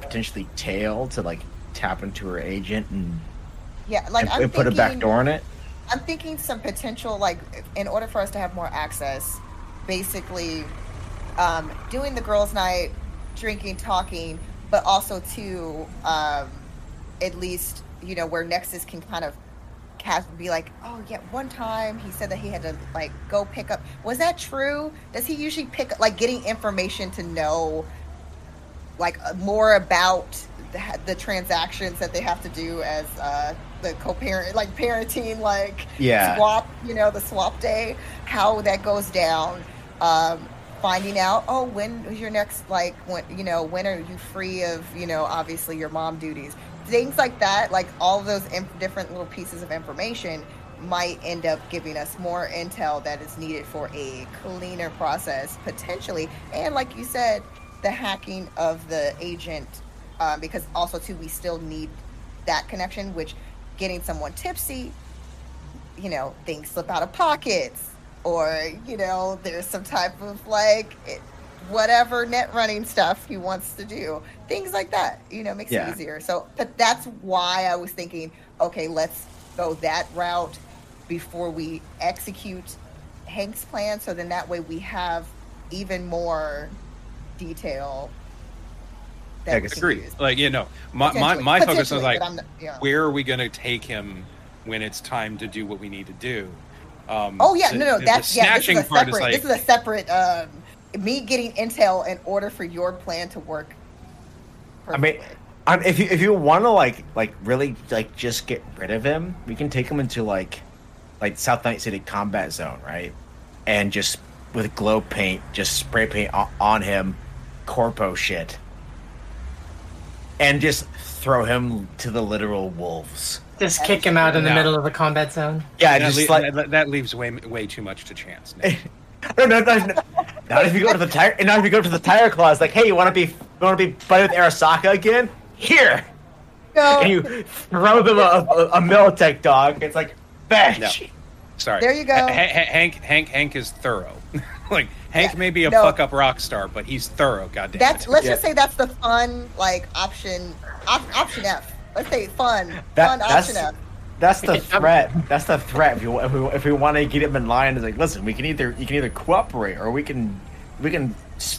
potentially tail to like tap into her agent and, Yeah, like and, I'm and put a back door in it. I'm thinking some potential, like, in order for us to have more access, basically um, doing the girls' night, drinking, talking, but also to um, at least, you know, where Nexus can kind of cast, be like, oh, yeah, one time he said that he had to, like, go pick up. Was that true? Does he usually pick like, getting information to know, like, uh, more about the, the transactions that they have to do as uh, the co-parent, like, parenting, like, Yeah. swap, you know, the swap day, how that goes down. Um, finding out, oh, when is your next, like, when, you know, when are you free of, you know, obviously your mom duties? Things like that, like all those in- different little pieces of information might end up giving us more intel that is needed for a cleaner process, potentially. And like you said, the hacking of the agent, um, because also, too, we still need that connection, which getting someone tipsy you know, things slip out of pockets, or you know, there's some type of like it, whatever net running stuff he wants to do, things like that. You know, makes Yeah. it easier. So, but that's why I was thinking, okay, let's go that route before we execute Hank's plan. So then that way we have even more detail. that I we guess- can Agree. Like you know, my my, my focus is like but yeah. where are we going to take him when it's time to do what we need to do? Um, Oh yeah, the- no, no, the that's yeah. This is a separate. is like this is a separate. Um, me getting intel in order for your plan to work. I mean, perfectly. um, if you if you want to like like really like just get rid of him, we can take him into like like South Night City combat zone, right? And just with glow paint, just spray paint on, on him, corpo shit, and just throw him to the literal wolves. Just kick him out in the No. middle of the combat zone. Yeah, that, just le- like that, that leaves way way too much to chance. Nick. no, no, no, no. Not if you go to the tire. Not if you go to the Tyger Claws. Like, hey, you want to be want to be buddy with Arasaka again? Here, No, and you throw them a, a, a Militech dog. It's like, fetch. No. Sorry. There you go. Ha- Ha- Hank Hank Hank is thorough. like Hank Yeah, may be a no. fuck up rock star, but he's thorough. Goddamn. that's it. let's Yeah. just say that's the fun like option. Op, option F. Let's say fun. That- fun that's- option F. That's the threat. That's the threat. If you if we, if we want to get him in line, it's like, listen, we can either you can either cooperate or we can we can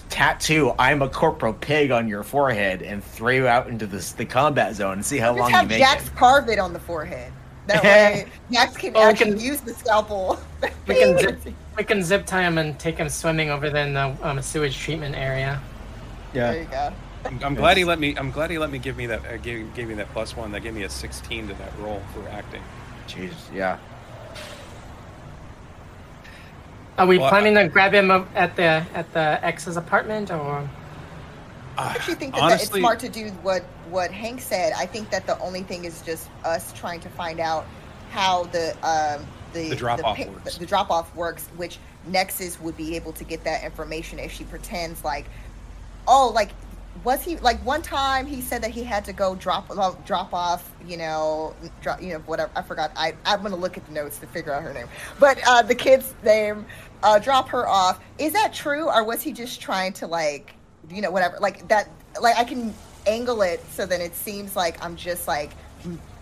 tattoo "I'm a corporal pig" on your forehead and throw you out into this the combat zone and see how Just long you have make Jax it. carve it on the forehead. That way, Jax can Oh, we actually can- use the scalpel. We can zip, we can zip tie him and take him swimming over there in the um, sewage treatment area. Yeah. There Yeah. you go. I'm, I'm glad he let me. I'm glad he let me give me that. Uh, gave, gave me that plus one. That gave me a 16 to that roll for acting. Jeez. Yeah. Are we Well, planning to grab him at the at the ex's apartment or? I actually think that, that it's smart to do what what Hank said. I think that the only thing is just us trying to find out how the um, the The drop-off pi- works. The, drop off works, which Nexus would be able to get that information if she pretends like, oh, like was he like one time he said that he had to go drop drop off, you know, drop, you know whatever. I forgot. I I'm gonna look at the notes to figure out her name, but uh, the kid's name. Uh, drop her off. Is that true, or was he just trying to like, you know, whatever, like that? Like I can angle it so that it seems like I'm just like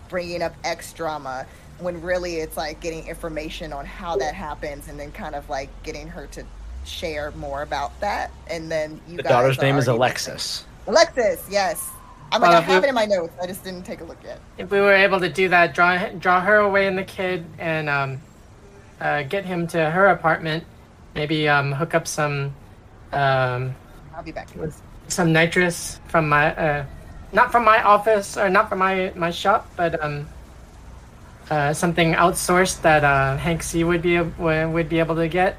bringing up X drama when really it's like getting information on how that happens and then kind of like getting her to share more about that. And then you The guys daughter's name is Alexis. listening. Alexis, yes. I'm like, Well, I have we- it in my notes. I just didn't take a look yet. If we were able to do that, draw draw her away in the kid and um, uh, get him to her apartment, maybe um, hook up some um, I'll be back. some nitrous from my uh, not from my office or not from my my shop, but um, uh, something outsourced that uh, Hank C would be would would be able to get,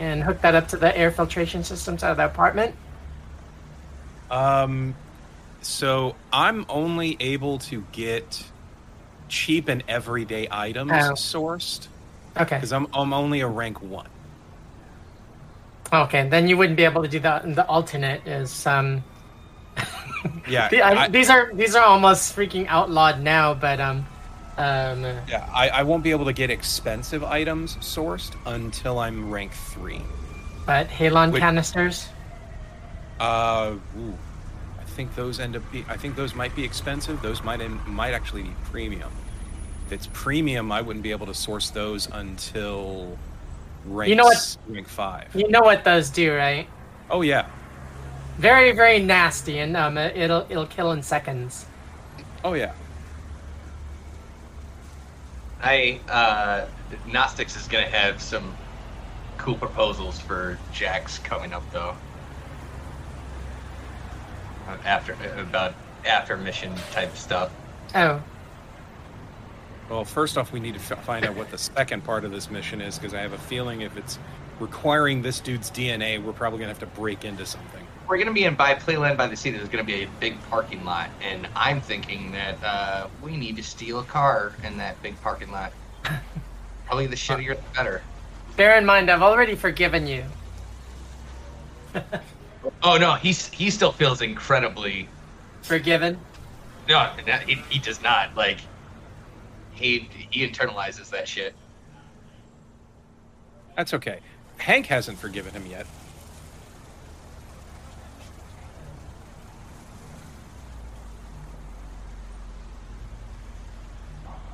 and hook that up to the air filtration systems out of the apartment. Um, so I'm only able to get cheap and everyday items Oh. sourced Okay. because I'm I'm only a rank one. Okay, then you wouldn't be able to do the the alternate is um. Yeah, the- I- I- these are these are almost freaking outlawed now, but um, um, Yeah, I, I won't be able to get expensive items sourced until I'm rank three. but halon Wait. canisters. Uh, ooh, I think those end up be I think those might be expensive. Those might en- might actually be premium. If it's premium, I wouldn't be able to source those until rank You know what? rank five. You know what those do, right? Oh yeah. Very, very nasty, and um, it'll it'll kill in seconds. Oh yeah. I uh, Gnostics is gonna have some cool proposals for Jax coming up though. Uh, After about after mission type stuff. Oh, Well, first off, we need to f- find out what the second part of this mission is because I have a feeling if it's requiring this dude's DNA, we're probably gonna have to break into something. We're gonna be in by Playland by the Sea. There's gonna be a big parking lot, and I'm thinking that uh, we need to steal a car in that big parking lot. Probably the shittier the better. bear in mind, I've already forgiven you. Oh no, he's he still feels incredibly Forgiven? No, no, he, he does not. Like, he he internalizes that shit. That's okay. Hank hasn't forgiven him yet.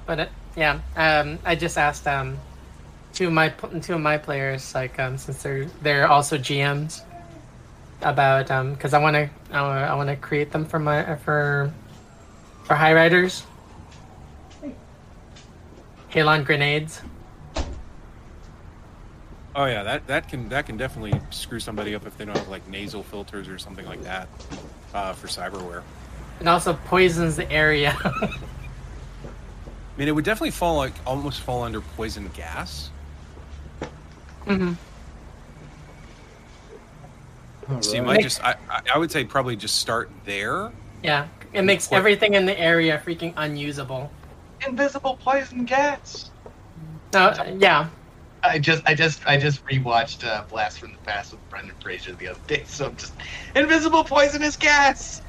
But it, yeah, um, I just asked um, two of my two of my players, like um, since they're they're also GMs, about um, because I want to I want I want to create them for my for for high riders. Halon grenades. Oh yeah, that that can that can definitely screw somebody up if they don't have like nasal filters or something like that uh, for cyberware. It also poisons the area. I mean, it would definitely fall like almost fall under poison gas. Mm-hmm. So you Alright. might just I, I- I would say probably just start there. Yeah, it makes What- everything in the area freaking unusable. Invisible poison gas. No, yeah, I just I just I just rewatched uh, Blast from the Past with Brendan Fraser the other day, so I'm just invisible poisonous gas.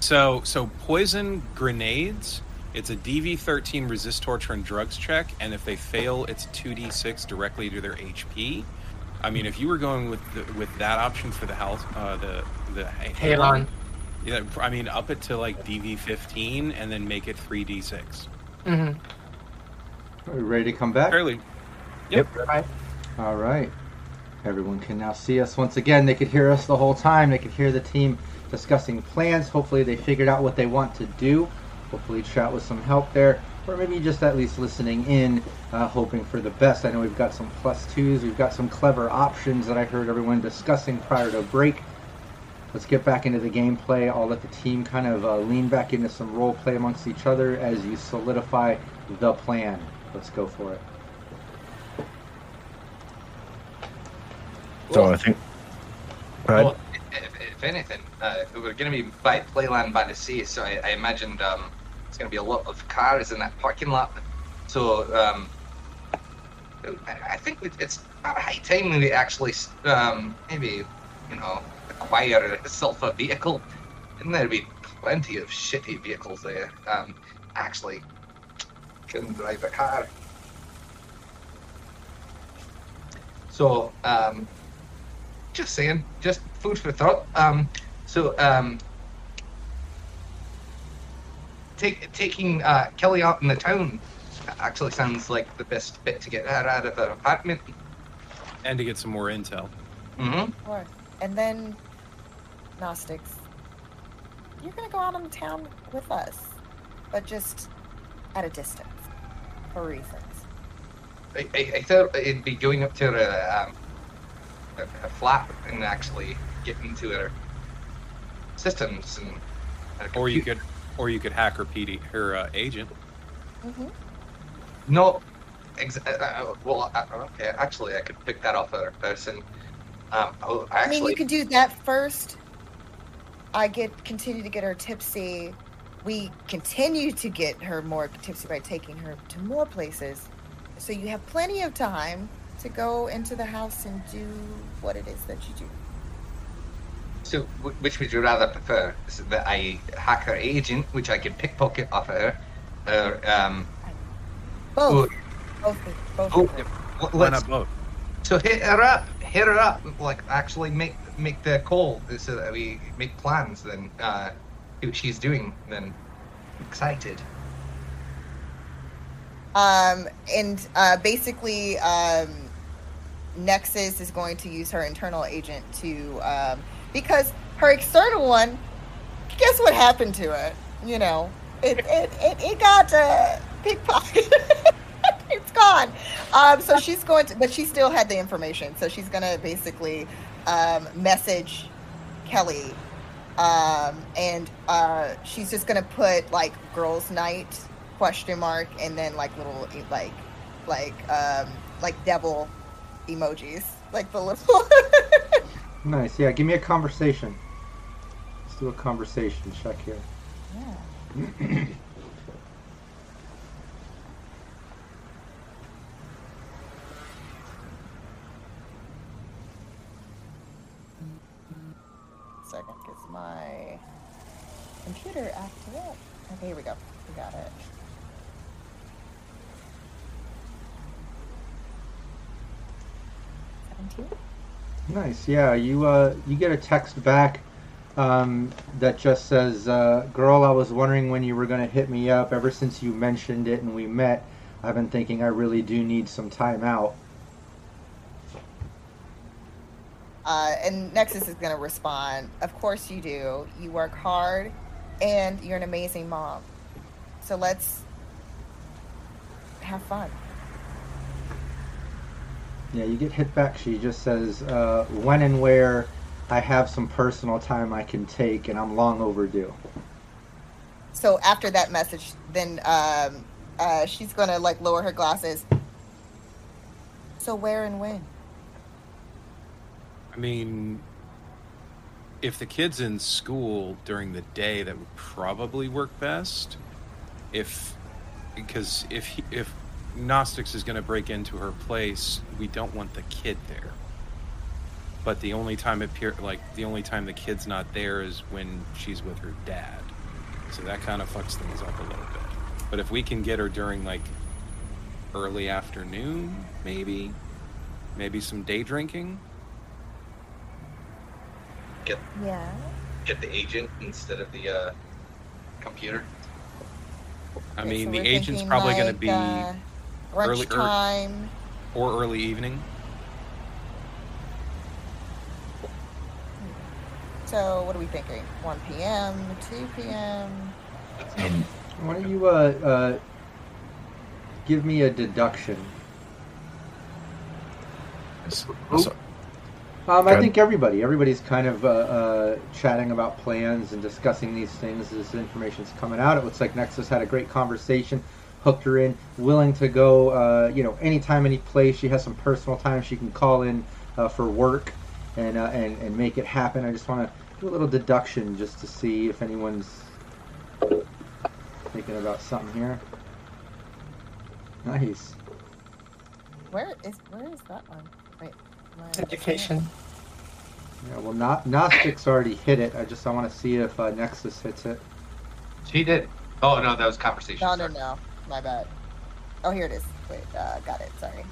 So so poison grenades. It's a DV13 resist torture and drugs check, and if they fail, it's 2d6 directly to their HP. I mean, if you were going with the, with that option for the health, uh, the the Halon. yeah, I mean, up it to like DV15, and then make it 3d6. Mm-hmm. Are we ready to come back? Fairly. Right. All right. Everyone can now see us once again. They could hear us the whole time. They could hear the team discussing plans. Hopefully, they figured out what they want to do. Hopefully, chat with some help there, or maybe just at least listening in, uh, hoping for the best. I know we've got some plus twos. We've got some clever options that I heard everyone discussing prior to break. Let's get back into the gameplay. I'll let the team kind of uh, lean back into some role play amongst each other as you solidify the plan. Let's go for it. So I think. Go. Well, if, if anything, uh, we're going to be by Playland by the Sea, so I, I imagined um, it's going to be a lot of cars in that parking lot. So um, I, think it- it's about high time we actually um, maybe you know acquire yourself a vehicle. And there'd be plenty of shitty vehicles there. Um, actually, can drive a car. So, um, just saying, just food for thought. Um, so, um, take, taking uh, Kelly out in the town actually sounds like the best bit to get her out of her apartment. And to get some more intel. Mm-hmm. Sure. And then Gnostics, you're gonna go out in the town with us, but just at a distance for reasons. I, I, I thought it'd be going up to her, um, a, a flat and actually getting to her systems and. Or you could, or you could hack her PD, her uh, agent. Mm-hmm. No, ex- uh, uh, well, uh, okay. Actually, I could pick that off other person. Um, oh, I mean, you could do that first. I get continue to get her tipsy. We continue to get her more tipsy by taking her to more places. So you have plenty of time to go into the house and do what it is that you do. So, which would you rather prefer? Is that I hack her agent, which I can pickpocket off of her, or um, Both. Oh. Both. Both. oh, of them. l- Why let's both? so hit her up, hit her up, like actually make make the call so that we make plans. Then uh, what she's doing. Then excited. Um, and uh, basically, um, Nexus is going to use her internal agent to, um, because her external one, guess what happened to it? You know, it it it, it got uh, pickpocketed. it's gone. Um, so she's going to, but she still had the information. So she's gonna basically um, message Kelly, um, and uh, she's just gonna put like girls' night question mark and then like little like like um like devil emojis like the little Nice. Yeah, give me a conversation. Let's do a conversation check here. Yeah. second gets my computer up. Okay, here we go. We got it. Seventeen. Nice. Yeah, you uh, you get a text back um, that just says, uh, "Girl, I was wondering when you were gonna hit me up. Ever since you mentioned it and we met, I've been thinking I really do need some time out." Uh, and Nexus is to respond. Of course you do. You work hard, and you're an amazing mom. So let's have fun. Yeah, you get hit back. She just says, uh, "When and where I have some personal time I can take, and I'm long overdue." So after that message, then um, uh, she's going to like lower her glasses. So where and when? I mean, if the kid's in school during the day, that would probably work best. If because if he, if Gnostics is going to break into her place, we don't want the kid there. But the only time it appear like the only time the kid's not there is when she's with her dad. So that kind of fucks things up a little bit. But if we can get her during like early afternoon, maybe, maybe some day drinking. Get Yeah. get the agent instead of the uh, computer. I Okay, mean, so the agent's thinking probably going to be uh, early- lunchtime. or early evening. So what are we thinking? 1 p.m., 2 p.m. And Why don't you uh, uh, give me a deduction? so, Um, I think everybody, everybody's kind of uh, uh, chatting about plans and discussing these things as information's coming out. It looks like Nexus had a great conversation, hooked her in, willing to go, uh, you know, anytime, any place. She has some personal time she can call in uh, for work and, uh, and and make it happen. I just want to do a little deduction just to see if anyone's thinking about something here. Nice. Where is where is that one? Wait. Education. Yeah, well, not Gnostics already hit it. I just I want to see if uh, Nexus hits it. She did. Oh no, that was conversation. No, no, no. My bad. Oh, here it is. Wait, uh, got it. Sorry.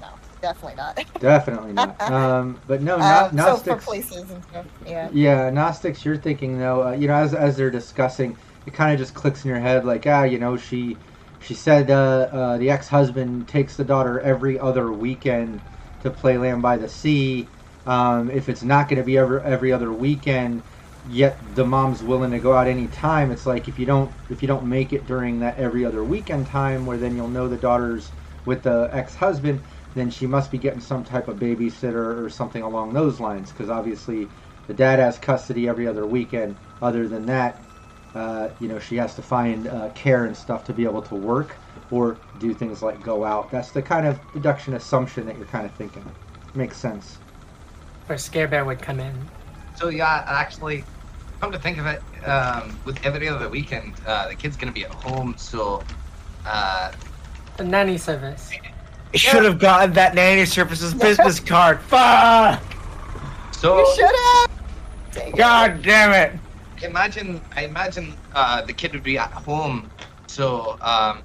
No, definitely not. Definitely not. Um, but no, Um, not so Gnostics. for places and stuff, yeah. Yeah, Gnostics. You're thinking though. Uh, you know, as as they're discussing, it kind of just clicks in your head, like ah, you know, she she said uh, uh, the ex-husband takes the daughter every other weekend to Playland by the Sea. Um, if it's not going to be every every other weekend, yet the mom's willing to go out any time. It's like if you don't if you don't make it during that every other weekend time, where then you'll know the daughter's with the ex-husband, then she must be getting some type of babysitter or something along those lines. Because obviously, the dad has custody every other weekend. Other than that, uh, you know, she has to find uh, care and stuff to be able to work or do things like go out. That's the kind of deduction assumption that you're kind of thinking. Makes sense. Where Scare Bear would come in. So yeah, actually, come to think of it, um, with every other weekend, uh, the kid's gonna be at home, so uh, The nanny service. I should have gotten that nanny services business card. Fuck! so You should have. Dang it. God damn it! imagine I imagine uh, the kid would be at home, so um,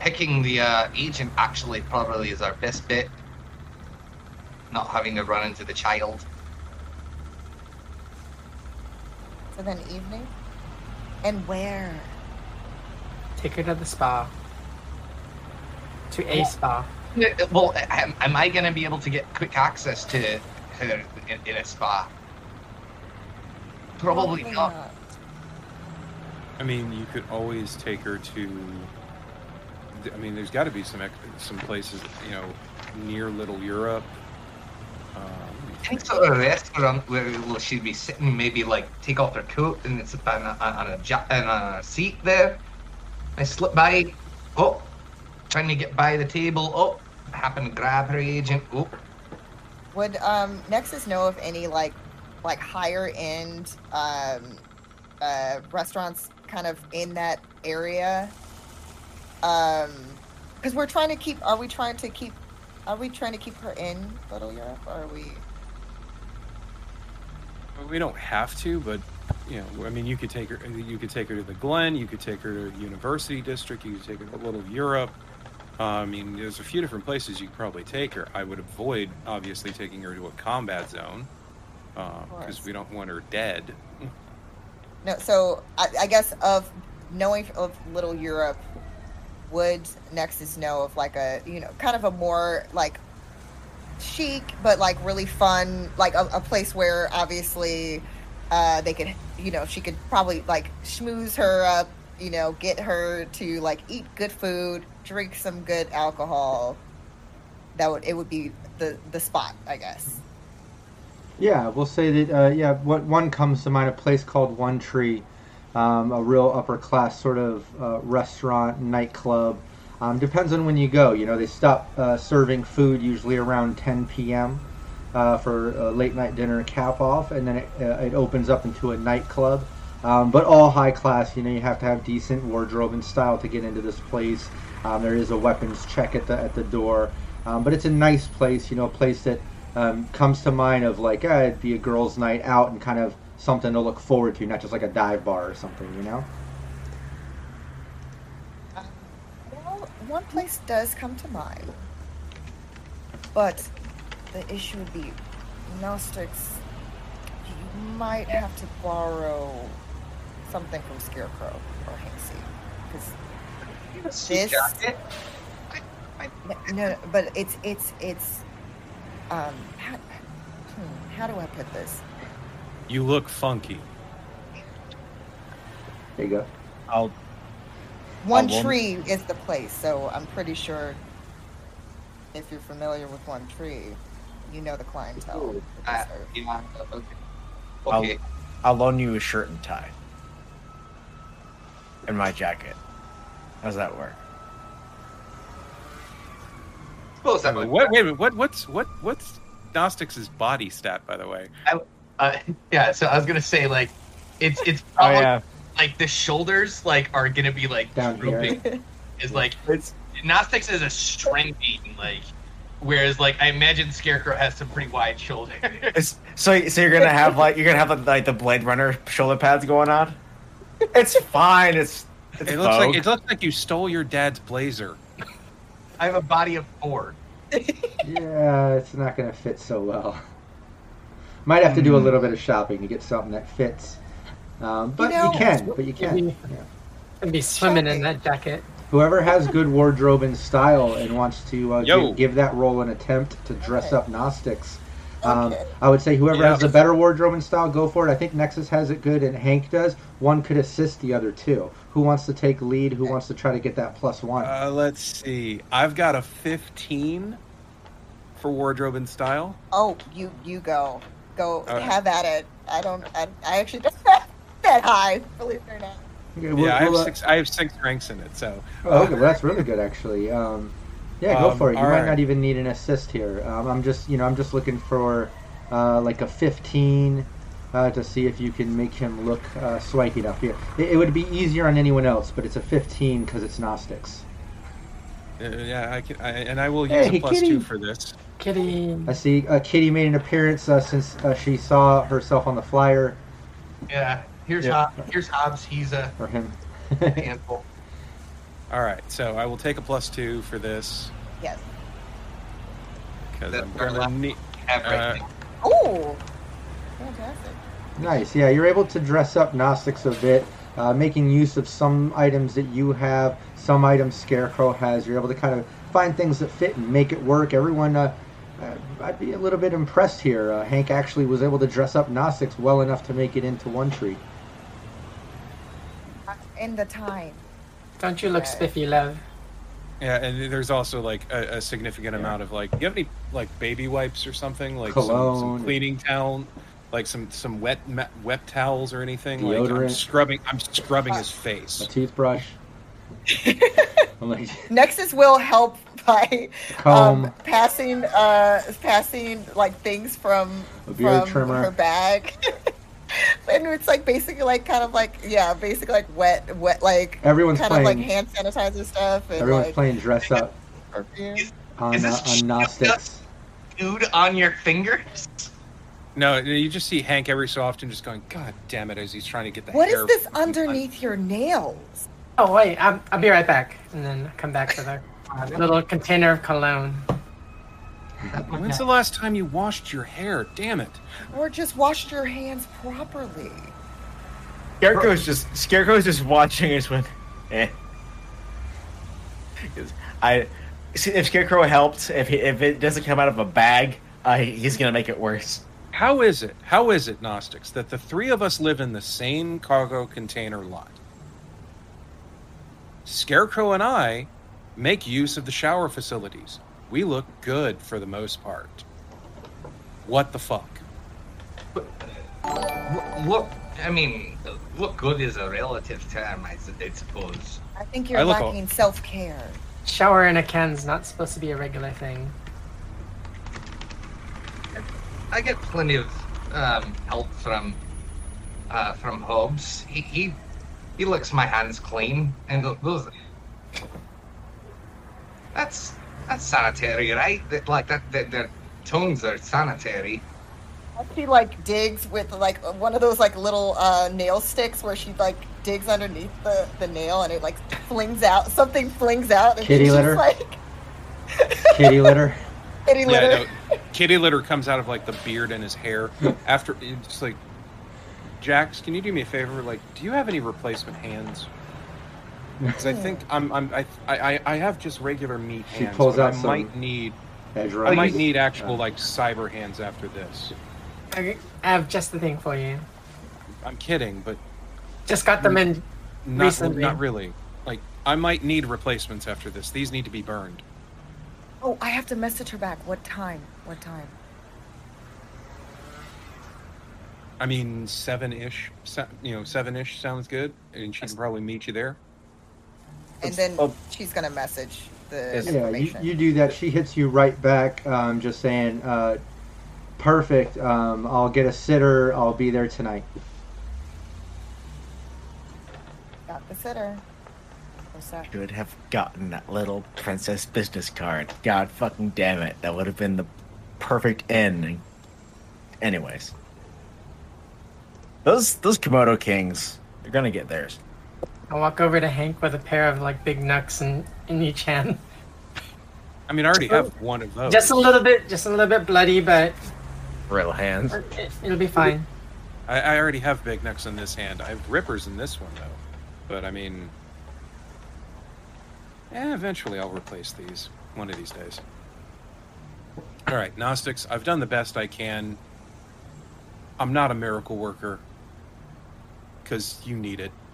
picking the uh, agent actually probably is our best bet. not having to run into the child. So then evening? And where? Take her to the spa. To a spa. Well, am, am I gonna be able to get quick access to her in, in a spa? Probably not. I mean, you could always take her to. I mean, there's got to be some some places, you know, near Little Europe. Um, I think sort of a restaurant where well, she'd be sitting, maybe like take off her coat and it's on a, a, a seat there. I slip by, oh, trying to get by the table, oh, happen to grab her agent, oh, Would um Nexus know of any like like higher end um uh restaurants kind of in that area? Um because we're trying to keep are we trying to keep are we trying to keep her in Little Europe or are we we don't have to, but you know, I mean, you could take her. You could take her to the Glen. You could take her to University District. You could take her to Little Europe. Uh, I mean, there's a few different places you could probably take her. I would avoid, obviously, taking her to a combat zone because course. we don't want her dead. No, so I, I guess of knowing of Little Europe, would Nexus know of like a you know kind of a more like chic but like really fun like a, a place where obviously uh, they could you know she could probably like schmooze her up you know get her to like eat good food drink some good alcohol that would it would be the the spot I guess Yeah, we'll say that. Uh, yeah, what one comes to mind? A place called One Tree, um, a real upper class sort of uh, restaurant nightclub. Um, depends on when you go. You know, they stop uh, serving food usually around 10 p.m. Uh, for a late night dinner cap off, and then it, uh, it opens up into a nightclub. Um, but all high class. You know, you have to have decent wardrobe and style to get into this place. Um, there is a weapons check at the at the door, um, but it's a nice place. You know, a place that um, comes to mind of like uh, it'd be a girls' night out and kind of something to look forward to, not just like a dive bar or something. You know. Well, one place does come to mind, but the issue would be Gnostics. You might have to borrow something from Scarecrow or Hanksy, because this. jacket. No, no, but it's it's it's. Um, how, hmm, how do I put this? You look funky. There you go. I'll One one- Tree is the place, so I'm pretty sure. If you're familiar with One Tree, you know the clientele. that they Uh, yeah, okay. I'll, I'll loan you a shirt and tie. And my jacket. How's that work? Suppose that would What? Wait a minute. What? What's what? What's Gnostics' body stat, by the way? Uh, yeah, so I was gonna say like, it's it's Oh probably yeah, like the shoulders like are gonna be like Down here. drooping. Is like it's Gnostics is a strength being like, whereas like I imagine Scarecrow has some pretty wide shoulders. It's, so so you're gonna have like you're gonna have like the Blade Runner shoulder pads going on. It's fine. It's it's It looks like it looks like you stole your dad's blazer. I have a body of four. Yeah, it's not going to fit so well. Might have to do a little bit of shopping to get something that fits. Um, but you, know- can, but you can. Maybe- Yeah. And be swimming in that jacket. Whoever has good wardrobe and style and wants to uh, give, give that role an attempt to dress Okay. up Gnostics, um, Okay. I would say whoever Yeah. has the better wardrobe and style, go for it. I think Nexus has it good and Hank does. One could assist the other two. Who wants to take lead? Who wants to try to get that plus one? Uh, let's see. I've got a 15 for wardrobe and style. Oh, you you go go right. have at it. I don't. I, I actually don't have that high. Believe it or not. Okay, we'll- yeah, I have we'll, six. I have six ranks in it. So. Oh, okay, well, that's really good, actually. Um, yeah, go Um, for it. You might right. not even need an assist here. Um, I'm just, you know, I'm just looking for uh, like a 15 uh, to see if you can make him look uh, swanky enough here. It, it would be easier on anyone else, but it's a 15 because it's Gnostics. Uh, yeah, I can, I, and I will use Hey, a plus kitty. two for this. Kitty. I see uh, Kitty made an appearance uh, since uh, she saw herself on the flyer, Yeah. Here's Yeah. Hobbs. Here's Hobbs. He's a or him. handful. All right, so I will take a plus two for this Yes. because I'm our gonna need. have Uh. Oh, fantastic. Nice. Yeah, you're able to dress up Gnostics a bit, uh, making use of some items that you have, some items Scarecrow has. You're able to kind of find things that fit and make it work. Everyone, uh, uh, I'd be a little bit impressed here. Uh, Hank actually was able to dress up Gnostics well enough to make it into one tree. In the time. Don't you look spiffy, love? Yeah, and there's also like a, a significant amount of like. do You have any like baby wipes or something like some, Cologne. some cleaning towel, like some some wet wet towels or anything? Like I'm Deodorant. scrubbing. I'm scrubbing his face. A toothbrush. Like, Nexus will help by um, passing uh passing like things from from her bag. and it's like basically like kind of like yeah, basically like wet wet like Everyone's kind of like playing- hand sanitizer stuff and everyone's like playing dress up perfume. on, Is uh, this on Gnostics. Dude on your fingers. No, you just see Hank every so often just going, "God damn it!" as he's trying to get the What hair. is this underneath your nails? Oh wait, I'm, I'll be right back, and then come back to the uh, little container of cologne. When's the last time you washed your hair? Damn it! Or just washed your hands properly. Scarecrow's just Scarecrow's just watching us when, eh. 'Cause I see if Scarecrow helped, if he, if it doesn't come out of a bag, uh, he's gonna make it worse. How is it? How is it, Gnostics, that the three of us live in the same cargo container lot? Scarecrow and I make use of the shower facilities. We look good for the most part. What the fuck? Look, look, I mean, look good is a relative term, I, s- I suppose. I think you're look all- lacking self care. Shower in a can's not supposed to be a regular thing. I get plenty of um, help from uh, from Hobbs. He, he he licks my hands clean and go- goes. That's that's sanitary, right? That, like that, that their tongues are sanitary. She like digs with like one of those like little uh, nail sticks where she like digs underneath the, the nail and it like flings out something flings out and Kitty she's litter? like Kitty litter. kitty litter. Yeah, no, kitty litter comes out of like the beard and his hair. After it's like, Jax, can you do me a favor? Like, do you have any replacement hands? Because I think I'm, I'm I, I, I have just regular meat She hands. pulls but out I some might need, Edge I might need actual Uh, like cyber hands after this. I I have just the thing for you. I'm kidding, but Just got them in. not Recently. not really. Like, I might need replacements after this. These need to be burned. Oh, I have to message her back. What time? What time? I mean, seven ish. Se- you know, seven ish sounds good, and she can probably meet you there. And then Oh. she's gonna message the Yeah, you, information. you do that. She hits you right back, um, just saying, uh, perfect. Um, I'll get a sitter. I'll be there tonight. Got the sitter. What's? Should have gotten that little princess business card. God fucking damn it, that would have been the perfect end. Anyways, those those Komodo kings, they're gonna get theirs. I walk over to Hank with a pair of like big knucks in, in each hand. I mean, I already have oh. one of those. Just a little bit, just a little bit bloody, but Real hands. it, it'll be fine. I, I already have big knucks in this hand. I have rippers in this one though. But I mean, yeah, eventually I'll replace these one of these days. All right, Gnostics. I've done the best I can. I'm not a miracle worker because you need it just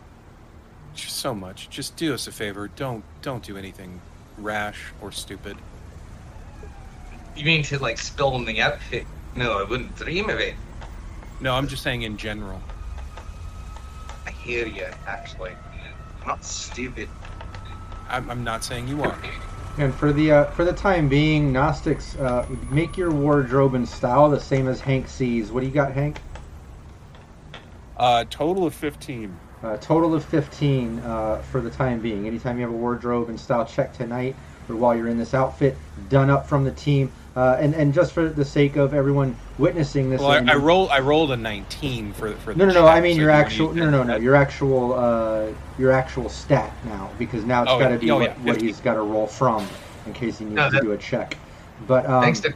so much. Just do us a favor. Don't don't do anything rash or stupid. You mean to like spill on the outfit? No, I wouldn't dream of it. No, I'm just saying in general. I hear you, actually. I'm not stupid. I'm, I'm not saying you are. And for the uh, for the time being, Gnostics, uh, make your wardrobe and style the same as Hank sees. What do you got, Hank? Uh, total of 15. Uh, total of 15 uh, for the time being. Anytime you have a wardrobe and style check tonight, or while you're in this outfit, done up from the team. Uh, and and just for the sake of everyone witnessing this, Well, I, I roll. I rolled a 19 for for. No, the no, no. I mean so your actual. No, no, no. Your actual. Uh, your actual stat now, because now it's Oh, got to be oh, what, yeah, what he's got to roll from, in case he needs No, to do a check. But um, Thanks to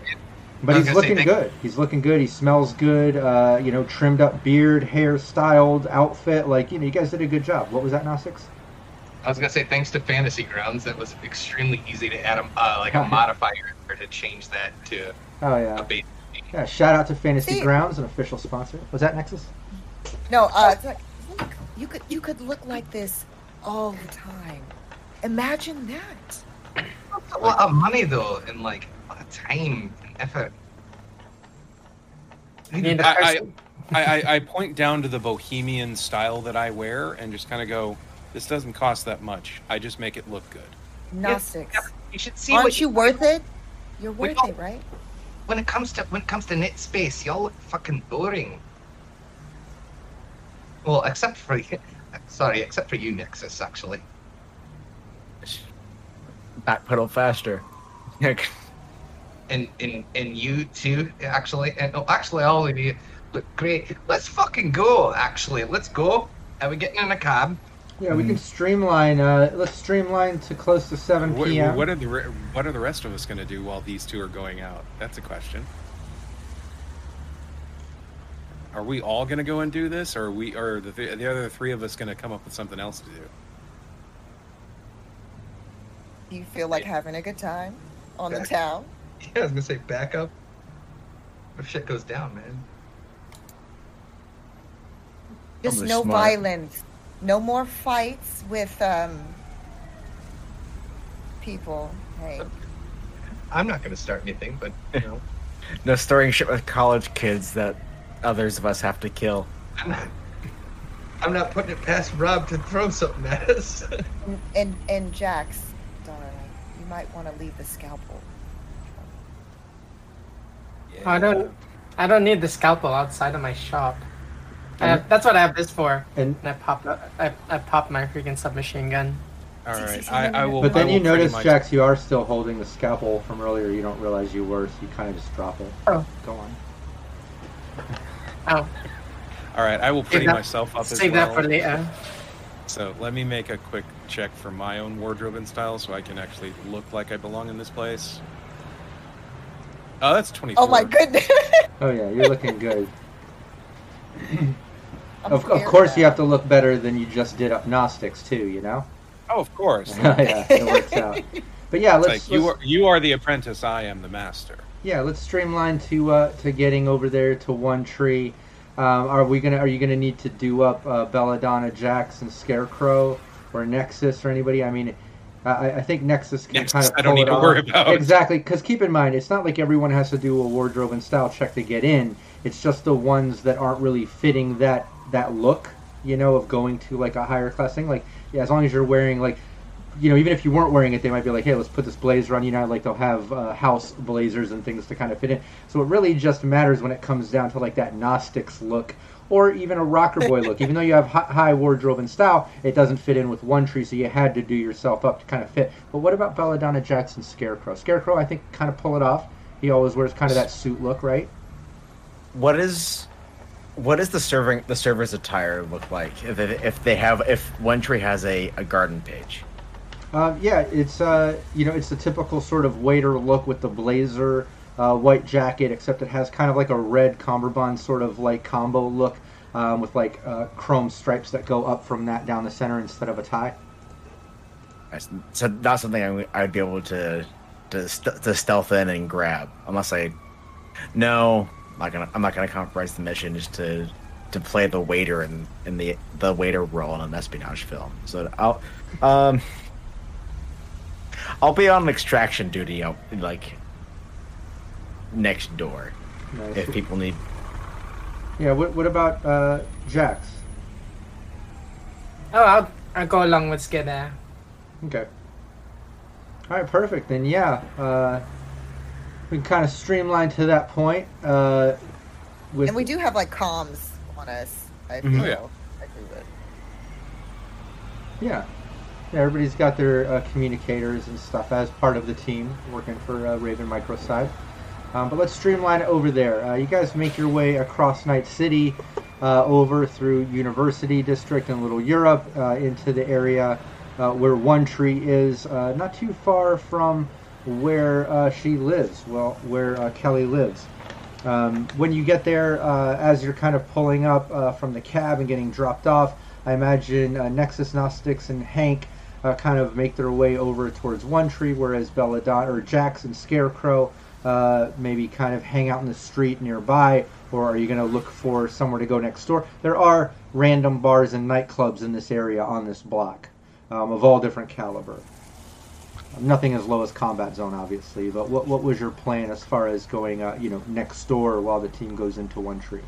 But he's gonna say looking good. He's looking good. He smells good. Uh, you know, trimmed up beard, hair styled, outfit. Like you know, you guys did a good job. What was that, Gnostics? I was gonna say thanks to Fantasy Grounds, that was extremely easy to add a uh, like a modifier to change that to Oh a yeah. base. Yeah. Shout out to Fantasy See- Grounds, an official sponsor. Was that Nexus? No, uh, it's like, look, you could you could look like this all the time. Imagine that. That's a lot of money though, and like a lot of time and effort. I mean, I, I, I, I, I point down to the bohemian style that I wear and just kind of go, this doesn't cost that much. I just make it look good. Gnostics. Yeah, you should see Aren't what you worth it? You're worth don't- it, right? when it comes to when it comes to knit space, y'all look fucking boring. Well, except for sorry, except for you, Nexus, actually. Backpedal faster. And and and you too, actually. And oh, actually, all of you look great. Let's fucking go. Actually, let's go. Are we getting in a cab? Yeah, we can streamline. Uh, let's streamline to close to 7 What, p.m. what are the re- what are the rest of us going to do while these two are going out? That's a question. Are we all going to go and do this, or are we, are the th- the other three of us going to come up with something else to do? Do you feel like having a good time on the town? Yeah, I was gonna say backup. If shit goes down, man. Just Probably no smart. violence. No more fights with um people. Hey. I'm not gonna start anything, but you know, No stirring shit with college kids that others of us have to kill. I'm not. I'm not putting it past Rob to throw something at us. And and, and Jax, darling, you might want to leave the scalpel. I don't. I don't need the scalpel outside of my shop. I have, that's what I have this for. And And I pop. I, I pop my freaking submachine gun. All right, I, I will. but then I you notice, much- Jax, you are still holding the scalpel from earlier. You don't realize you were, so you kind of just drop it. Oh. Go on. Oh, All right, I will pretty that- myself up as save well. that for later. So let me make a quick check for my own wardrobe and style, so I can actually look like I belong in this place. Oh, that's twenty-four. Oh my goodness. Oh yeah, you're looking good. Of, of course, you have to look better than you just did up Gnostics too. You know. Oh, of course. yeah, it works out. But yeah, let's, like you let's- are you are the apprentice, I am the master. yeah, let's streamline to uh, to getting over there to one tree. Um, are we gonna? Are you gonna need to do up uh, Belladonna, Jax, and Scarecrow, or Nexus, or anybody? I mean, I, I think Nexus can Nexus, kind of I don't pull need it to off. worry about. Exactly, because keep in mind, it's not like everyone has to do a wardrobe and style check to get in. It's just the ones that aren't really fitting that that look, you know, of going to like a higher class thing. Like, yeah, as long as you're wearing like, you know, even if you weren't wearing it, they might be like, hey, let's put this blazer on. You know, like they'll have uh, house blazers and things to kind of fit in. So it really just matters when it comes down to like that Gnostics look. Or even a rocker boy look. Even though you have high wardrobe and style, it doesn't fit in with one tree, so you had to do yourself up to kind of fit. But what about Belladonna Jackson Scarecrow? Scarecrow, I think, kind of pull it off. He always wears kind of that suit look, right? What is what is the serving the server's attire look like if they, if they have if one tree has a, a garden page? Uh, yeah, it's uh, you know, it's the typical sort of waiter look with the blazer, uh, white jacket, except it has kind of like a red cummerbund sort of like combo look um, with like uh, chrome stripes that go up from that down the center instead of a tie. So not something I, I'd be able to to, st- to stealth in and grab unless I. No, I'm not gonna. I'm not gonna compromise the mission just to to play the waiter in, in the the waiter role in an espionage film. So I'll um I'll be on extraction duty out like next door Nice. if people need. Yeah. What, what about uh, Jax? Oh, I'll, I'll go along with Skid there. Okay. All right, perfect. Then yeah, uh, we can kind of streamline to that point. Uh, with And we do have like comms on us. I feel. Mhm. Oh, yeah. I do it. Yeah. Yeah, everybody's got their uh, communicators and stuff as part of the team working for uh, Raven Microcyb. Um, but let's streamline it over there. Uh, you guys make your way across Night City, uh, over through University District and Little Europe, uh, into the area uh, where One Tree is, uh, not too far from where uh, she lives. Well, where Kelly lives. Um, when you get there, as you're kind of pulling up from the cab and getting dropped off, I imagine Nexus Gnostics and Hank kind of make their way over towards One Tree, whereas Belladonna or Jax and Scarecrow uh, maybe kind of hang out in the street nearby, or are you going to look for somewhere to go next door? There are random bars and nightclubs in this area on this block um, of all different caliber. Nothing as low as Combat Zone, obviously, but what, what was your plan as far as going, uh, you know, next door while the team goes into One Tree?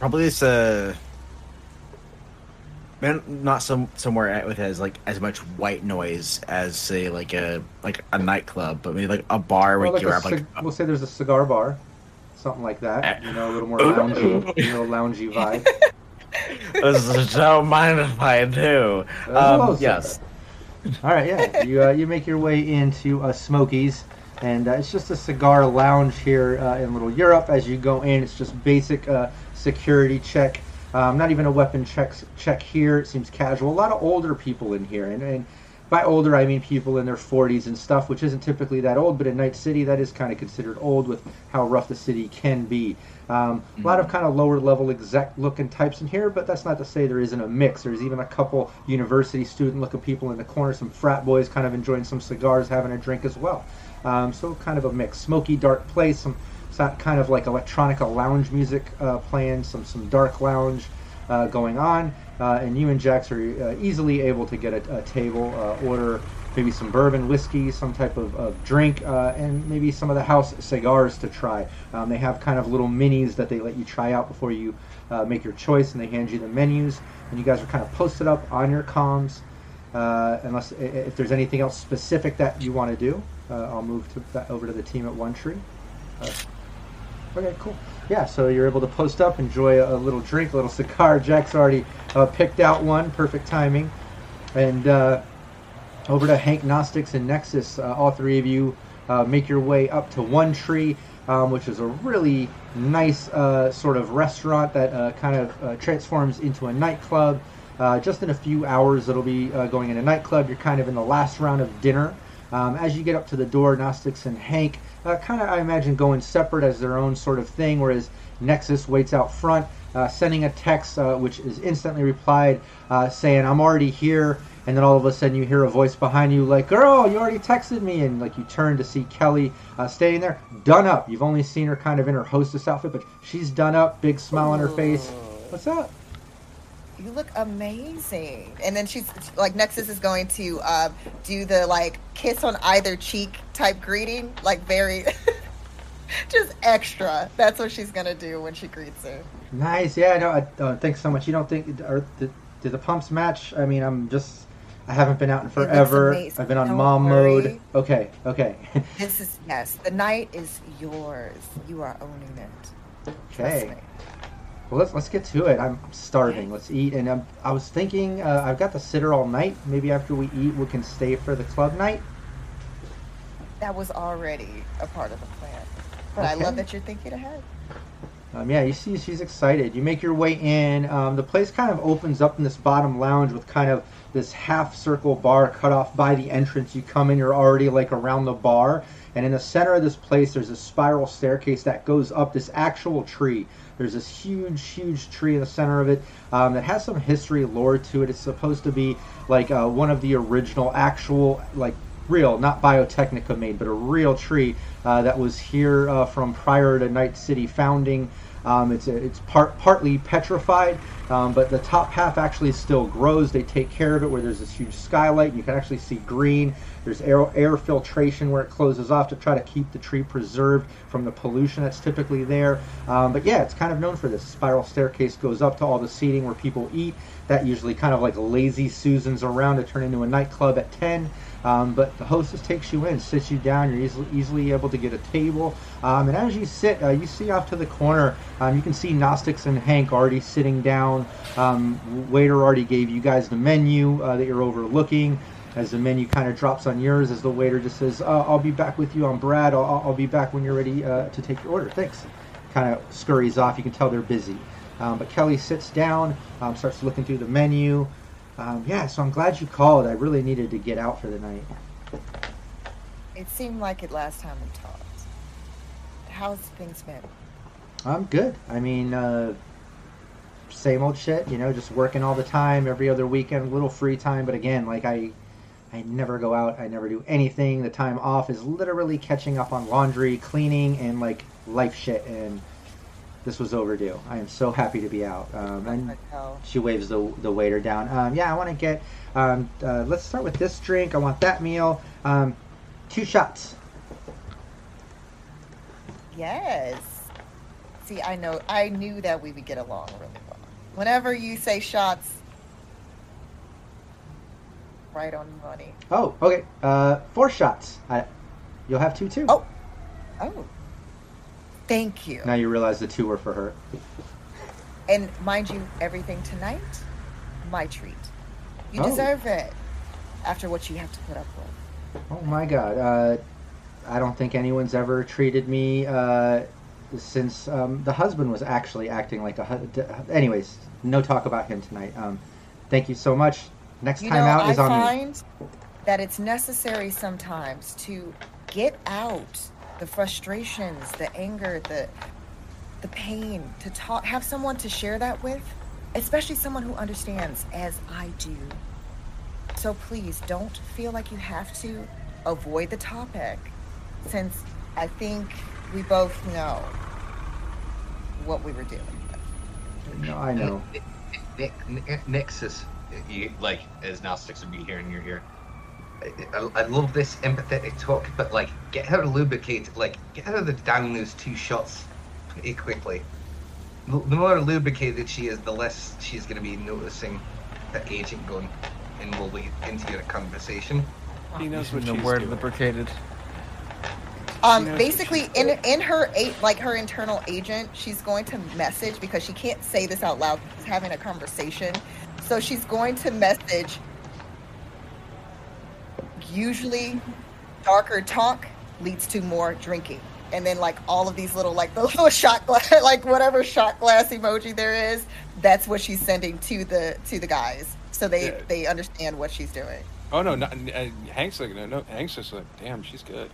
Probably it's a man, not some somewhere with as like as much white noise as say like a like a nightclub, but maybe like a bar where Well, like you a grab like cig- we'll say there's a cigar bar, something like that. You know, a little more loungy, you know, loungy vibe. don't mind if I do. That's what I Um, yes. All right, yeah. You uh, you make your way into uh, Smokies, and uh, it's just a cigar lounge here uh, in Little Europe. As you go in, it's just basic uh, security check. Um, not even a weapon check check here. It seems casual. A lot of older people in here, and, and by older I mean people in their 40s and stuff, which isn't typically that old. But in Night City, that is kind of considered old with how rough the city can be. Um, A lot of kind of lower level exec looking types in here, but that's not to say there isn't a mix. There's even a couple university student looking people in the corner, some frat boys kind of enjoying some cigars, having a drink as well. Um, so kind of a mix. Smoky, dark place, some kind of like electronica lounge music uh, playing, some some dark lounge uh, going on, uh, and you and Jax are uh, easily able to get a, a table, uh, order maybe some bourbon, whiskey, some type of, of drink, and maybe some of the house cigars to try. Um, they have kind of little minis that they let you try out before you make your choice, and they hand you the menus, and you guys are kind of posted up on your comms. Uh, unless if there's anything else specific that you want to do, uh, I'll move to over to the team at One Tree. Uh, okay, cool. Yeah, so you're able to post up, enjoy a, little drink, a little cigar. Jack's already uh, picked out one, perfect timing, and uh, over to Hank Gnostics and Nexus. Uh, all three of you uh, make your way up to One Tree, um, which is a really nice uh, sort of restaurant that uh, kind of transforms into a nightclub. Just in a few hours, it'll be going in a nightclub. You're kind of in the last round of dinner. Um, as you get up to the door, Gnostics and Hank uh, kind of, I imagine, going separate as their own sort of thing, whereas Nexus waits out front, uh, sending a text uh, which is instantly replied uh, saying, I'm already here. And then all of a sudden you hear a voice behind you like, Girl, you already texted me. And like you turn to see Kelly uh, standing there, done up. You've only seen her kind of in her hostess outfit, but she's done up, big smile on her face. What's up? You look amazing. And then she's like, Nexus is going to uh, do the like kiss on either cheek type greeting, like very, just extra. That's what she's gonna do when she greets her. Nice. Yeah, no, I, uh, thanks so much. You don't think, did, did the pumps match? I mean, I'm just, I haven't been out in forever. I've been on Don't mom worry. mode. Okay, okay. This is yes, the night is yours. You are owning it. Trust okay. Well, let's let's get to it. I'm starving. Let's eat. And um, I was thinking, uh, I've got the sitter all night. Maybe after we eat, we can stay for the club night. That was already a part of the plan. But I love that you're thinking ahead. Um, yeah, you see, she's excited. You make your way in. Um, the place kind of opens up in this bottom lounge with kind of this half circle bar cut off by the entrance. You come in, you're already like around the bar. And in the center of this place, there's a spiral staircase that goes up this actual tree. There's this huge, huge tree in the center of it um, that has some history lore to it. It's supposed to be like uh, one of the original, actual, like real, not Biotechnica made, but a real tree uh, that was here uh, from prior to Night City founding. Um, it's it's part partly petrified, um, but the top half actually still grows. They take care of it where there's this huge skylight. And you can actually see green. There's air, air filtration where it closes off to try to keep the tree preserved from the pollution that's typically there. Um, but yeah, it's kind of known for this. Spiral staircase goes up to all the seating where people eat. That usually kind of like lazy Susans around to turn into a nightclub at 10. Um, but the hostess takes you in, sits you down. You're easily, easily able to get a table. Um, and as you sit, uh, you see off to the corner, um, you can see Gnostics and Hank already sitting down. Um, waiter already gave you guys the menu uh, that you're overlooking. As the menu kind of drops on yours, as the waiter just says, uh, "I'll be back with you. I'm Brad. I'll, I'll- I'll be back when you're ready uh, to take your order. Thanks." Kind of scurries off. You can tell they're busy. Um, but Kelly sits down, um, starts looking through the menu. Um, yeah, so I'm glad you called. I really needed to get out for the night. It seemed like it last time we talked. How's things been? I'm good. I mean, uh, same old shit. You know, just working all the time, every other weekend, little free time. But again, like I, I never go out. I never do anything. The time off is literally catching up on laundry, cleaning, and like life shit. And this was overdue. I am so happy to be out. Um, and she waves the the waiter down. Um, yeah, I want to get. Um, uh, let's start with this drink. I want that meal. Um, two shots. Yes. See, I know. I knew that we would get along really well. Whenever you say shots, right on the money. Oh, okay. Uh, four shots. I, you'll have two too. Oh. Oh. Thank you. Now you realize the two were for her. And mind you, everything tonight, my treat. You Oh. deserve it. After what you have to put up with. Oh my god. Uh, I don't think anyone's ever treated me uh, since um, the husband was actually acting like a. hu- d- Anyways, no talk about him tonight. Um, thank you so much. Next You time know, out I on find that it's necessary sometimes to get out the frustrations, the anger, the the pain, to talk have someone to share that with, especially someone who understands as I do. So please don't feel like you have to avoid the topic since I think we both know what we were dealing with. No, I know. Nick, Nick, Nexus, you, like, as Gnostics would be here in your ear. I, I, I love this empathetic talk, but like, get her lubricated. Like, get her the down those two shots pretty quickly. The the more lubricated she is, the less she's going to be noticing the agent gun and will lead into your conversation. He knows what the word doing. lubricated. Um, basically, in in her a- like her internal agent, she's going to message because she can't say this out loud. She's having a conversation, so she's going to message. Usually, darker talk leads to more drinking, and then like all of these little like the little shot glass, like whatever shot glass emoji there is, that's what she's sending to the to the guys, so they Yeah. they understand what she's doing. Oh no, not, uh, Hank's like no, no. Hank's just like, damn, she's good.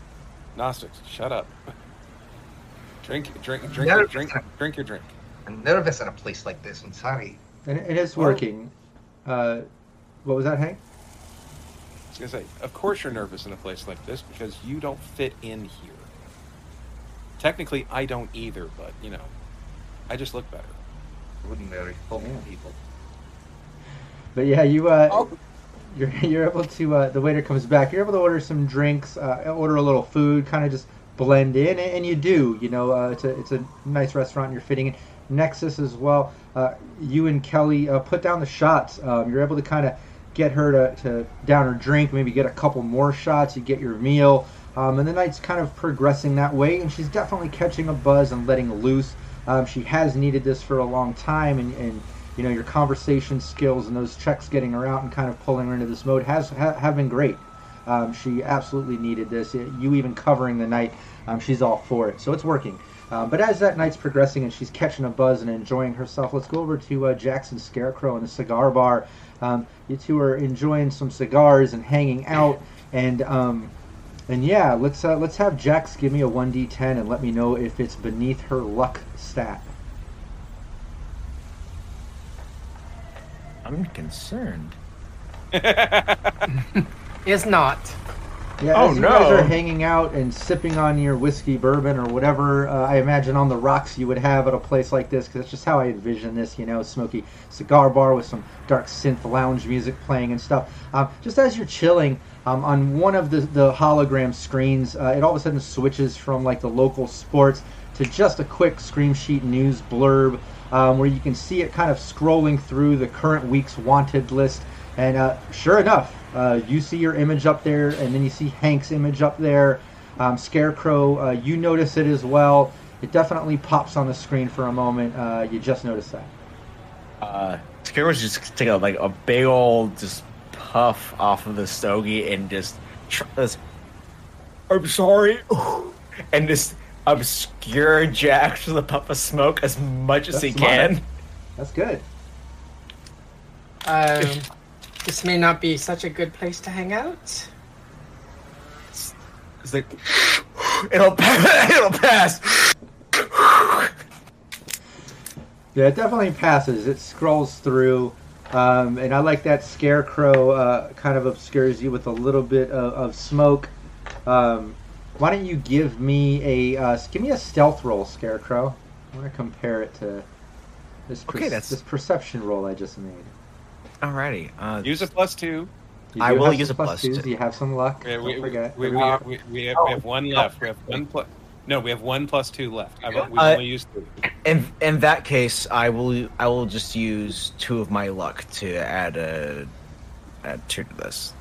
Gnostics, shut up. drink, drink, drink, No. your drink, drink your drink. I'm nervous in a place like this. I'm sorry. And it is working. Uh, what was that, Hank? I was gonna say, of course you're nervous in a place like this because you don't fit in here. Technically, I don't either, but you know, I just look better. Ordinary, common Yeah. people. But yeah, you uh, Oh. you're you're able to. Uh, the waiter comes back. You're able to order some drinks, uh, order a little food, kind of just blend in, and, and you do. You know, uh, it's a it's a nice restaurant. You're fitting in. Nexus as well. Uh, you and Kelly uh, put down the shots. Um, you're able to kind of get her to, to down her drink, maybe get a couple more shots. You get your meal, um, and the night's kind of progressing that way. And she's definitely catching a buzz and letting loose. Um, she has needed this for a long time, and, and you know your conversation skills and those checks getting her out and kind of pulling her into this mode has ha, have been great. Um, she absolutely needed this. You even covering the night, um, she's all for it. So it's working. Um, but as that night's progressing and she's catching a buzz and enjoying herself, let's go over to uh, Jackson Scarecrow in the cigar bar. Um, you two are enjoying some cigars and hanging out, and um, and yeah, let's uh, let's have Jax give me a one d10 and let me know if it's beneath her luck stat. I'm concerned. Is not. Yeah, Oh, as you guys are hanging out and sipping on your whiskey, bourbon, or whatever, uh, I imagine on the rocks you would have at a place like this, because it's just how I envision this, you know, smoky cigar bar with some dark synth lounge music playing and stuff. Um, just as you're chilling, um, on one of the, the hologram screens, uh, it all of a sudden switches from like the local sports to just a quick Scream Sheet news blurb um, where you can see it kind of scrolling through the current week's wanted list. And uh, sure enough, uh, you see your image up there, and then you see Hank's image up there. Um, Scarecrow, uh, you notice it as well. It definitely pops on the screen for a moment. Uh, you just notice that. Uh, Scarecrow's just take a like a big old just puff off of the stogie and just tr- this. I'm sorry, and just obscure Jack with a puff of smoke as much as That's he smart. can. That's good. Um, This may not be such a good place to hang out. It's like it'll pass. It'll pass. Yeah, it definitely passes. It scrolls through, um, and I like that scarecrow uh, kind of obscures you with a little bit of, of smoke. Um, why don't you give me a uh, give me a stealth roll, scarecrow? I want to compare it to this per- Okay, that's- this perception roll I just made. Alrighty. Uh, Use a plus two. You I do will have use some a plus twos. two. You have some luck. We, we, Don't we, forget. we, we, we, we have, we have one left. We have one plus. No, we have one plus two left. I've, we've Uh, only used two. in in that case, I will I will just use two of my luck to add a add two to this.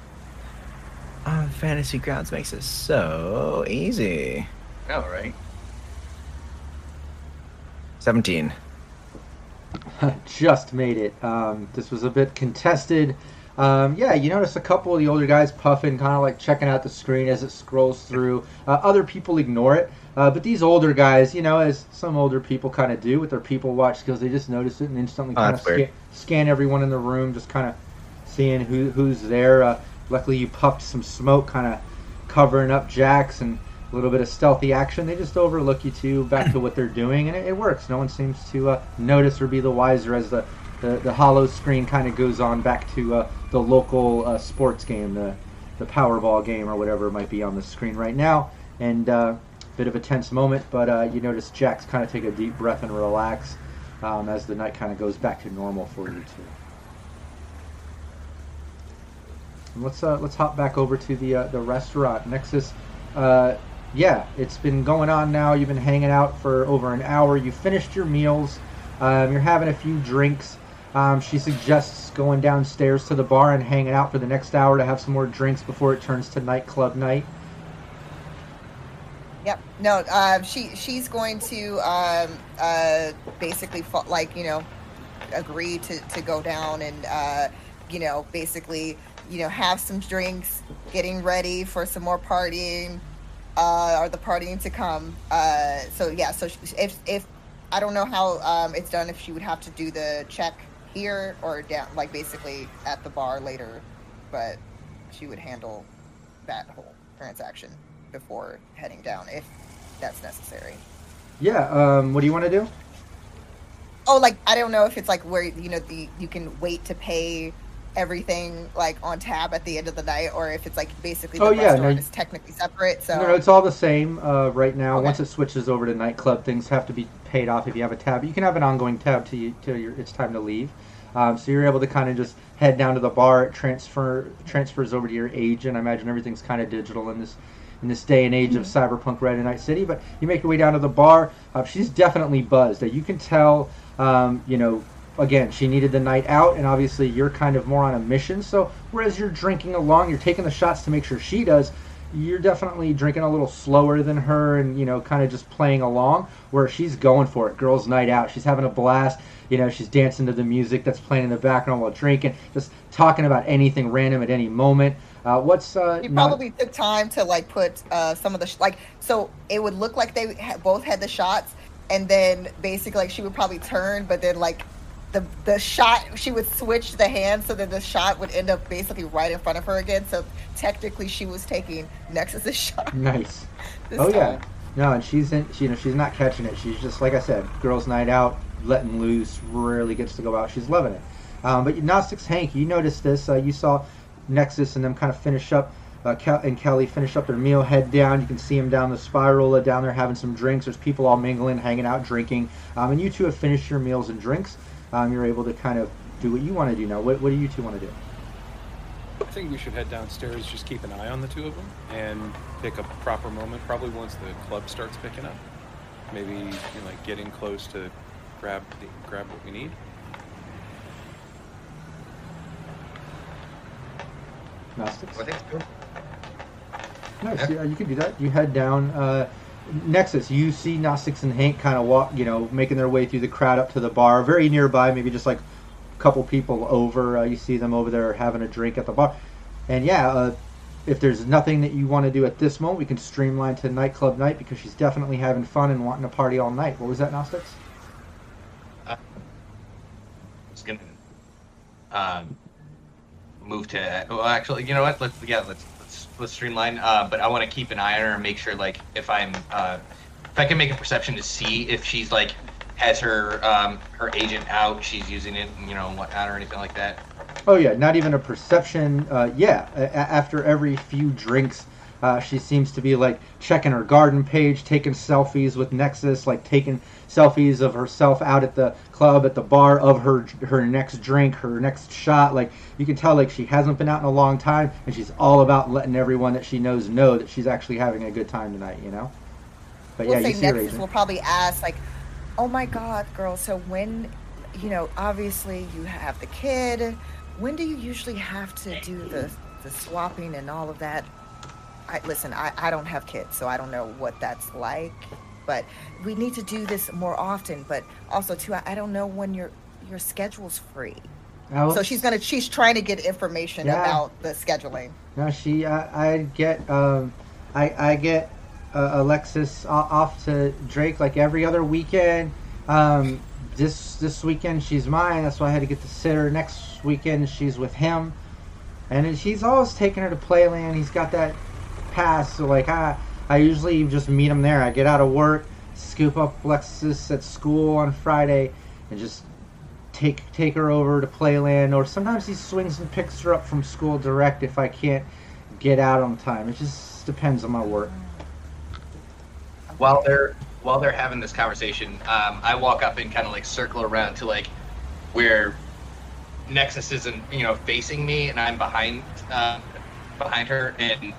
Uh, Fantasy Grounds makes it so easy. All right. Seventeen. just made it. Um, this was a bit contested. Um, yeah, you notice a couple of the older guys puffing, kind of like checking out the screen as it scrolls through. Uh, other people ignore it, uh, but these older guys, you know, as some older people kind of do with their people watch skills, they just notice it and instantly Oh, kind of scan, scan everyone in the room, just kind of seeing who who's there. Uh, luckily, you puffed some smoke, kind of covering up Jax and a little bit of stealthy action. They just overlook you two, back to what they're doing, and it, it works. No one seems to uh, notice or be the wiser as the, the, the hollow screen kind of goes on back to uh, the local uh, sports game, the, the Powerball game or whatever might be on the screen right now. And uh, bit of a tense moment, but uh, you notice Jax kind of take a deep breath and relax um, as the night kind of goes back to normal for you two. Let's uh, let's hop back over to the the restaurant Nexus. Uh, yeah, it's been going on now. You've been hanging out for over an hour. You finished your meals. Um, you're having a few drinks. Um, she suggests going downstairs to the bar and hanging out for the next hour to have some more drinks before it turns to nightclub night. Yep. No. Um. She she's going to um uh basically like you know agree to to go down and uh you know basically you know have some drinks, getting ready for some more partying, uh, or the partying to come. Uh. So yeah. So if if I don't know how um it's done if she would have to do the check here or down like basically at the bar later, but she would handle that whole transaction before heading down if that's necessary. Yeah. Um, what do you want to do? Oh, like I don't know if it's like where you know the you can wait to pay everything like on tab at the end of the night, or if it's like basically the Oh, yeah, no, restaurant you- is technically separate. So No, no, it's all the same uh, right now. Okay. Once it switches over to nightclub, things have to be paid off if you have a tab. You can have an ongoing tab till you till your, it's time to leave. Um, so you're able to kind of just head down to the bar. It transfer transfers over to your agent. I imagine everything's kind of digital in this in this day and age of cyberpunk Red in Night City. But you make your way down to the bar. Uh, she's definitely buzzed. Uh, you can tell. Um, you know, again, she needed the night out, and obviously you're kind of more on a mission. So whereas you're drinking along, you're taking the shots to make sure she does. You're definitely drinking a little slower than her, and you know, kind of just playing along. Where she's going for it, girls' night out. She's having a blast. You know, she's dancing to the music that's playing in the background while drinking, just talking about anything random at any moment. Uh, what's uh, you not- probably took time to like put uh, some of the sh- like so it would look like they ha- both had the shots, and then basically like she would probably turn, but then like the the shot she would switch the hand so that the shot would end up basically right in front of her again. So technically she was taking Nexus's shot. nice? Oh yeah, no, and she's in. She, you know, she's not catching it. She's just like I said, girls' night out, letting loose. Rarely gets to go out. She's loving it. Um, but Gnostics Hank, you noticed this. Uh, you saw Nexus and them kind of finish up. Uh, and Kelly finish up their meal, head down. You can see them down the spiral, uh, down there having some drinks. There's people all mingling, hanging out, drinking. Um, and you two have finished your meals and drinks. Um, you're able to kind of do what you want to do now. What, what do you two want to do? I think we should head downstairs, just keep an eye on the two of them, and pick a proper moment. Probably once the club starts picking up. Maybe you know, like getting close to grab the, grab what we need. Gnostics? I think so. Nice. Yeah, you can do that. You head down. Uh, Nexus, you see Gnostics and Hank kind of walk, you know, making their way through the crowd up to the bar, very nearby, maybe just like a couple people over. Uh, you see them over there having a drink at the bar. And yeah, uh, if there's nothing that you want to do at this moment, we can streamline to nightclub night because she's definitely having fun and wanting to party all night. What was that, Gnostics? I was gonna um, move to. Well, actually, you know what? Let's yeah, let's let's streamline. Uh, but I want to keep an eye on her and make sure, like, if I'm uh, if I can make a perception to see if she's like has her um, her agent out, she's using it, you know, whatnot or anything like that. Oh yeah, not even a perception. Uh, yeah, a- after every few drinks, uh, she seems to be like checking her garden page, taking selfies with Nexus, like taking selfies of herself out at the club, at the bar, of her her next drink, her next shot. Like you can tell, like she hasn't been out in a long time, and she's all about letting everyone that she knows know that she's actually having a good time tonight. You know. But we'll yeah, you see Nexus will probably ask like, "Oh my God, girl! So when, you know, obviously you have the kid. When do you usually have to do the the swapping and all of that?" I listen. I I don't have kids, so I don't know what that's like. But we need to do this more often. But also too, I, I don't know when your your schedule's free. Now, So she's gonna she's trying to get information Yeah. about the scheduling. No, she. I, I get. Um, I I get uh, Alexis off to Drake like every other weekend. Um, this this weekend she's mine. That's why I had to get the sitter. Next weekend she's with him, and he's always taking her to Playland. He's got that pass. So like I I usually just meet him there. I get out of work, scoop up Alexis at school on Friday, and just take take her over to Playland, or sometimes he swings and picks her up from school direct if I can't get out on time. It just depends on my work. while they're while they're having this conversation, um, I walk up and kind of like circle around to like where Nexus isn't, you know, facing me, and I'm behind uh, behind her, and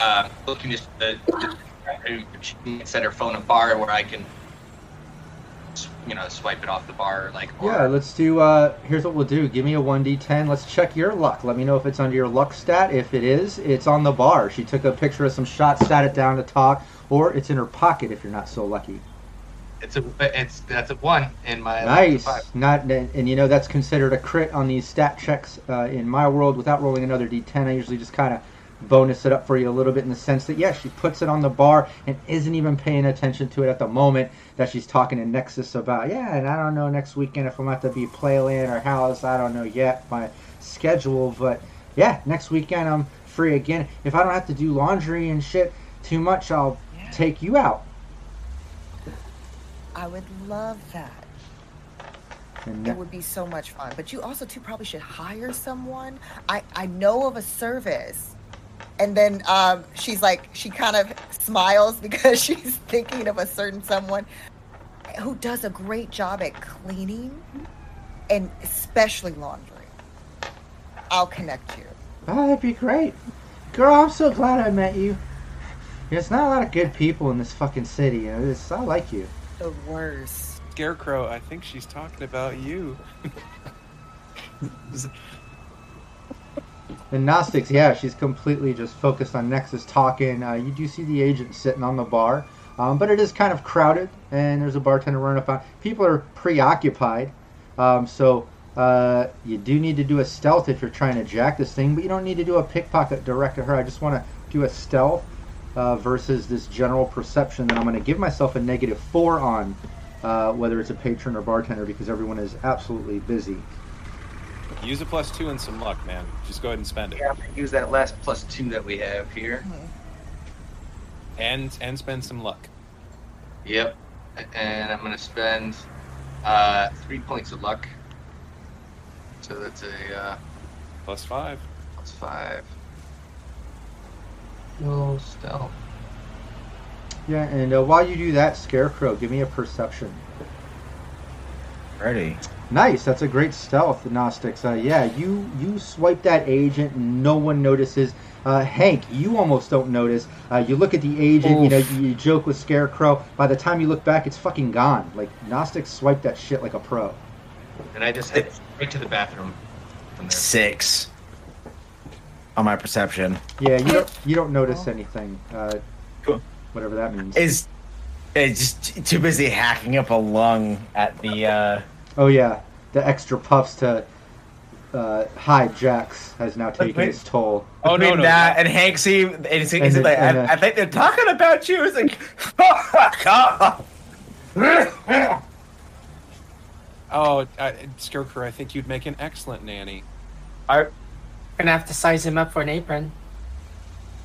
uh, looking just to, she can set her phone a bar where I can, you know, swipe it off the bar, like or, Yeah, let's do. Uh, here's what we'll do. Give me a one d10. Let's check your luck. Let me know if it's under your luck stat. If it is, it's on the bar. She took a picture of some shots, sat it down to talk, or it's in her pocket if you're not so lucky. it's a it's that's a one in my Nice. five. Not and you know that's considered a crit on these stat checks uh, in my world. Without rolling another d10, I usually just kind of bonus it up for you a little bit in the sense that yeah, she puts it on the bar and isn't even paying attention to it at the moment that she's talking to Nexus about. Yeah, and I don't know next weekend if I'm going to have to be Playland or House. I don't know yet my schedule, but yeah, next weekend I'm free again. If I don't have to do laundry and shit too much, I'll take you out. I would love that. And It would be so much fun. But you also too probably should hire someone. I I know of a service, and then um, she's like she kind of smiles because she's thinking of a certain someone who does a great job at cleaning, and especially laundry. I'll connect you. Oh, that'd be great. Girl, I'm so glad I met you. There's not a lot of good people in this fucking city. You know, this, I like you. The worst. Scarecrow, I think she's talking about you. The Gnostics, yeah, she's completely just focused on Nexus talking. Uh, you do see the agent sitting on the bar, um, but it is kind of crowded, and there's a bartender running up. People are preoccupied, um, so uh, you do need to do a stealth if you're trying to jack this thing, but you don't need to do a pickpocket direct to her. I just want to do a stealth uh, versus this general perception that I'm going to give myself a negative four on, uh, whether it's a patron or bartender, because everyone is absolutely busy. Use a plus two and some luck, man. Just go ahead and spend it. Yeah, I'm gonna use that last plus two that we have here. And and spend some luck. Yep. And I'm gonna spend uh, three points of luck. So that's a uh, Plus five. plus five. No stealth. Yeah, and uh, while you do that, Scarecrow, give me a perception. Ready. Nice, that's a great stealth, Gnostics. Uh, yeah, you you swipe that agent, no one notices. Uh, Hank, you almost don't notice. Uh, you look at the agent, you know, you, you joke with Scarecrow. By the time you look back, it's fucking gone. Like Gnostics swipe that shit like a pro. And I just head straight to the bathroom from there. Six. On my perception. Yeah, you don't you don't notice anything. Uh, Cool. whatever that means. Is is just too busy hacking up a lung at the uh Oh yeah, the extra puffs to uh, hide Jax has now taken wait. its toll. Oh, no, between no, that no. and Hank see and he's, he's And the- like, and I, the- I think they're talking about you. It's like. Oh, uh, Scarecrow, I think you'd make an excellent nanny. I'm Gonna have to size him up for an apron.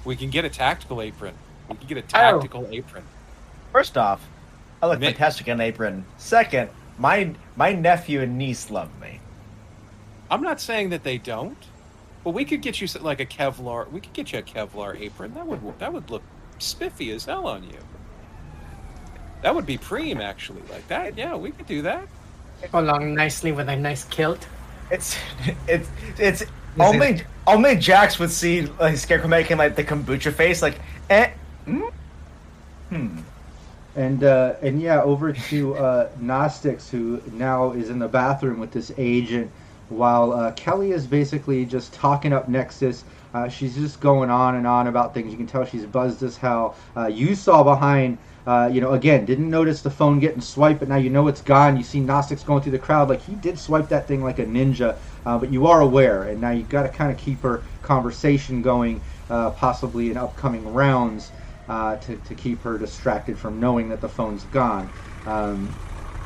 We can get a tactical apron. We can get a Oh. tactical apron. First off, I look Nick- fantastic in an apron. Second, my my nephew and niece love me. I'm not saying that they don't, but we could get you s- like a Kevlar. We could get you a Kevlar apron. That would that would look spiffy as hell on you. That would be preem, actually. Like that, yeah, we could do that. Go along nicely with a nice kilt. It's it's it's only only Jax would see like Scarecrow making like the kombucha face, like eh. mm, Hmm. And uh, and yeah, over to uh, Gnostics, who now is in the bathroom with this agent, while uh, Kelly is basically just talking up Nexus. Uh, she's just going on and on about things. You can tell she's buzzed as hell. Uh, you saw behind, uh, you know, again, didn't notice the phone getting swiped, but now you know it's gone. You see Gnostics going through the crowd like he did swipe that thing like a ninja, but you are aware, and now you've got to kind of keep her conversation going, possibly in upcoming rounds uh, to, to keep her distracted from knowing that the phone's gone. Um,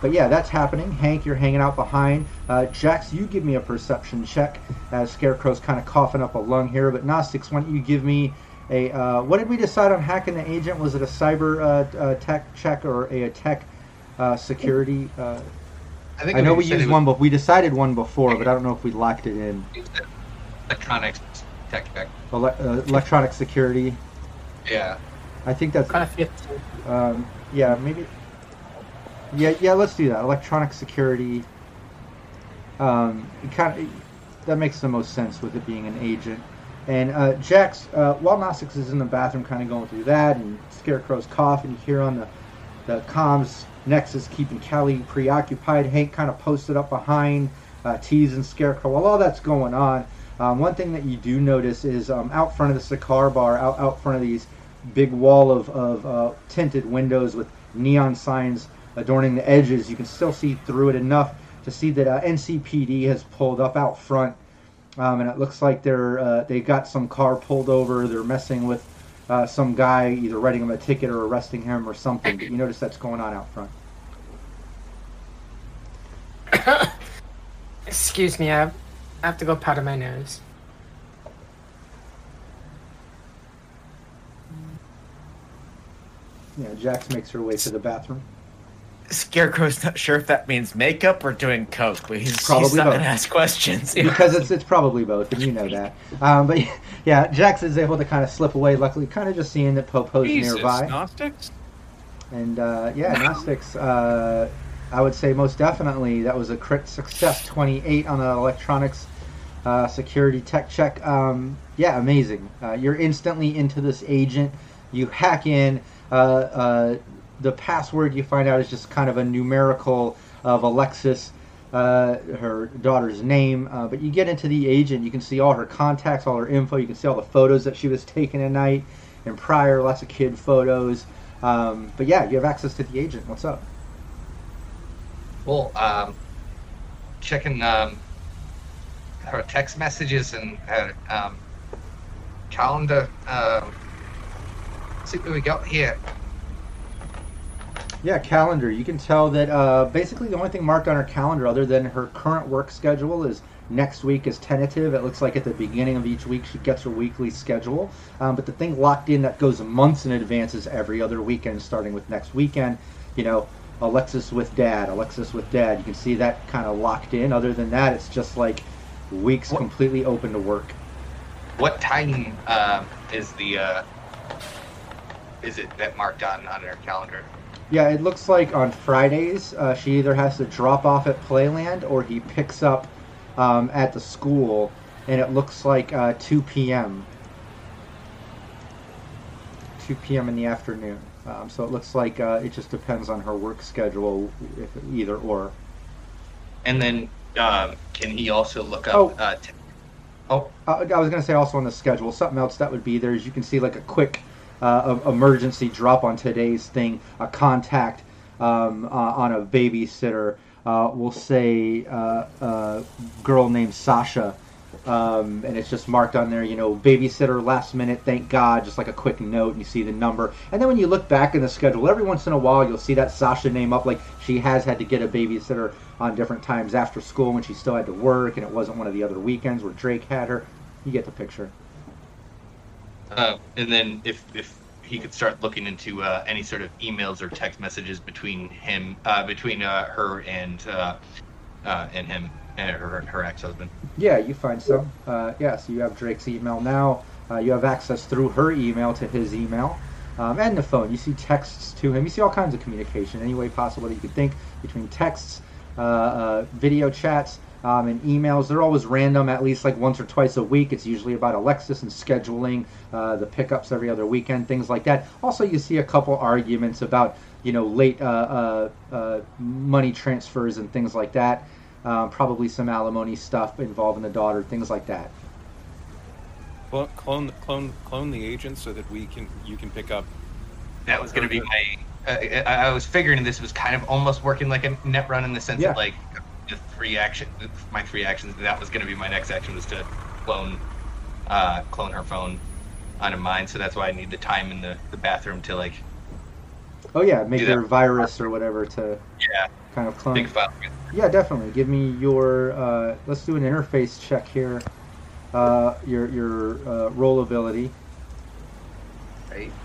but yeah, that's happening. Hank, you're hanging out behind. Uh, Jax, you give me a perception check as Scarecrow's kind of coughing up a lung here. But Gnostics, why don't you give me a. Uh, what did we decide on hacking the agent? Was it a cyber uh, uh, tech check or a, tech uh, security? Uh, I think I know we used one, but we decided one before, but I don't know if we locked it in. electronics tech check. Ele- uh, electronic security. Yeah. I think that's Kind of 15. Um, yeah, maybe. Yeah, yeah. Let's do that. Electronic security. Um, kind of that makes the most sense with it being an agent. And uh, Jax, uh, while Gnostics is in the bathroom, kind of going through that, and Scarecrow's coughing, you hear on the the comms Nexus keeping Kelly preoccupied. Hank kind of posted up behind, uh, teasing Scarecrow. While all that's going on, um, one thing that you do notice is um, out front of the cigar bar, out, out front of these big wall of, of uh, tinted windows with neon signs adorning the edges, you can still see through it enough to see that uh, NCPD has pulled up out front. Um, and it looks like they're uh, they got some car pulled over. They're messing with uh, some guy, either writing him a ticket or arresting him or something. But you notice that's going on out front. Excuse me, I have, I have to go powder my nose. Yeah, Jax makes her way to the bathroom. Scarecrow's not sure if that means makeup or doing coke, but he's, Probably he's not gonna ask questions. because it's it's probably both, and you know that. Um, but yeah, Jax is able to kind of slip away. Luckily, kind of just seeing that Popo's Jesus, nearby. Gnostics. And uh, yeah, Gnostics, uh, I would say most definitely that was a crit success 28 on the electronics uh, security tech check. Um, yeah, amazing. Uh, you're instantly into this agent. You hack in. Uh, uh, the password you find out is just kind of a numerical of Alexis, uh, her daughter's name. Uh, but you get into the agent, you can see all her contacts, all her info. You can see all the photos that she was taking at night and prior, lots of kid photos. Um, but yeah, you have access to the agent. What's up? Well, um, checking um, her text messages and her um, calendar. Um, see what we got here. Yeah, calendar. You can tell that uh, basically the only thing marked on her calendar, other than her current work schedule, is next week is tentative. It looks like at the beginning of each week she gets her weekly schedule. Um, but the thing locked in that goes months in advance is every other weekend, starting with next weekend. You know, Alexis with dad, Alexis with dad. You can see that kind of locked in. Other than that, it's just like weeks What- completely open to work. What time uh, is the uh, is it that marked on on her calendar? Yeah, it looks like on Fridays uh, she either has to drop off at Playland or he picks up um, at the school, and it looks like uh, 2 p.m. 2 p.m. in the afternoon. Um, so it looks like uh, it just depends on her work schedule, if either or. And then um, can he also look up? Oh. Uh, t- oh, Uh, I was going to say also on the schedule, something else that would be there is you can see like a quick uh, em- emergency drop on today's thing, a contact um, uh, on a babysitter. Uh, we'll say uh, a girl named Sasha, um, and it's just marked on there, you know, babysitter last minute, thank God, just like a quick note, and you see the number. And then when you look back in the schedule, every once in a while you'll see that Sasha name up, like she has had to get a babysitter on different times after school when she still had to work, and it wasn't one of the other weekends where Drake had her. you get the picture. Uh, and then if if he could start looking into uh, any sort of emails or text messages between him, uh, between uh, her and uh, uh, and him and her her ex husband. Yeah, you find some. Yeah, so you have Drake's email now. You have access through her email to his email. Um, and the phone. You see texts to him. You see all kinds of communication, any way possible that you could think between texts, uh, uh, video chats, um, and emails. They're always random, at least like once or twice a week. It's usually about Alexis and scheduling uh, the pickups every other weekend, things like that. Also, you see a couple arguments about you know late uh, uh, uh, money transfers and things like that. Uh, probably some alimony stuff involving the daughter, things like that. Clone, clone, clone, clone the agent so that we can you can pick up. That was going to be my. Uh, I, I was figuring this was kind of almost working like a net run in the sense Yeah. of like the three action, my three actions. That was going to be my next action was to clone, uh, clone her phone onto mine. So that's why I need the time in the, the bathroom to like Oh yeah, make Do that. your virus or whatever to yeah kind of clone. think about. Yeah, definitely. Give me your. Uh, let's do an interface check here. Uh, your your uh, roll ability, Right.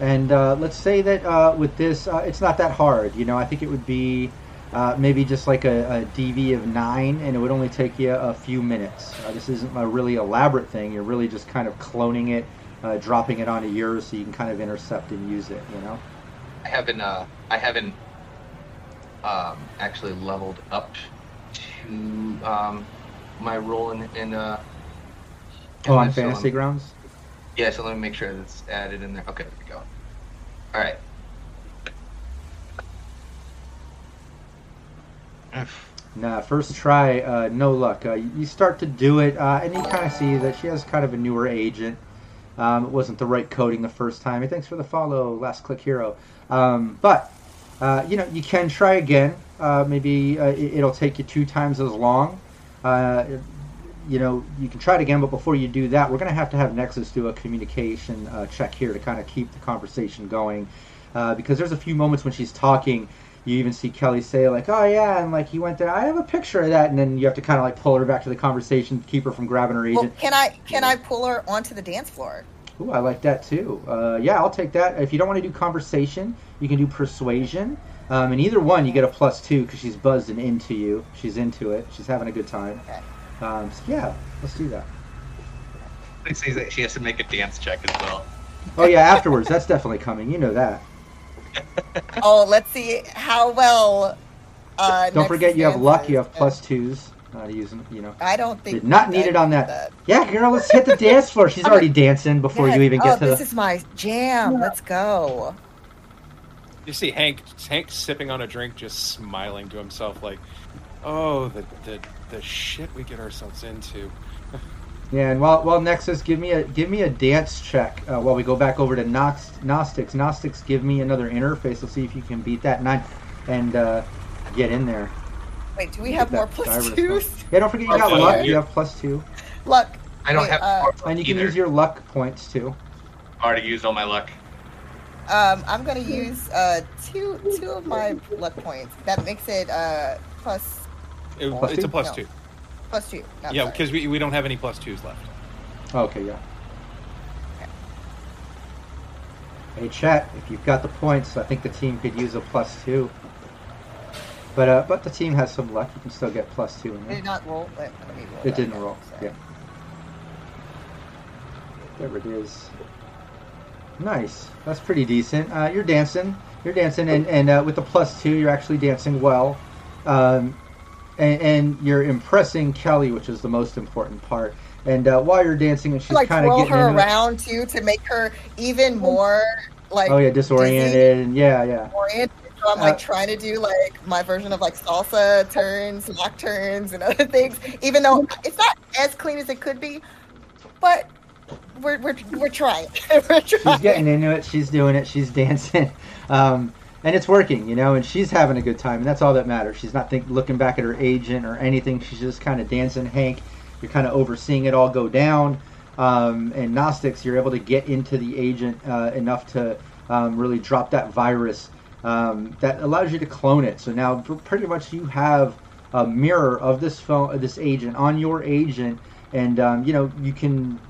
and uh, let's say that uh, with this, uh, it's not that hard. You know, I think it would be uh, maybe just like a, a DV of nine, and it would only take you a few minutes. Uh, this isn't a really elaborate thing. You're really just kind of cloning it, uh, dropping it onto yours, so you can kind of intercept and use it. You know. I haven't. Uh, I haven't um, actually leveled up to um, my role in in. Uh, Oh, on this, so Fantasy Grounds. Yeah, so let me make sure that's added in there. Okay, there we go. All right. Nah, first try, uh, no luck. Uh, you start to do it, uh, and you kind of see that she has kind of a newer agent. Um, it wasn't the right coding the first time. Thanks for the follow, Last Click Hero. Um, but uh, you know, you can try again. Uh, maybe uh, it, it'll take you two times as long. You know, you can try it again, but before you do that, we're going to have to have Nexus do a communication check here to kind of keep the conversation going. Because there's a few moments when she's talking, you even see Kelly say like, "Oh yeah," and like he went there. I have a picture of that, and then you have to kind of like pull her back to the conversation, keep her from grabbing her Well, agent. can I can I pull her onto the dance floor? Ooh, I like that too. Uh, yeah, I'll take that. If you don't want to do conversation, you can do persuasion. Um, and either one, you get a plus two because she's buzzed and into you. She's into it. She's having a good time. Okay. Um, so yeah, let's do that. It says that she has to make a dance check as well. Oh yeah, afterwards. That's definitely coming. You know that. Oh, let's see how well. Uh, Don't forget, you have luck. You have plus twos. Uh, using. You know. I don't think Did not need it on that. Yeah, girl, let's hit the dance floor. She's already dancing before you even oh, get to the this the. is my jam. Let's go. You see Hank Hank sipping on a drink, just smiling to himself, like, "Oh, the the the shit we get ourselves into." Yeah, and while while Nexus, give me a give me a dance check uh, while we go back over to Nox, Gnostics. Gnostics, give me another interface. Let's see if you can beat that nine and uh, get in there. Wait, do we Get have more that twos? going. Yeah, don't forget you got Okay. luck. You have plus two, Luck. I don't Wait, have uh, and you can either. use your luck points too. I already used all my luck. Um, I'm gonna use uh two two of my luck points. That makes it uh plus It- Plus it's two? a plus No. two. Plus two. No, Yeah, sorry. because we, we don't have any plus twos left. Okay, yeah. Hey, chat. If you've got the points, I think the team could use a plus two. But uh, but the team has some luck. You can still get plus two in Did there. it not roll? Let, let roll It didn't again. roll. Sorry. Yeah. Whatever it is. Nice. That's pretty decent. Uh, you're dancing. You're dancing, and and uh, with the plus two, you're actually dancing well. Um, and, and you're impressing Kelly, which is the most important part. And uh, while you're dancing, and she's like kind of twirl getting her into it- around too to make her even more like Oh yeah, disoriented. And yeah, yeah. oriented. So I'm like Uh, trying to do like my version of like salsa turns, lock turns, and other things. Even though it's not as clean as it could be, but we're we're we're trying. we're trying. she's getting into it. She's doing it. She's dancing, um, and it's working, you know. And she's having a good time, and that's all that matters. She's not think, looking back at her agent or anything. She's just kind of dancing. Hank, you're kind of overseeing it all go down. Um, and Gnostics, you're able to get into the agent uh, enough to um, really drop that virus um, that allows you to clone it. So now, pretty much, you have a mirror of this phone, of this agent on your agent, and um, you know you can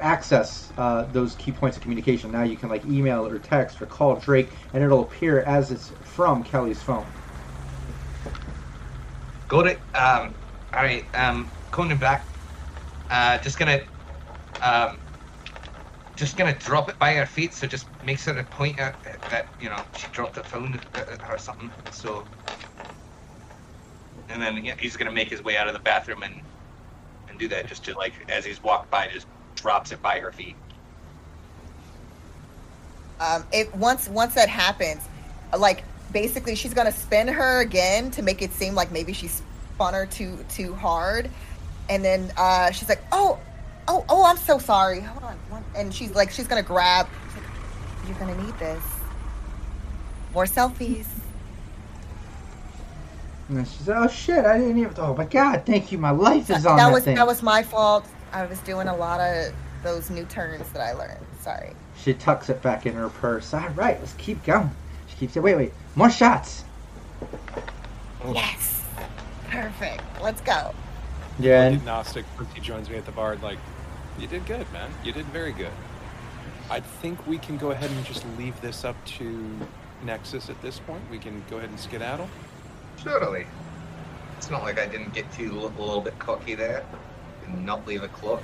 access uh, those key points of communication. Now you can like email or text or call Drake, and it'll appear as it's from Kelly's phone. Got it. Um, all right. Um, coming back. Uh, just gonna, um, just gonna drop it by her feet. So just makes her a point at, that you know she dropped the phone uh, or something. So, and then yeah, he's gonna make his way out of the bathroom and and do that just to like as he's walked by, just drops it by her feet. Um, it once once that happens, like basically she's gonna spin her again to make it seem like maybe she spun her too too hard, and then uh, she's like, oh, oh, oh, I'm so sorry. Hold on, one, and she's like, she's gonna grab. She's like, You're gonna need this. More selfies. And then she said, "Oh shit, I didn't even. Oh my god, thank you. My life is that on that, was thing." that was my fault. I was doing a lot of those new turns that I learned. Sorry. She tucks it back in her purse. All right, let's keep going. She keeps it. Wait, wait, more shots. Yes. Perfect. Let's go. Yeah, and Agnostic, once he joins me at the bar, like, you did good, man. You did very good. I think we can go ahead and just leave this up to Nexus at this point. We can go ahead and skedaddle. Surely. It's not like I didn't get too a little bit cocky there and not leave a cloak.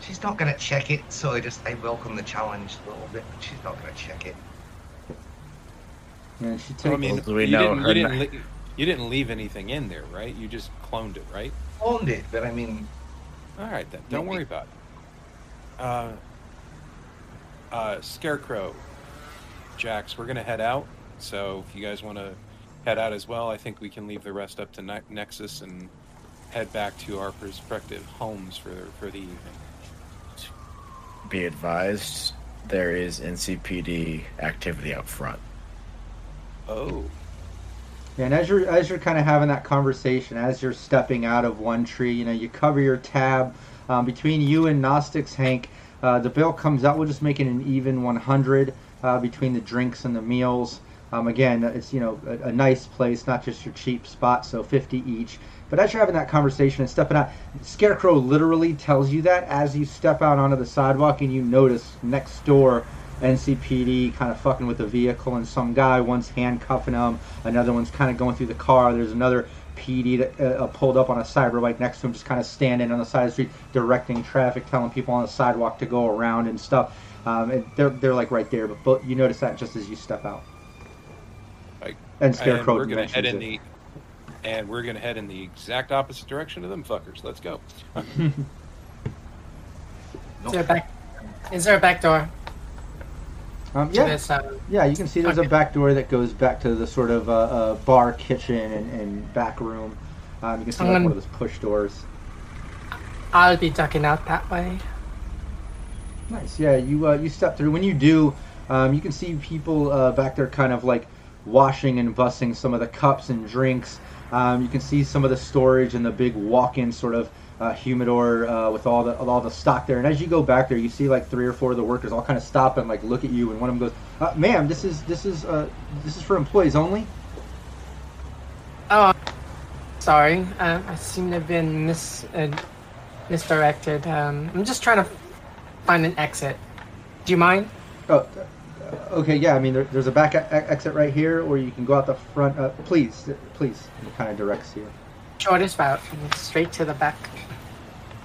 She's not gonna check it, so I just I welcome the challenge a little bit, but she's not gonna check it. yeah, she So, I mean, you, didn't, you, didn't li- you didn't leave anything in there, right? You just cloned it, right? Cloned it, but I mean, All right, then. Don't Maybe. worry about it. Uh, uh, Scarecrow, Jax, we're gonna head out. So if you guys want to head out as well, I think we can leave the rest up to Ne- Nexus and head back to our respective homes for for the evening. Be advised, there is NCPD activity out front. Oh, Yeah, and as you're as you're kind of having that conversation, as you're stepping out of one tree, you know, you cover your tab um, between you and Gnostics Hank. Uh, the bill comes out. We'll just make it an even 100 uh, between the drinks and the meals. Um, again, it's you know a, a nice place, not just your cheap spot. So 50 each. But as you're having that conversation and stepping out, Scarecrow literally tells you that as you step out onto the sidewalk and you notice next door NCPD kind of fucking with the vehicle and some guy, one's handcuffing him, another one's kind of going through the car. There's another PD that, uh, uh, pulled up on a cyber bike next to him, just kind of standing on the side of the street, directing traffic, telling people on the sidewalk to go around and stuff. Um, and they're, they're like right there, but, but you notice that just as you step out. Like, And and Scarecrow we're gonna head mentions in it. the and we're gonna head in the exact opposite direction of them fuckers. Let's go. Is there a back? Is there a back door Um, yeah, this? Uh, yeah, you can see there's a back door that goes back to the sort of uh, uh, bar, kitchen, and, and back room. Um, you can see like Um, one of those push doors. I'll be ducking out that way. Nice. Yeah, you uh, you step through. When you do, um, you can see people uh, back there, kind of like washing and bussing some of the cups and drinks. Um, you can see some of the storage and the big walk-in sort of uh, humidor uh, with all the all the stock there. And as you go back there, you see like three or four of the workers all kind of stop and like look at you. And one of them goes, uh, "Ma'am, this is this is uh, this is for employees only." Oh, sorry. Uh, I seem to have been mis uh, misdirected. Um, I'm just trying to find an exit. Do you mind? Oh, okay. Yeah, I mean, there, there's a back e- exit right here, or you can go out the front. Uh, please, please. it kind of directs you. Shortest route, straight to the back.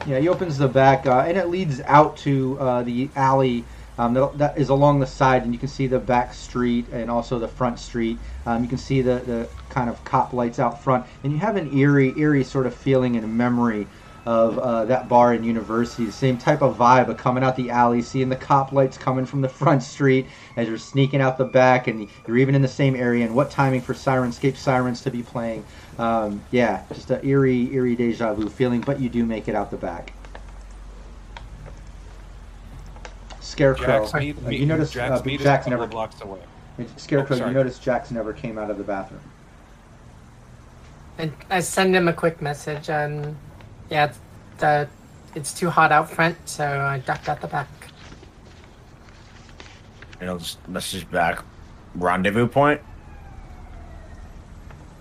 Yeah, he opens the back, uh, and it leads out to uh, the alley um, that, that is along the side, and you can see the back street and also the front street. Um, you can see the, the kind of cop lights out front, and you have an eerie, eerie sort of feeling and memory of uh, that bar in University. The same type of vibe of coming out the alley, seeing the cop lights coming from the front street as you're sneaking out the back, and you're even in the same area. And what timing for Syrinscape Sirens to be playing? Um, yeah, just an eerie, eerie deja vu feeling, but you do make it out the back. Scarecrow, Jax, meet, uh, meet, you notice Jax, uh, meet us a Jack's never. of blocks away. Scarecrow, Oh, you sorry. notice Jax never came out of the bathroom. And I send him a quick message. Um, yeah, it's, the, it's too hot out front, so I ducked out the back. And I'll just message back. Rendezvous point.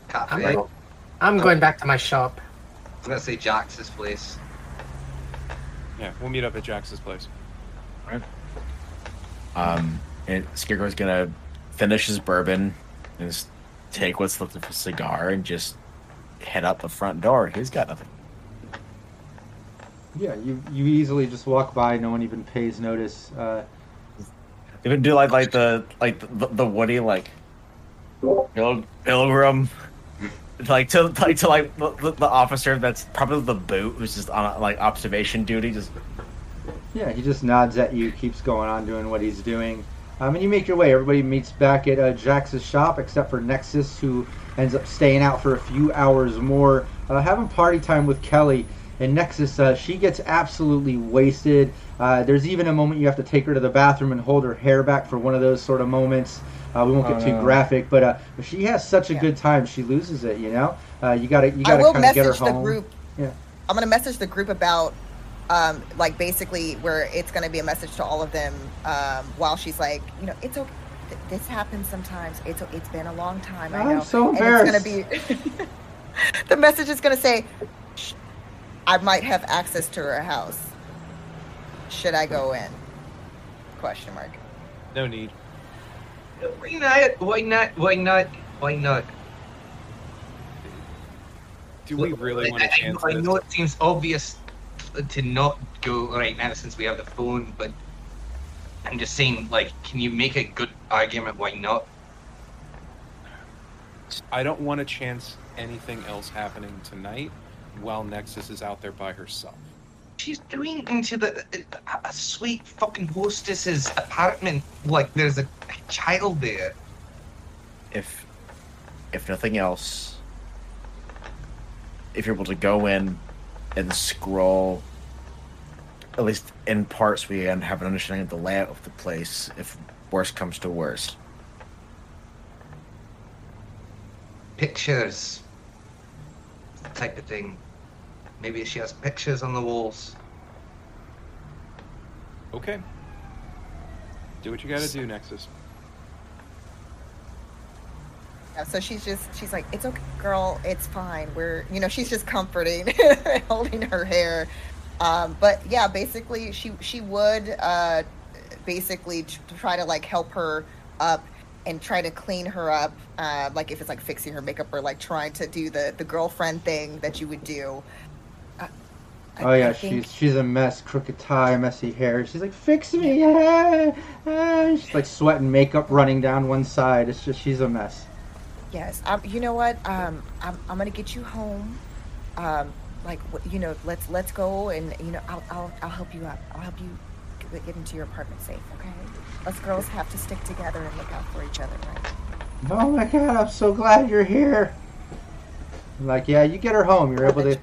Copy. I'm, I go- I'm going back to my shop. I'm gonna say Jax's place. Yeah, we'll meet up at Jax's place. Um, and Scarecrow's gonna finish his bourbon and just take what's left of his cigar and just head out the front door. He's got nothing. Yeah, you you easily just walk by. No one even pays notice. Uh, Even do like like the like the, the Woody like Pil- pilgrim, like to like to like the, the officer that's probably the boot who's just on like observation duty. Just Yeah, he just nods at you, keeps going on doing what he's doing. Um, and you make your way. Everybody meets back at uh, Jax's shop, except for Nexus, who ends up staying out for a few hours more, uh, having party time with Kelly. And Nexus, uh, she gets absolutely wasted. Uh, there's even a moment you have to take her to the bathroom and hold her hair back for one of those sort of moments. Uh, we won't get Oh, too no. graphic, but, uh, she has such a Yeah. good time. She loses it, you know. Uh, you gotta you I gotta will kind of get her message the home. group. Yeah. I'm gonna message the group about, um, like basically where it's gonna be a message to all of them, um, while she's like, you know, it's okay. This happens sometimes. It's it's been a long time. I know. I'm know. so And it's gonna be. the message is gonna say, "Sh- I might have access to her house. Should I go in? Question mark. No need. Why not? Why not? Why not? Why not? Do we really want I, to I- chance I this? know it seems obvious to not go right now since we have the phone, but I'm just saying, like, can you make a good argument? Why not? I don't want to chance anything else happening tonight while Nexus is out there by herself. She's doing into the a, a sweet fucking hostess's apartment like there's a, a child there. if if nothing else, if you're able to go in and scroll, at least in parts, we can have an understanding of the layout of the place. If worst comes to worst, Pictures, type of thing. Maybe she has pictures on the walls. Okay. Do what you gotta do, Nexus. Yeah, so she's just she's like, it's okay, girl, it's fine. We're you know she's just comforting, holding her hair. Um, but yeah, basically she she would uh, basically t- try to like help her up and try to clean her up. Uh, like if it's like fixing her makeup or like trying to do the the girlfriend thing that you would do. I- Oh yeah, I she's she's a mess. Crooked tie, messy hair. She's like, fix me. Ah, ah. She's like sweating, makeup running down one side. It's just she's a mess. Yes. Um, you know what? Um, I'm, I'm gonna get you home. Um, like you know, let's let's go and you know, I'll I'll, I'll help you up. I'll help you get, get into your apartment safe. Okay. Us girls have to stick together and look out for each other, right? Oh my god, I'm so glad you're here. I'm like, yeah, you get her home. You're able to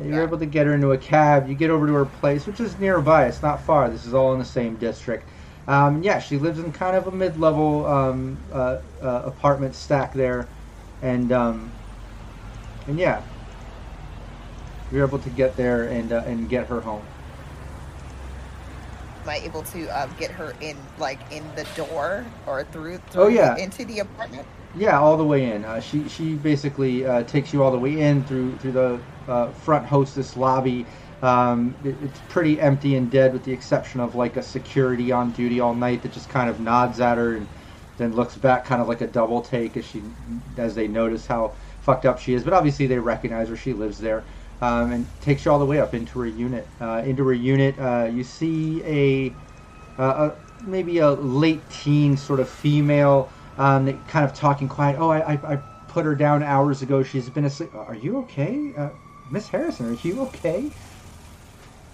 That you're Yeah. able to get her into a cab. You get over to her place, which is nearby. It's not far. This is all in the same district. Um, yeah, she lives in kind of a mid-level um, uh, uh, apartment stack there, and um, and yeah, you're able to get there and uh, and get her home. Am I able to um, get her in like in the door or through? Oh, yeah. Into the apartment. Yeah, all the way in. Uh, she she basically uh, takes you all the way in through through the uh, front hostess lobby. Um, it, it's pretty empty and dead, with the exception of like a security on duty all night that just kind of nods at her and then looks back, kind of like a double take as she as they notice how fucked up she is. But obviously they recognize her; she lives there, um, and takes you all the way up into her unit. Uh, into her unit, uh, you see a uh, a, maybe a late teen sort of female, um, kind of talking quiet. Oh, I, I, I put her down hours ago. She's been asleep. Are you okay, uh, Miss Harrison? Are you okay?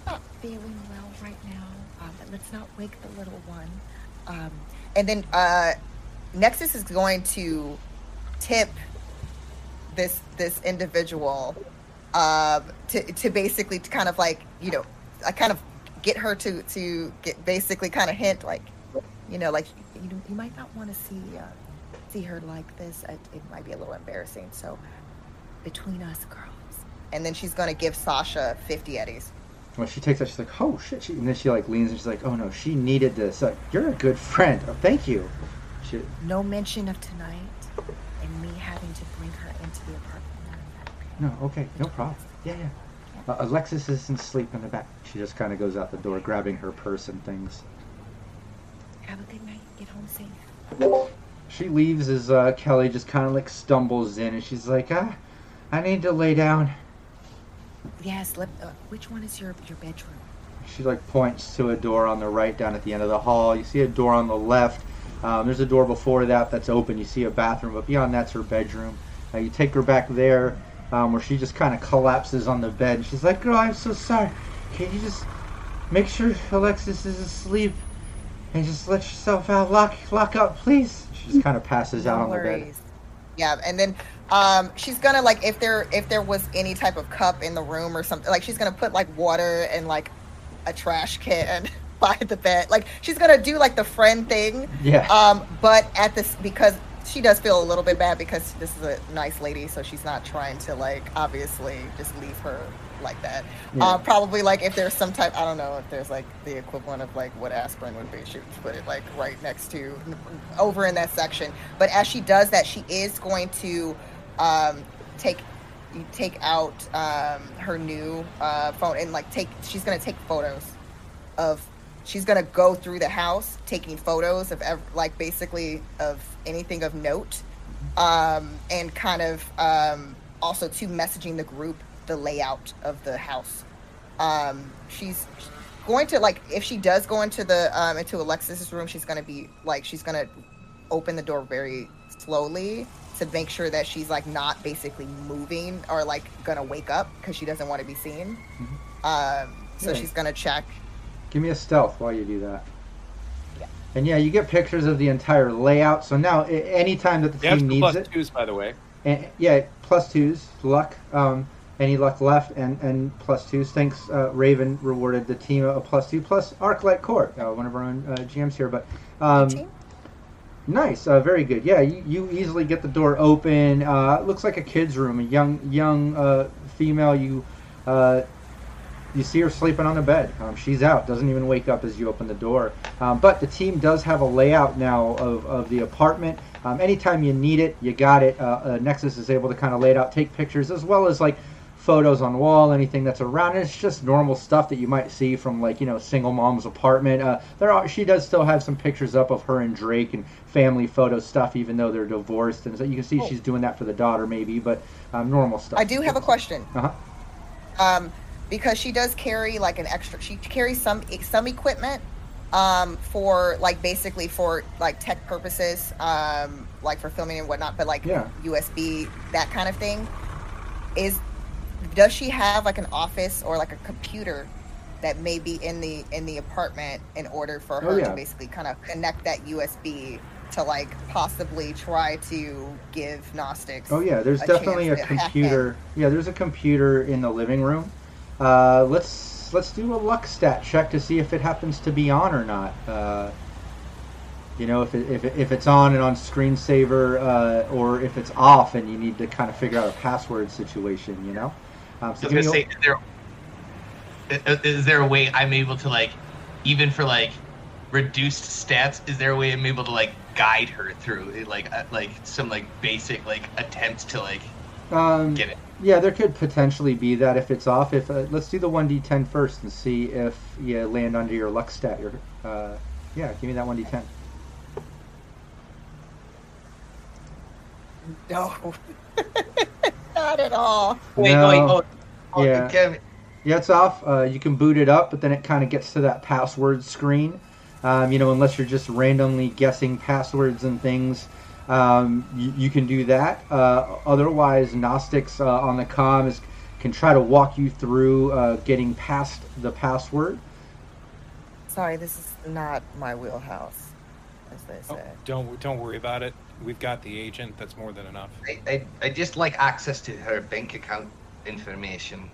not feeling well right now. Um, but let's not wake the little one. Um, and then uh, Nexus is going to tip this this individual um, to to basically to kind of like you know, I kind of get her to to get basically kind of hint like, you know, like you you might not want to see uh, see her like this. It, it might be a little embarrassing. So between us girls, and then she's going to give Sasha fifty eddies. Well, she takes that. She's like, oh shit. She, and then she like leans and she's like, oh no, she needed this. Like, you're a good friend. Oh, thank you. She, no mention of tonight and me having to bring her into the apartment. no, okay, no problem. Yeah, yeah. Uh, Alexis isn't asleep in the back. She just kind of goes out the door, grabbing her purse and things. Have a good night. Get home safe. She leaves as uh, Kelly just kind of like stumbles in, and she's like, "Ah, I need to lay down." Yes. Let, uh, which one is your your bedroom? She like points to a door on the right down at the end of the hall. You see a door on the left. Um, there's a door before that that's open. You see a bathroom, but beyond that's her bedroom. Uh, you take her back there, um, where she just kind of collapses on the bed. She's like, "Girl, I'm so sorry. Can you just make sure Alexis is asleep and just let yourself out? Lock lock up, please." She just kind of passes out No on the bed. Yeah, and then um, she's gonna like if there if there was any type of cup in the room or something, like she's gonna put like water and like a trash can by the bed. Like she's gonna do like the friend thing. Yeah. Um, but at this because she does feel a little bit bad because this is a nice lady, so she's not trying to like obviously just leave her like that. Yeah. Uh, probably like if there's some type, I don't know if there's like the equivalent of like what aspirin would be. She would put it like right next to over in that section. But as she does that, she is going to um, take take out um, her new uh, phone and like take. She's gonna take photos of. She's gonna go through the house taking photos of ev- like basically of anything of note, um, and kind of um, also to messaging the group the layout of the house. Um, she's going to like if she does go into the um, into Alexis's room, she's gonna be like she's gonna open the door very slowly to make sure that she's like not basically moving or like gonna wake up because she doesn't want to be seen. Um, so Yeah. she's gonna check. Give me a stealth while you do that. Yeah. And yeah, you get pictures of the entire layout. So now, a- anytime that the You team two needs plus it, twos, by the way. and, yeah, plus twos, luck. Um, any luck left, and, and plus twos. Thanks, uh, Raven rewarded the team a plus two plus Arclight Court, uh, one of our own uh, GMs here. But um, Team? Nice, uh, very good. Yeah, you, you easily get the door open. Uh, looks like a kid's room, a young young uh, female. You uh, you see her sleeping on the bed. Um, she's out, doesn't even wake up as you open the door. Um, but the team does have a layout now of, of the apartment. Um, anytime you need it, you got it. Uh, uh, Nexus is able to kind of lay it out, take pictures, as well as like photos on the wall, anything that's around. it's just normal stuff that you might see from like you know single mom's apartment. Uh, there are she does still have some pictures up of her and Drake and family photo stuff, even though they're divorced, and so you can see Oh. she's doing that for the daughter maybe, but um, normal stuff. I do have a question. Uh huh. um, because she does carry like an extra. She carries some some equipment um, for like basically for like tech purposes, um, like for filming and whatnot. But like Yeah. USB that kind of thing. Is does she have like an office or like a computer that may be in the in the apartment in order for Oh, her yeah. to basically kind of connect that USB to like possibly try to give Gnostics. Oh yeah, there's a definitely a chance to hack computer. Yeah, there's a computer in the living room. Uh, let's let's do a luck stat check to see if it happens to be on or not. Uh, you know, if it, if, it, if it's on and on screensaver, uh, or if it's off and you need to kind of figure out a password situation. You know. Um, I was gonna say, is there, there a way I'm able to like, even for like reduced stats, is there a way I'm able to like guide her through like uh, like some like basic like attempts to like um, get it? Yeah, there could potentially be that if it's off. If uh, let's do the one d10 first and see if you land under your luck stat. Your uh, yeah, give me that one d10. No, not at all. Wait, No. wait, oh, oh, Yeah. Kevin, Yeah, it's off. Uh, you can boot it up, but then it kind of gets to that password screen. Um, you know, unless you're just randomly guessing passwords and things, um, you, you can do that. Uh, otherwise, Gnostics uh, on the com is, can try to walk you through uh, getting past the password. Sorry, this is not my wheelhouse, as they Oh, say. don't don't worry about it. We've got the agent. That's more than enough. I, I I just like access to her bank account information.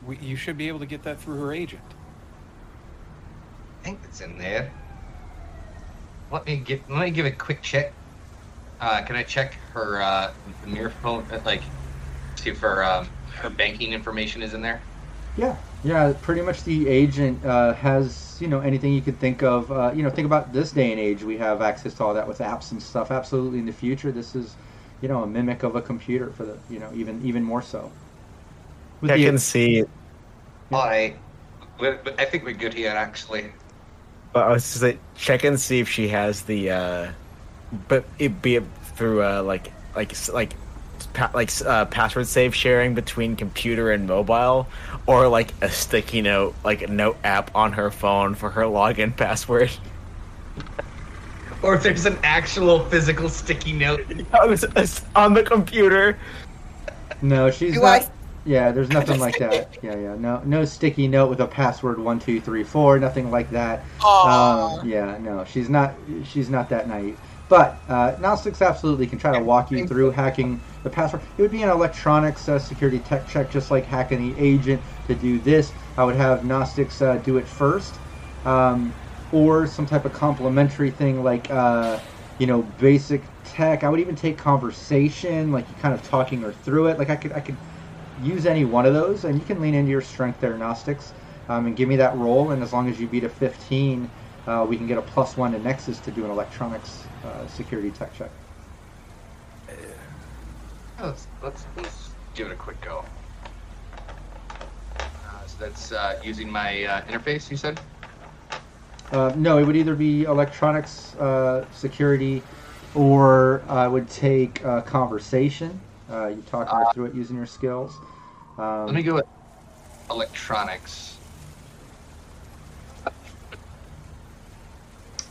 We, you should be able to get that through her agent. I think it's in there. Let me give let me give a quick check. Uh, can I check her uh, the mirror phone? uh, Like, see if her um, her banking information is in there. Yeah, yeah. Pretty much the agent uh, has you know anything you could think of. Uh, you know, think about this day and age. We have access to all that with apps and stuff. Absolutely, in the future, this is you know a mimic of a computer for the you know even even more so. With I the- can see All right. We're, I think we're good here, actually. But I was just like check and see if she has the, uh, but it be it through uh like like like pa- like uh, password save sharing between computer and mobile, or like a sticky note like a note app on her phone for her login password. Or if there's an actual physical sticky note. It's- it's on the computer. No, she's Do not. I- Yeah, there's nothing like that. Yeah, yeah. No, no sticky note with a password one two three four. Nothing like that. Um, yeah, no, she's not. She's not that naive. But uh, Gnostics absolutely can try to walk you through hacking the password. It would be an electronics uh, security tech check, just like hacking the agent. To do this, I would have Gnostics uh, do it first, um, or some type of complementary thing like uh, you know basic tech. I would even take conversation, like you kind of talking her through it. Like I could, I could use any one of those, and you can lean into your strength there, Gnostics, um, and give me that roll. And as long as you beat a 15, uh, we can get a plus one to Nexus to do an electronics uh, security tech check. Let's, let's, let's give it a quick go. Uh, so that's uh, using my uh, interface, you said? Uh, no, it would either be electronics uh, security, or I would take uh, conversation. Uh, you talk her through it using your skills. Um, Let me go with electronics.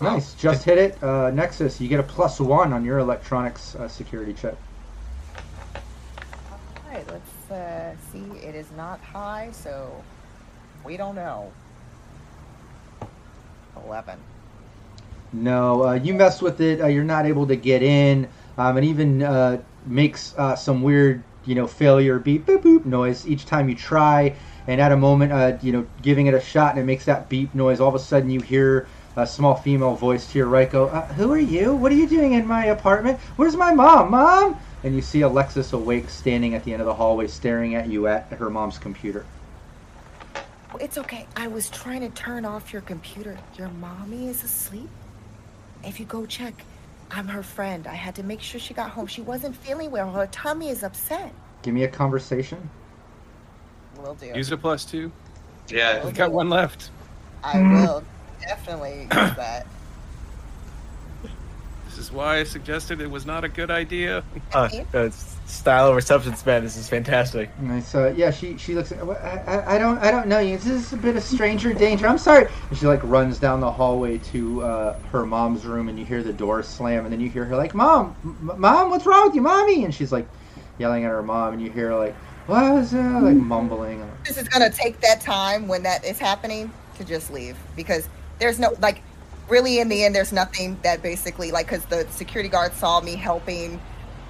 Nice, just hit it. Uh, Nexus, you get a plus one on your electronics uh, security check. Alright, let's uh, see. It is not high, so we don't know. 11. No, uh, you mess with it. Uh, you're not able to get in, um, and even uh, makes uh, some weird, you know, failure beep boop boop noise each time you try. And at a moment, uh, you know, giving it a shot, and it makes that beep noise. All of a sudden, you hear a small female voice to your right go, uh, "Who are you? What are you doing in my apartment? Where's my mom, mom?" And you see Alexis awake, standing at the end of the hallway, staring at you at her mom's computer. It's okay. I was trying to turn off your computer. Your mommy is asleep. If you go check, I'm her friend. I had to make sure she got home. She wasn't feeling well. Her tummy is upset. Give me a conversation. Will do. Use a plus two. Yeah. We got one left. I will definitely use that. This is why I suggested it was not a good idea. Uh, uh, style over substance, man. This is fantastic. Nice. Uh, yeah, she she looks. At, I, I, I don't I don't know you. This is a bit of stranger danger. I'm sorry. And she like runs down the hallway to uh, her mom's room, and you hear the door slam, and then you hear her like, "Mom, m- mom, what's wrong with you, mommy?" And she's like yelling at her mom, and you hear like, "What was that?" Like mumbling. This is gonna take that time when that is happening to just leave because there's no like really in the end there's nothing that basically like because the security guard saw me helping.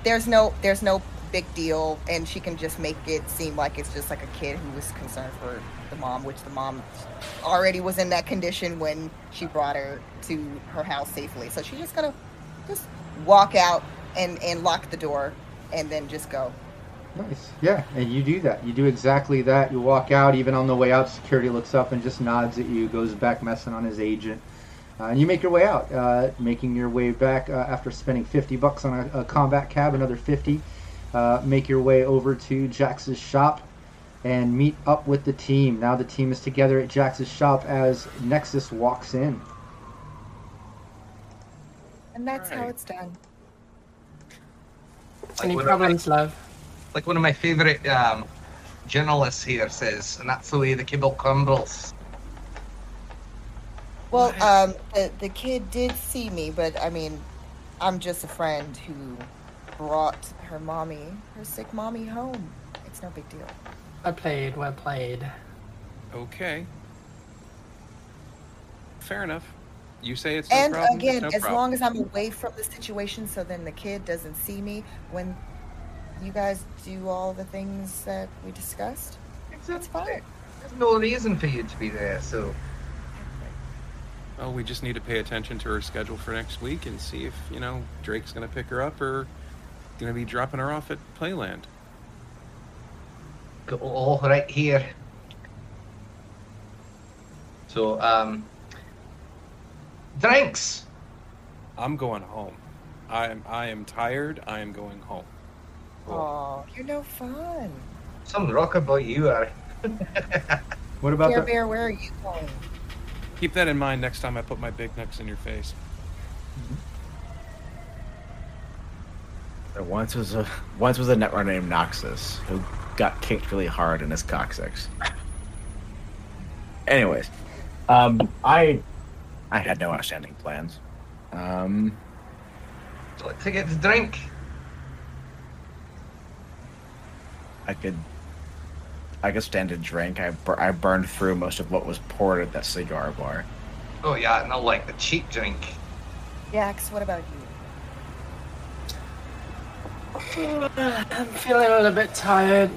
There's no there's no big deal and she can just make it seem like it's just like a kid who was concerned for the mom which the mom already was in that condition when she brought her to her house safely. So she's just gonna just walk out and and lock the door and then just go Nice. Yeah, and you do that. You do exactly that. You walk out. Even on the way out, security looks up and just nods at you. Goes back messing on his agent. Uh, and you make your way out, uh, making your way back uh, after spending 50 bucks on a, a combat cab, another 50. Uh, make your way over to Jax's shop and meet up with the team. Now the team is together at Jax's shop as Nexus walks in. and that's how it's done Any one of problems, love? Like one of my favorite um, journalists here says, and that's the way the kibble crumbles. Well, um, the, the kid did see me, but I mean, I'm just a friend who brought her mommy, her sick mommy, home. It's no big deal. Well played, well played. Okay. Fair enough. You say it's no and problem. it's again, no as problem. long as I'm away from the situation, so then the kid doesn't see me when you guys do all the things that we discussed, That's fine. There's no reason for you to be there, so Well, we just need to pay attention to her schedule for next week and see if you know Drake's going to pick her up or going to be dropping her off at Playland. go all right here. So, um, drinks. I'm going home. I am. I am tired. I am going home. Oh, you're no fun. Some rocker boy you are. What about Care the? Bear, where are you going? Keep that in mind next time I put my big knucks in your face. There once was a once was a netrunner named Noxus who got kicked really hard in his coccyx. Anyways, um, I I had no outstanding plans. Um, So let's get to drink. I could I could stand a drink. I bur- I burned through most of what was poured at that cigar bar. Oh yeah, no, like the cheap drink. Jax, what about you? I'm feeling a little bit tired.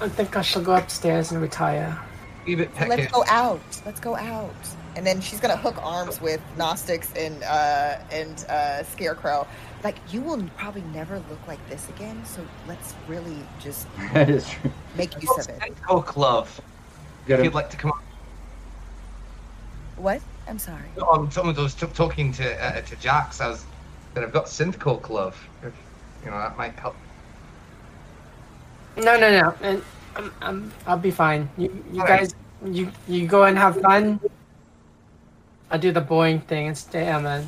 I think I shall go upstairs and retire. Leave it, So let's go out. Let's go out. And then she's gonna hook arms with Gnostics and uh, and uh, Scarecrow. Like you will probably never look like this again. So let's really just that is true. make use of it. Coke love. Got If you'd like to come on. What? I'm sorry. No, I'm someone was t- talking to uh, to Jax. I was that I've got Synthcoke love. If, you know that might help. No, no, no. And I'm, I'm, I'll be fine. You, you Alright. guys, you, you go and have fun. I'll do the boring thing and stay. I'm gonna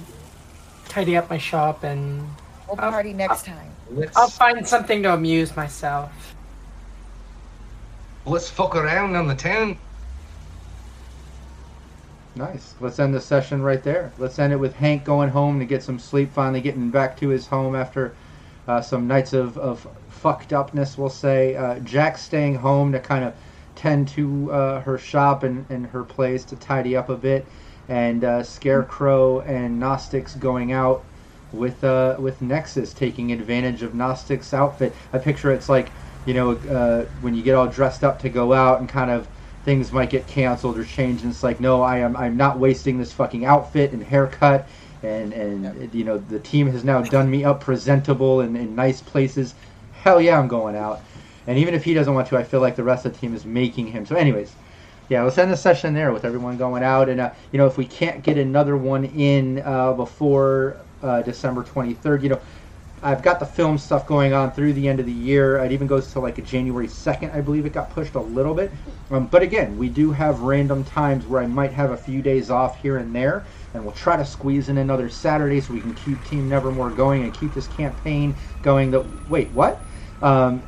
tidy up my shop and We'll Uh, party next time. Let's I'll find something to amuse myself. let's fuck around on the town. Nice. Let's end the session right there. Let's end it with Hank going home to get some sleep, finally getting back to his home after uh, some nights of, of fucked upness, we'll say. Uh, Jax staying home to kind of tend to uh, her shop and, and her place to tidy up a bit. And uh, Scarecrow and Gnostics going out with uh, with Nexus taking advantage of Gnostic's outfit. I picture it's like, you know, uh, when you get all dressed up to go out and kind of things might get canceled or changed and it's like no i am i'm not wasting this fucking outfit and haircut and and you know the team has now done me up presentable and in nice places. Hell yeah i'm going out. And even if he doesn't want to i feel like the rest of the team is making him. So anyways yeah let's end the session there with everyone going out and uh, you know if we can't get another one in uh, before uh, december 23rd you know I've got the film stuff going on through the end of the year. It even goes to like a January 2nd, I believe it got pushed a little bit. Um, but again, we do have random times where I might have a few days off here and there, and we'll try to squeeze in another Saturday so we can keep Team Nevermore going and keep this campaign going. That wait, what? Um,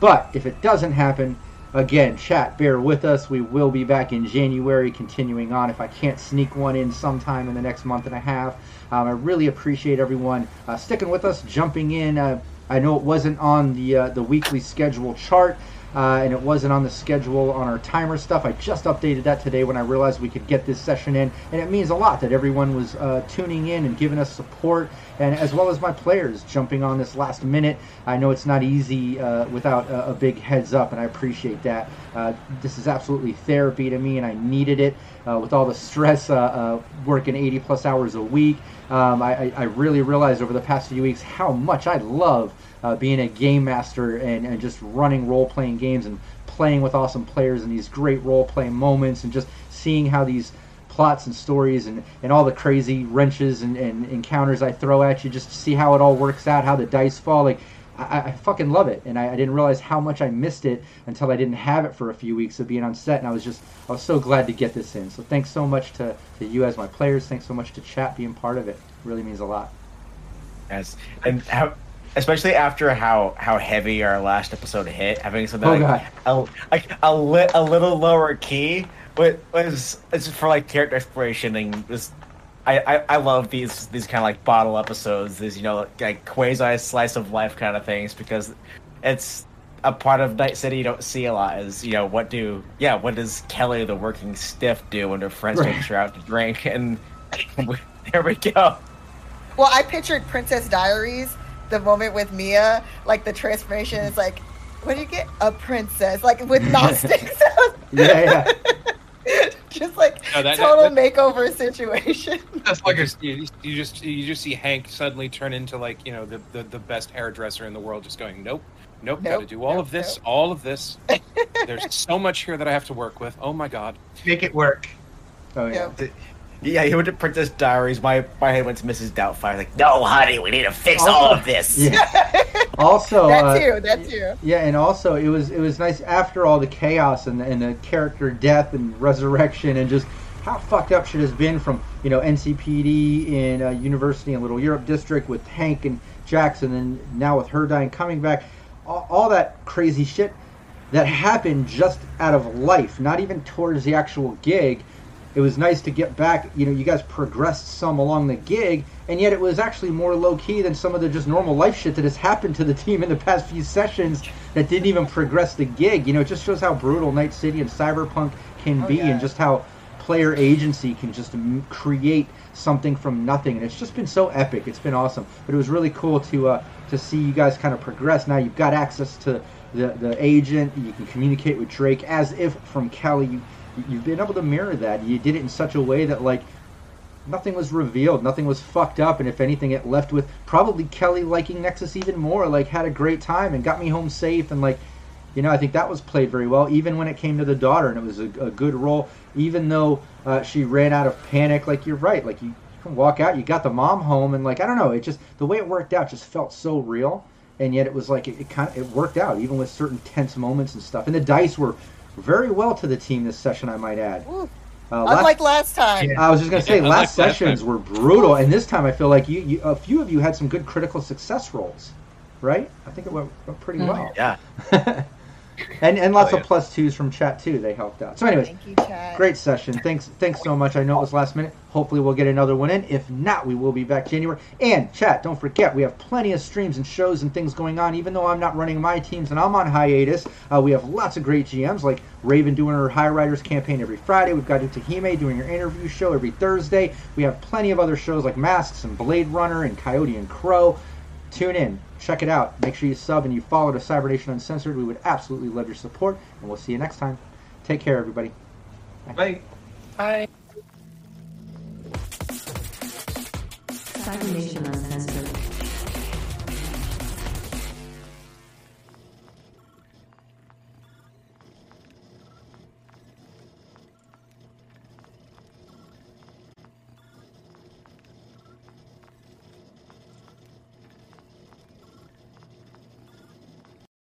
but if it doesn't happen, again, chat, bear with us. We will be back in January, continuing on. If I can't sneak one in sometime in the next month and a half, um, I really appreciate everyone uh, sticking with us, jumping in. Uh, I know it wasn't on the uh, the weekly schedule chart, uh, and it wasn't on the schedule on our timer stuff. I just updated that today when I realized we could get this session in, and it means a lot that everyone was uh, tuning in and giving us support, and as well as my players jumping on this last minute. I know it's not easy uh, without a, a big heads up, and I appreciate that. Uh, this is absolutely therapy to me, and I needed it uh, with all the stress uh, working 80 plus hours a week. Um, I- I really realized over the past few weeks how much I love uh, being a game master and, and just running role playing games and playing with awesome players and these great role playing moments and just seeing how these plots and stories and, and all the crazy wrenches and, and encounters I throw at you just to see how it all works out, how the dice fall. Like, I, I fucking love it, and I, I didn't realize how much I missed it until I didn't have it for a few weeks of being on set, and I was just I was so glad to get this in. So thanks so much to, to you as my players. Thanks so much to chat being part of it. really means a lot. Yes, and how, especially after how how heavy our last episode hit, having something Oh, like a like a, li- a little lower key was was it's for like character exploration and just. I, I, I love these these kind of like bottle episodes, these you know like quasi slice of life kind of things because it's a part of Night City you don't see a lot. Is you know what do yeah what does Kelly the working stiff do when her friends Right. take her out to drink and there we go. Well, I pictured Princess Diaries, the moment with Mia, like the transformation is like, what do you get? A princess, like with Gnostics. Yeah, yeah. just like No, that- total that- makeover situation. That's Like like a just, you, you just you just see Hank suddenly turn into like you know the, the, the best hairdresser in the world, just going nope, nope, got to do all nope, of this, nope. all of this. There's so much here that I have to work with. Oh my god. make it work. oh yeah. Yeah. Yeah, he went to Princess Diaries. My my head went to Mrs. Doubtfire. Like, no, honey, we need to fix all of this. Yeah. Also, that uh, too. That too. Yeah, and also it was it was nice after all the chaos and the, and the character death and resurrection and just how fucked up shit has been from you know NCPD in uh, University and Little Europe District with Hank and Jackson and now with her dying coming back, all, all that crazy shit that happened just out of life, not even towards the actual gig. It was nice to get back. You know, you guys progressed some along the gig, and yet it was actually more low key than some of the just normal life shit that has happened to the team in the past few sessions that didn't even progress the gig. You know, it just shows how brutal Night City and Cyberpunk can Oh, be, yeah. and just how player agency can just m- create something from nothing. And it's just been so epic. It's been awesome. But it was really cool to uh, to see you guys kind of progress. Now you've got access to the the agent. You can communicate with Drake as if from Kelly. You, you've been able to mirror that. You did it in such a way that like nothing was revealed, nothing was fucked up, and if anything, it left with probably Kelly liking Nexus even more. Like had a great time and got me home safe, and like you know, I think that was played very well, even when it came to the daughter, and it was a, a good role, even though uh, she ran out of panic. Like you're right, like you, can walk out, you got the mom home, and like I don't know, it just the way it worked out just felt so real, and yet it was like it, it kind of it worked out, even with certain tense moments and stuff. And the dice were very well to the team this session, I might add. Woo. Uh, last- Unlike last time. I was just gonna say, Yeah, last like that. sessions were brutal, and this time I feel like you, you, a few of you had some good critical success rolls, right? I think it went, went pretty Mhm. well. Yeah. and and lots Oh, of plus twos from chat too. They helped out. So, anyways, Thank you, Chad. great session. Thanks, thanks so much. I know it was last minute. Hopefully, we'll get another one in. If not, we will be back January. And chat, don't forget, we have plenty of streams and shows and things going on. Even though I'm not running my teams and I'm on hiatus, uh, we have lots of great GMs like Raven doing her High Riders campaign every Friday. We've got Utahime doing her interview show every Thursday. We have plenty of other shows like Masks and Blade Runner and Coyote and Crow. Tune in, check it out. Make sure you sub and you follow to Cybernation Uncensored. We would absolutely love your support, and we'll see you next time. Take care, everybody. Bye. Bye. Cybernation Uncensored.